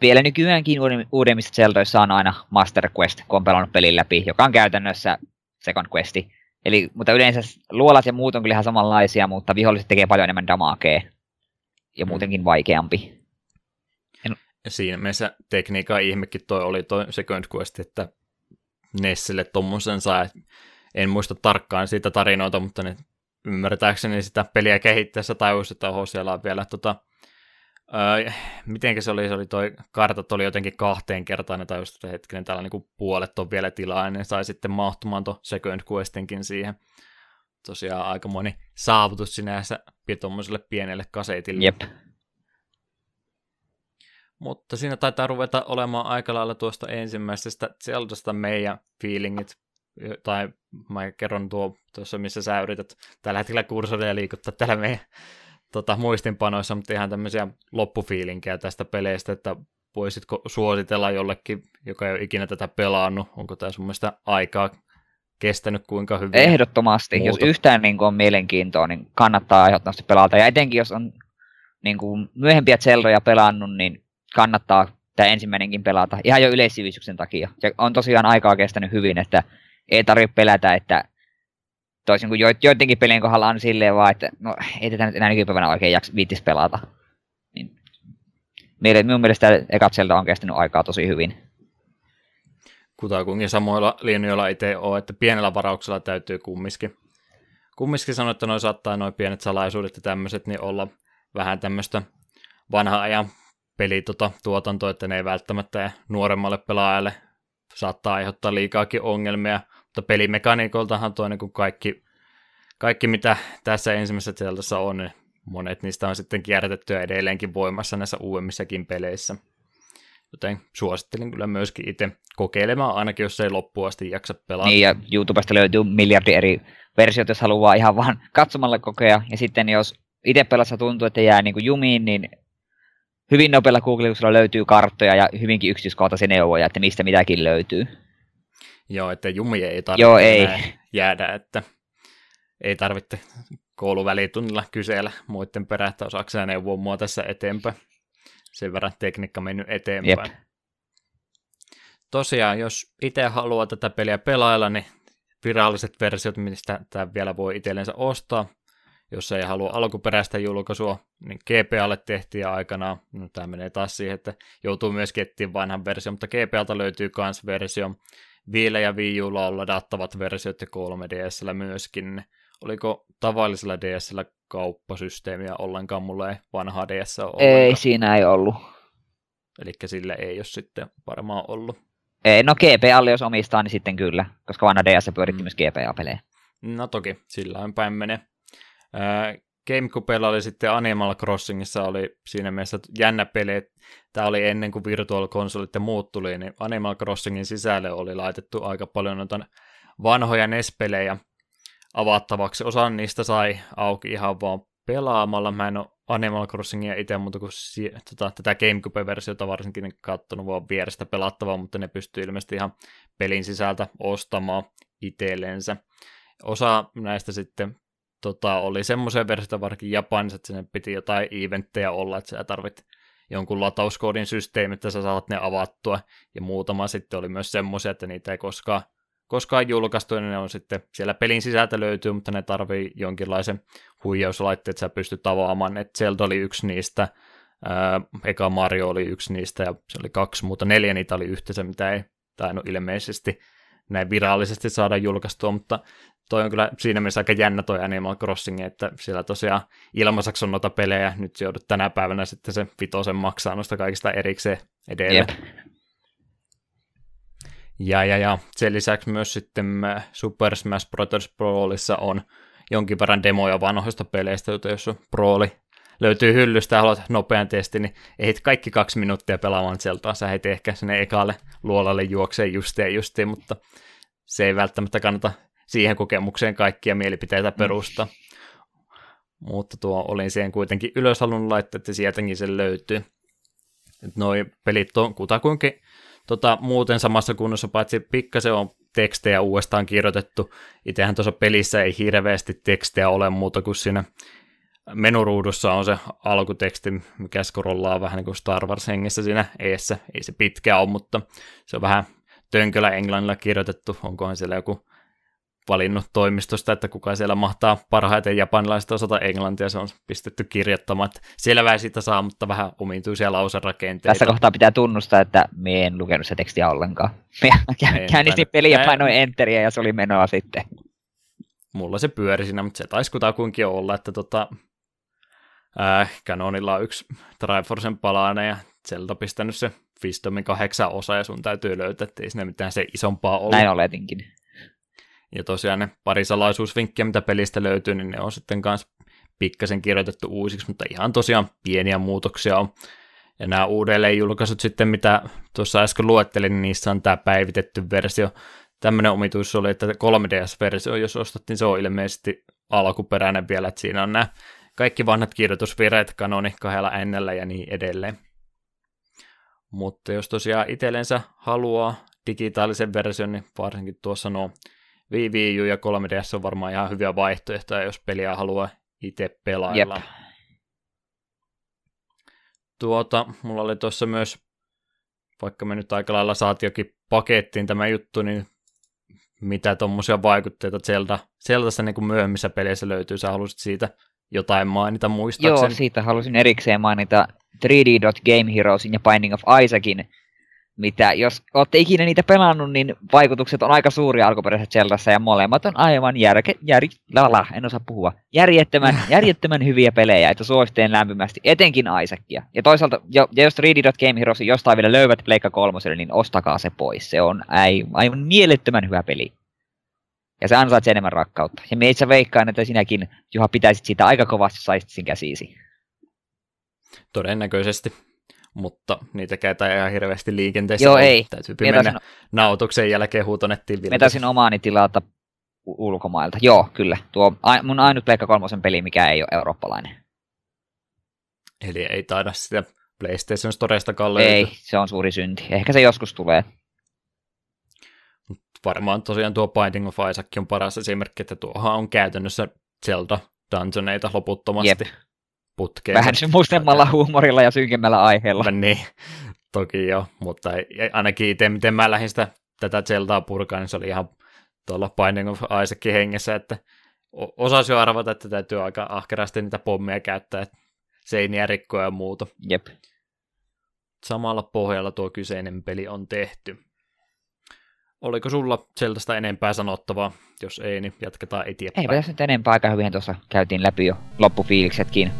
Speaker 2: vielä nykyäänkin uudemmissa Zeldoissa on aina Master Quest, kun on pelannut pelin läpi, joka on käytännössä second questi. Eli, mutta yleensä luolat ja muut on kyllä ihan samanlaisia, mutta viholliset tekee paljon enemmän damakea ja muutenkin vaikeampi
Speaker 1: siinä mielessä tekniikan ihmekin toi oli toi Second Quest, että Nessille tuommoisen sai. En muista tarkkaan siitä tarinoita, mutta ne ymmärtääkseni sitä peliä kehittäessä tajusi, että oho, siellä on vielä tota, öö, mitenkä se oli, se oli toi kartat oli jotenkin kahteen kertaan, tajusi, että hetkinen, täällä niin puolet on vielä tilaa, ja sai sitten mahtumaan tuon Second Questinkin siihen. Tosiaan aika moni saavutus sinänsä tuommoiselle pienelle kasetille.
Speaker 2: Jep.
Speaker 1: Mutta siinä taitaa ruveta olemaan aika lailla tuosta ensimmäisestä Zeldasta meidän feelingit, tai mä kerron tuo tuossa, missä sä yrität tällä hetkellä kursoria liikuttaa täällä meidän tota, muistinpanoissa, mutta ihan tämmöisiä loppufiilinkejä tästä peleistä, että voisitko suositella jollekin, joka ei ole ikinä tätä pelannut, onko tämä sun mielestä aikaa kestänyt kuinka hyvin?
Speaker 2: Ehdottomasti, muuta? jos yhtään niin kuin on mielenkiintoa, niin kannattaa ehdottomasti pelata, ja etenkin jos on niin kuin myöhempiä Zeldoja pelannut, niin kannattaa tämä ensimmäinenkin pelata, ihan jo yleissivistyksen takia. Ja on tosiaan aikaa kestänyt hyvin, että ei tarvitse pelätä, että toisin kuin joidenkin pelien kohdalla on silleen vaan, että no ei tätä nyt enää nykypäivänä oikein jaks, viittis pelata. Niin, minun mielestä ekat Zelda on kestänyt aikaa tosi hyvin.
Speaker 1: Kutakuinkin samoilla linjoilla itse on, että pienellä varauksella täytyy kumminkin kumminkin sanoin, että noin saattaa noin pienet salaisuudet ja tämmöiset, niin olla vähän tämmöistä vanha ajan pelituotantoa, tota, että ne ei välttämättä nuoremmalle pelaajalle saattaa aiheuttaa liikaakin ongelmia, mutta pelimekaniikoltahan toinen kuin kaikki, kaikki mitä tässä ensimmäisessä Zeldassa on, niin monet niistä on sitten kierrätetty ja edelleenkin voimassa näissä uudemmissakin peleissä. Joten suosittelin kyllä myöskin itse kokeilemaan, ainakin jos ei loppuun asti jaksa pelata.
Speaker 2: Niin, ja YouTubesta löytyy miljardi eri versiota, jos haluaa ihan vaan katsomalla kokea. Ja sitten jos itse pelassa tuntuu, että jää niin kuin jumiin, niin hyvin nopealla googletuksella löytyy karttoja ja hyvinkin yksityiskohtaisia neuvoja, että mistä mitäkin löytyy.
Speaker 1: Joo, että jumi ei tarvitse Joo, ei. jäädä, että ei tarvitse kouluvälitunnilla kysellä muiden perään, että osaako neuvoa mua tässä eteenpäin. Sen verran tekniikka mennyt eteenpäin. Jep. Tosiaan, jos itse haluaa tätä peliä pelailla, niin viralliset versiot, mistä tämä vielä voi itsellensä ostaa, jos ei halua alkuperäistä julkaisua, niin GPAlle tehtiin aikanaan, no tämä menee taas siihen, että joutuu myös kettiin vanhan version, mutta GPAlta löytyy myös versio, Viillä ja Wii Ulla on ladattavat versiot ja 3DSllä myöskin. Oliko tavallisella DSllä kauppasysteemiä ollenkaan, mulla ei vanhaa DS ole ollenkaan.
Speaker 2: Ei, siinä ei ollut.
Speaker 1: Eli sille ei ole sitten varmaan ollut.
Speaker 2: Ei, no GPA, jos omistaa, niin sitten kyllä, koska vanha DS pyöritti mm. myös GPA-pelejä.
Speaker 1: No toki, sillä on päin menee. Gamecubella oli sitten Animal Crossingissa oli siinä mielessä jännä peli. Tämä oli ennen kuin Virtual Consolit ja muut tuli, niin Animal Crossingin sisälle oli laitettu aika paljon noita vanhoja NES-pelejä avattavaksi. Osa niistä sai auki ihan vaan pelaamalla. Mä en ole Animal Crossingia itse muuta kuin si- tota, tätä Gamecube-versiota varsinkin katsonut vaan vierestä pelattavaa, mutta ne pystyy ilmeisesti ihan pelin sisältä ostamaan itsellensä. Osa näistä sitten tota, oli semmoisia versioita varsinkin Japanissa, että sinne piti jotain eventtejä olla, että sä tarvit jonkun latauskoodin systeemi, että sä saat ne avattua, ja muutama sitten oli myös semmoisia, että niitä ei koskaan, koskaan julkaistu, ja ne on sitten siellä pelin sisältä löytyy, mutta ne tarvii jonkinlaisen huijauslaitteen, että sä pystyt avaamaan, että sieltä oli yksi niistä, eka Mario oli yksi niistä, ja se oli kaksi muuta, neljä niitä oli yhteensä, mitä ei tainnut ilmeisesti näin virallisesti saada julkaistua, mutta toi on kyllä siinä mielessä aika jännä toi Animal Crossing, että siellä tosiaan ilmaiseksi on noita pelejä, nyt se joudut tänä päivänä sitten se vitosen maksaa noista kaikista erikseen edelleen. Yep. Ja, ja, ja sen lisäksi myös sitten äh, Super Smash Bros. Brawlissa on jonkin verran demoja vanhoista peleistä, joita jos Brawli löytyy hyllystä ja haluat nopean testin, niin ehdit kaikki kaksi minuuttia pelaamaan sieltä, sä heti ehkä sinne ekalle luolalle juoksee justiin justiin, mutta se ei välttämättä kannata siihen kokemukseen kaikkia mielipiteitä perusta. Mm. Mutta tuo olin siihen kuitenkin ylös halunnut laittaa, että sieltäkin se löytyy. Noi pelit on kutakuinkin tota, muuten samassa kunnossa, paitsi pikkasen on tekstejä uudestaan kirjoitettu. Itsehän tuossa pelissä ei hirveästi tekstejä ole muuta kuin siinä menuruudussa on se alkuteksti, mikä scrollaa vähän niin kuin Star Wars hengessä siinä eessä. Ei se pitkä ole, mutta se on vähän tönköllä englannilla kirjoitettu. Onkohan siellä joku valinnut toimistosta, että kuka siellä mahtaa parhaiten japanilaista osata englantia, se on pistetty kirjoittamaan. Selvää siitä saa, mutta vähän omituisia lauserakenteita.
Speaker 2: Tässä kohtaa pitää tunnustaa, että me en lukenut se tekstiä ollenkaan. Käännistin peliä painoin enteriä ja se oli menoa sitten.
Speaker 1: Mulla se pyöri siinä, mutta se taisi kutakuinkin olla, että tota, äh, Canonilla on yksi Triforcen palaane ja on pistänyt se Wisdomin kahdeksan osa ja sun täytyy löytää, että ei siinä mitään se isompaa ole.
Speaker 2: Näin oletinkin.
Speaker 1: Ja tosiaan ne pari salaisuusvinkkiä, mitä pelistä löytyy, niin ne on sitten kanssa pikkasen kirjoitettu uusiksi, mutta ihan tosiaan pieniä muutoksia on. Ja nämä uudelleen julkaisut sitten, mitä tuossa äsken luettelin, niin niissä on tämä päivitetty versio. Tämmöinen omituus oli, että 3DS-versio, jos ostattiin, se on ilmeisesti alkuperäinen vielä, että siinä on nämä kaikki vanhat kirjoitusvirheet, kanoni kahdella n ja niin edelleen. Mutta jos tosiaan itsellensä haluaa digitaalisen version, niin varsinkin tuossa nuo Wii U ja 3DS on varmaan ihan hyviä vaihtoehtoja, jos peliä haluaa itse pelailla. Jep. Tuota, mulla oli tuossa myös, vaikka me nyt aika lailla saatiin jokin pakettiin tämä juttu, niin mitä tuommoisia vaikutteita Zelda, Zeldassa niin kuin myöhemmissä peleissä löytyy, sä halusit siitä jotain mainita muistaakseni?
Speaker 2: Joo, siitä halusin erikseen mainita 3D.Game Heroesin ja Binding of Isaacin mitä, jos olette ikinä niitä pelannut, niin vaikutukset on aika suuria alkuperäisessä Zeldassa ja molemmat on aivan järke, jär, lala, en osaa puhua, järjettömän, järjettömän hyviä pelejä, että suosittelen lämpimästi, etenkin Isaacia. Ja toisaalta, jo, ja jos 3D.Game Heroes jostain vielä löydät Pleikka kolmoselle, niin ostakaa se pois. Se on aivan mielettömän hyvä peli. Ja se ansaitsee enemmän rakkautta. Ja me itse veikkaan, että sinäkin, Juha, pitäisit siitä aika kovasti, saisit sen käsiisi.
Speaker 1: Todennäköisesti mutta niitä käytetään ihan hirveästi liikenteessä.
Speaker 2: Joo, ei.
Speaker 1: Täytyy mennä taisin... nautuksen jälkeen huutonettiin
Speaker 2: Me taisin omaani tilata ulkomailta. Joo, kyllä. Tuo mun ainut Pleikka kolmosen peli, mikä ei ole eurooppalainen.
Speaker 1: Eli ei taida sitä PlayStation Storesta löytyä.
Speaker 2: Ei, se on suuri synti. Ehkä se joskus tulee.
Speaker 1: Varmaan tosiaan tuo Binding of Isaac on paras esimerkki, että tuohan on käytännössä Zelda dungeoneita loputtomasti. Jep putkeen.
Speaker 2: Vähän mustemmalla huumorilla ja synkemmällä aiheella.
Speaker 1: Niin, toki joo, mutta ainakin itse, miten mä lähdin sitä, tätä Zeldaa purkaa, niin se oli ihan tuolla Binding of Isaacin hengessä, että osasi jo arvata, että täytyy aika ahkerasti niitä pommeja käyttää, että seiniä rikkoa ja muuta.
Speaker 2: Jep.
Speaker 1: Samalla pohjalla tuo kyseinen peli on tehty. Oliko sulla Zeldasta enempää sanottavaa? Jos ei, niin jatketaan eteenpäin.
Speaker 2: Ei tässä nyt enempää aika hyvin tuossa käytiin läpi jo loppufiiliksetkin.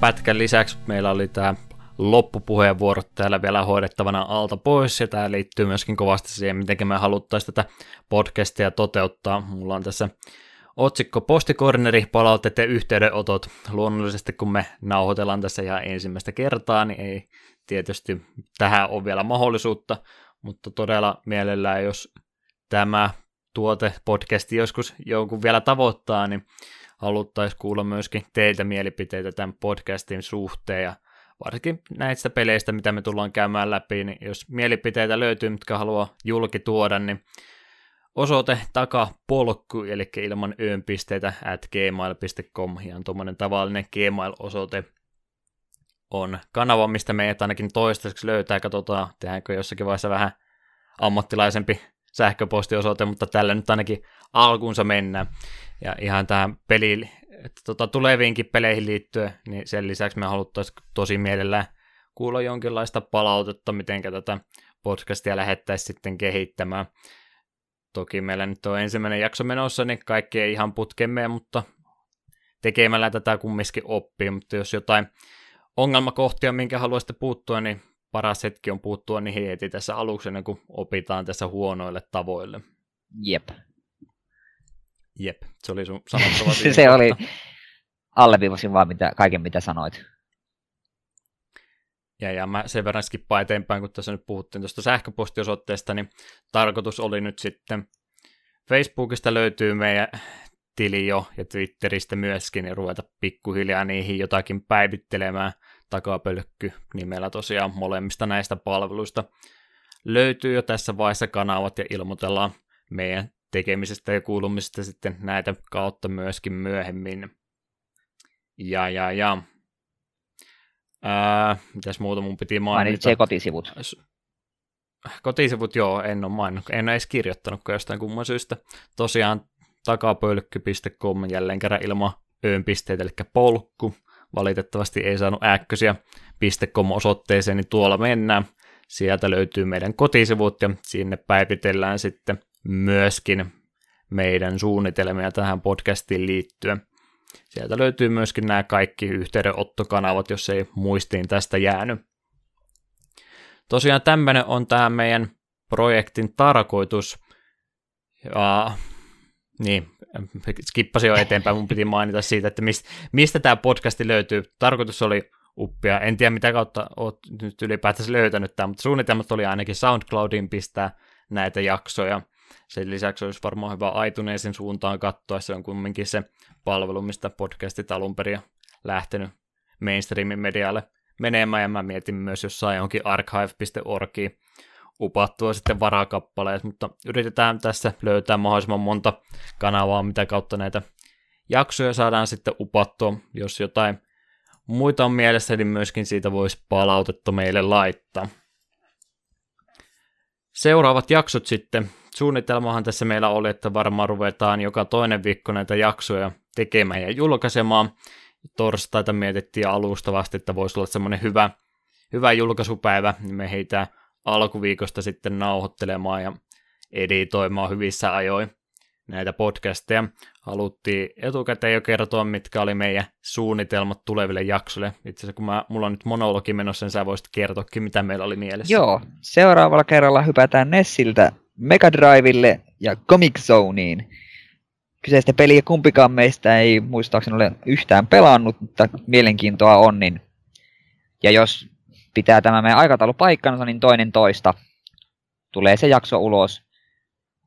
Speaker 1: Pätkän lisäksi meillä oli tämä loppupuheenvuorot täällä vielä hoidettavana alta pois, ja tämä liittyy myöskin kovasti siihen, miten me haluttaisiin tätä podcastia toteuttaa. Mulla on tässä otsikko Postikorneri, palautteet ja yhteydenotot. Luonnollisesti kun me nauhoitellaan tässä ihan ensimmäistä kertaa, niin ei tietysti tähän ole vielä mahdollisuutta, mutta todella mielellään, jos tämä tuote podcasti joskus jonkun vielä tavoittaa, niin haluttaisiin kuulla myöskin teiltä mielipiteitä tämän podcastin suhteen ja varsinkin näistä peleistä, mitä me tullaan käymään läpi, niin jos mielipiteitä löytyy, mitkä haluaa julki tuoda, niin osoite takapolkku, eli ilman öönpisteitä at gmail.com, ihan tuommoinen tavallinen Gmail-osoite on kanava, mistä meidät ainakin toistaiseksi löytää, katsotaan, tehdäänkö jossakin vaiheessa vähän ammattilaisempi sähköpostiosoite, mutta tällä nyt ainakin alkuunsa mennään. Ja ihan tähän peliin, että tota, tuleviinkin peleihin liittyen, niin sen lisäksi me haluttaisiin tosi mielellään kuulla jonkinlaista palautetta, miten tätä podcastia lähettäisiin sitten kehittämään. Toki meillä nyt on ensimmäinen jakso menossa, niin kaikki ei ihan putkemme, mutta tekemällä tätä kumminkin oppii, mutta jos jotain ongelmakohtia, minkä haluaisitte puuttua, niin paras hetki on puuttua niihin heti tässä aluksi, kun opitaan tässä huonoille tavoille.
Speaker 2: Jep.
Speaker 1: Jep, se oli sun sanottava.
Speaker 2: se oli, alleviivasin vaan mitä, kaiken mitä sanoit.
Speaker 1: Ja, ja mä sen verran skippaan eteenpäin, kun tässä nyt puhuttiin tuosta sähköpostiosoitteesta, niin tarkoitus oli nyt sitten, Facebookista löytyy meidän tili jo ja Twitteristä myöskin, ja ruveta pikkuhiljaa niihin jotakin päivittelemään takapölkky nimellä tosiaan molemmista näistä palveluista. Löytyy jo tässä vaiheessa kanavat ja ilmoitellaan meidän tekemisestä ja kuulumisesta sitten näitä kautta myöskin myöhemmin. Ja, ja, ja. Ää, mitäs muuta mun piti mainita?
Speaker 2: Mainitsi kotisivut.
Speaker 1: Kotisivut, joo, en ole maininnut. En ole edes kirjoittanut jostain kumman syystä. Tosiaan takapölkky.com jälleen kerran ilman öönpisteitä, eli polkku. Valitettavasti ei saanut äkkösiä .com osoitteeseen, niin tuolla mennään. Sieltä löytyy meidän kotisivut ja sinne päivitellään sitten myöskin meidän suunnitelmia tähän podcastiin liittyen. Sieltä löytyy myöskin nämä kaikki yhteydenottokanavat, jos ei muistiin tästä jäänyt. Tosiaan tämmöinen on tämä meidän projektin tarkoitus. Ja, niin, skippasin jo eteenpäin, mun piti mainita siitä, että mistä, mistä tämä podcasti löytyy. Tarkoitus oli uppia. En tiedä, mitä kautta olet nyt ylipäätänsä löytänyt tämä, mutta suunnitelmat oli ainakin SoundCloudin pistää näitä jaksoja. Sen lisäksi olisi varmaan hyvä aituneesin suuntaan katsoa, se on kumminkin se palvelu, mistä podcastit alun perin lähtenyt mainstreamin medialle menemään, ja mä mietin myös jossain johonkin archive.orgiin upattua sitten varakappaleet, mutta yritetään tässä löytää mahdollisimman monta kanavaa, mitä kautta näitä jaksoja saadaan sitten upattua, jos jotain muita on mielessä, niin myöskin siitä voisi palautetta meille laittaa. Seuraavat jaksot sitten. Suunnitelmahan tässä meillä oli, että varmaan ruvetaan joka toinen viikko näitä jaksoja tekemään ja julkaisemaan. Torstaita mietittiin alustavasti, että voisi olla semmoinen hyvä, hyvä julkaisupäivä, niin me heitä alkuviikosta sitten nauhoittelemaan ja editoimaan hyvissä ajoin näitä podcasteja. Haluttiin etukäteen jo kertoa, mitkä oli meidän suunnitelmat tuleville jaksoille. Itse asiassa kun mä, mulla on nyt monologi menossa, niin sä voisit kertoakin, mitä meillä oli mielessä.
Speaker 2: Joo, seuraavalla kerralla hypätään Nessiltä Mega Drivelle ja Comic Zoneen. Kyseistä peliä kumpikaan meistä ei muistaakseni ole yhtään pelannut, mutta mielenkiintoa on. Niin... Ja jos pitää tämä meidän aikataulu paikkansa, niin toinen toista tulee se jakso ulos.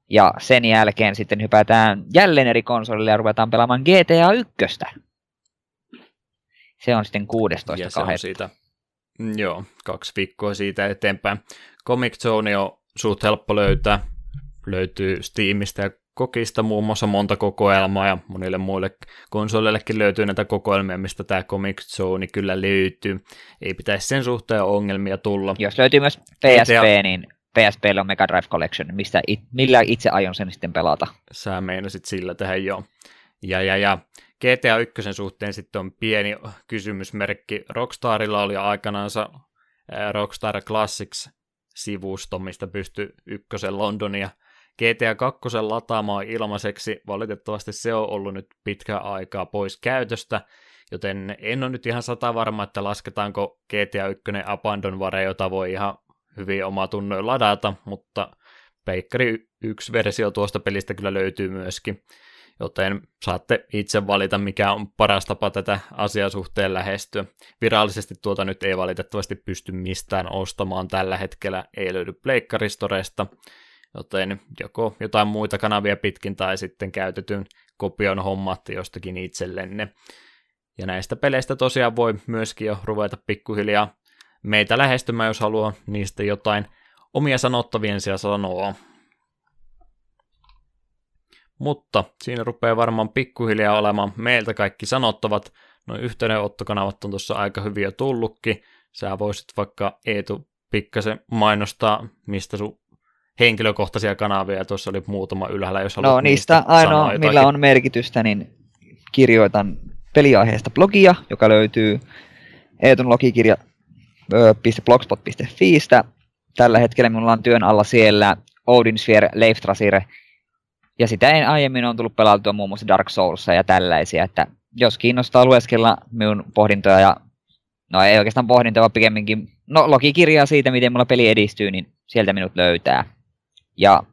Speaker 2: Ja sen jälkeen sitten hypätään jälleen eri konsolille ja ruvetaan pelaamaan GTA 1. Se on sitten 16. Ja se on
Speaker 1: siitä, mm, joo, kaksi viikkoa siitä eteenpäin. Comic Zone on suht helppo löytää. Löytyy Steamista ja Kokista muun muassa monta kokoelmaa ja monille muille konsoleillekin löytyy näitä kokoelmia, mistä tämä Comic Zone kyllä löytyy. Ei pitäisi sen suhteen ongelmia tulla.
Speaker 2: Jos löytyy myös PSP, niin PSPllä on Mega Drive Collection, mistä it, millä itse aion sen sitten pelata.
Speaker 1: Sä meinasit sillä tehdä jo. Ja, ja, ja GTA 1 suhteen sitten on pieni kysymysmerkki. Rockstarilla oli aikanaansa Rockstar Classics-sivusto, mistä pystyi ykkösen Londonia GTA 2 lataamaan ilmaiseksi. Valitettavasti se on ollut nyt pitkä aikaa pois käytöstä, joten en ole nyt ihan sata varma, että lasketaanko GTA 1 Abandonware, jota voi ihan hyvin oma tunnoin ladata, mutta Peikkari 1 versio tuosta pelistä kyllä löytyy myöskin, joten saatte itse valita, mikä on paras tapa tätä asiasuhteen lähestyä. Virallisesti tuota nyt ei valitettavasti pysty mistään ostamaan tällä hetkellä, ei löydy Pleikkaristoresta, joten joko jotain muita kanavia pitkin tai sitten käytetyn kopion hommat jostakin itsellenne. Ja näistä peleistä tosiaan voi myöskin jo ruveta pikkuhiljaa meitä lähestymään, jos haluaa niistä jotain omia sanottaviensia sanoa. Mutta siinä rupeaa varmaan pikkuhiljaa olemaan meiltä kaikki sanottavat. No yhteydenottokanavat on tuossa aika hyviä tullutkin. Sä voisit vaikka Eetu pikkasen mainostaa, mistä sun henkilökohtaisia kanavia, tuossa oli muutama ylhäällä, jos haluat
Speaker 2: No niistä ainoa, millä on merkitystä, niin kirjoitan peliaiheesta blogia, joka löytyy Eetun logikirja blogspot.fiistä. Tällä hetkellä minulla on työn alla siellä Odin Sphere, Leif Trasire, ja sitä en aiemmin on tullut pelautua muun muassa Dark Souls ja tällaisia, että jos kiinnostaa lueskella minun pohdintoja ja no ei oikeastaan pohdintoja, vaan pikemminkin no logikirjaa siitä, miten mulla peli edistyy, niin sieltä minut löytää. Ja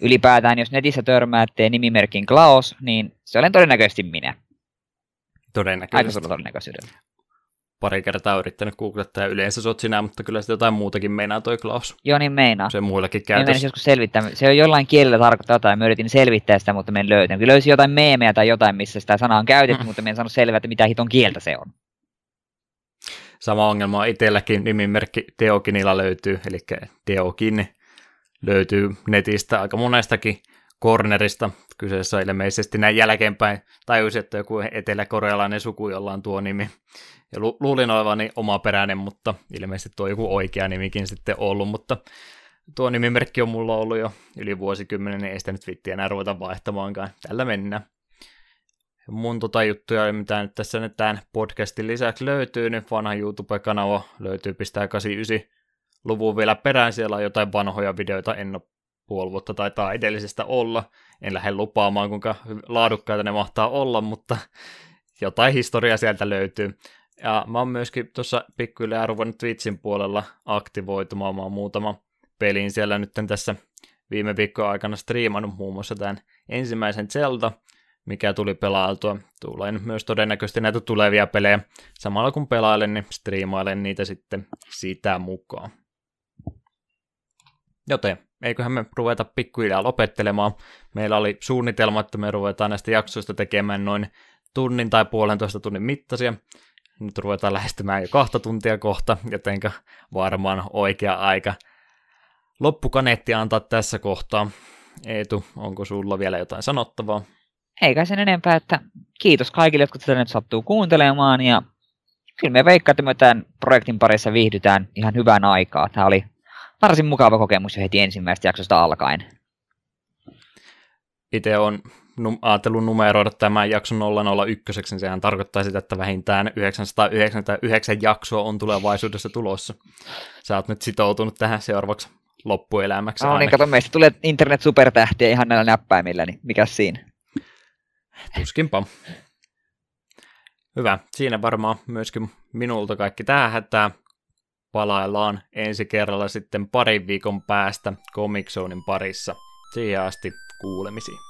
Speaker 2: ylipäätään, jos netissä törmäätte nimimerkin Klaus, niin se olen todennäköisesti minä.
Speaker 1: Todennäköisesti.
Speaker 2: Aika todennäköisyydellä
Speaker 1: pari kertaa yrittänyt googlettaa ja yleensä sä sinä, mutta kyllä sitä jotain muutakin meinaa toi Klaus.
Speaker 2: Joo, niin meinaa.
Speaker 1: Se muillekin käytössä.
Speaker 2: joskus selvittää. Se on jollain kielellä tarkoittaa jotain, mä yritin selvittää sitä, mutta en löytänyt. Kyllä löysin jotain meemejä tai jotain, missä sitä sanaa on käytetty, mm. mutta en saanut selvää, että mitä hiton kieltä se on.
Speaker 1: Sama ongelma on itselläkin, nimimerkki Teokinilla löytyy, eli Teokin löytyy netistä aika monestakin cornerista. Kyseessä ilmeisesti näin jälkeenpäin tajusin, että joku eteläkorealainen suku, jolla on tuo nimi. Ja lu- luulin olevani omaperäinen, mutta ilmeisesti tuo joku oikea nimikin sitten ollut, mutta tuo nimimerkki on mulla ollut jo yli vuosikymmenen, niin ei sitä nyt vitti enää ruveta vaihtamaankaan. Tällä mennään. Mun tota juttuja, mitä nyt tässä nyt tämän podcastin lisäksi löytyy, niin vanha YouTube-kanava löytyy pistää 89-luvun vielä perään. Siellä on jotain vanhoja videoita, en ole puoli vuotta taitaa edellisestä olla. En lähde lupaamaan, kuinka laadukkaita ne mahtaa olla, mutta jotain historiaa sieltä löytyy. Ja mä oon myöskin tuossa pikkuhiljaa ruvennut Twitchin puolella aktivoitumaan. Mä oon muutama pelin siellä nyt tässä viime viikon aikana striimannut muun muassa tämän ensimmäisen Zelda, mikä tuli pelailtua. Tulen myös todennäköisesti näitä tulevia pelejä. Samalla kun pelailen, niin striimailen niitä sitten sitä mukaan. Joten eiköhän me ruveta pikkuhiljaa lopettelemaan. Meillä oli suunnitelma, että me ruvetaan näistä jaksoista tekemään noin tunnin tai puolentoista tunnin mittaisia. Nyt ruvetaan lähestymään jo kahta tuntia kohta, jotenka varmaan oikea aika loppukaneetti antaa tässä kohtaa. Eetu, onko sulla vielä jotain sanottavaa?
Speaker 2: Eikä sen enempää, että kiitos kaikille, jotka tätä nyt sattuu kuuntelemaan ja kyllä me veikkaamme, että me tämän projektin parissa viihdytään ihan hyvän aikaa. Tämä oli varsin mukava kokemus jo heti ensimmäisestä jaksosta alkaen.
Speaker 1: Itse on ajatellut numeroida tämän jakson 001, niin sehän tarkoittaa sitä, että vähintään 999 jaksoa on tulevaisuudessa tulossa. Sä oot nyt sitoutunut tähän seuraavaksi loppuelämäksi.
Speaker 2: No niin, kato, meistä tulee internet supertähtiä ihan näillä näppäimillä, niin mikä siinä?
Speaker 1: Tuskinpa. Hyvä. Siinä varmaan myöskin minulta kaikki tähän Tämä Palaillaan ensi kerralla sitten parin viikon päästä Comic Zonein parissa. Siihen asti kuulemisiin.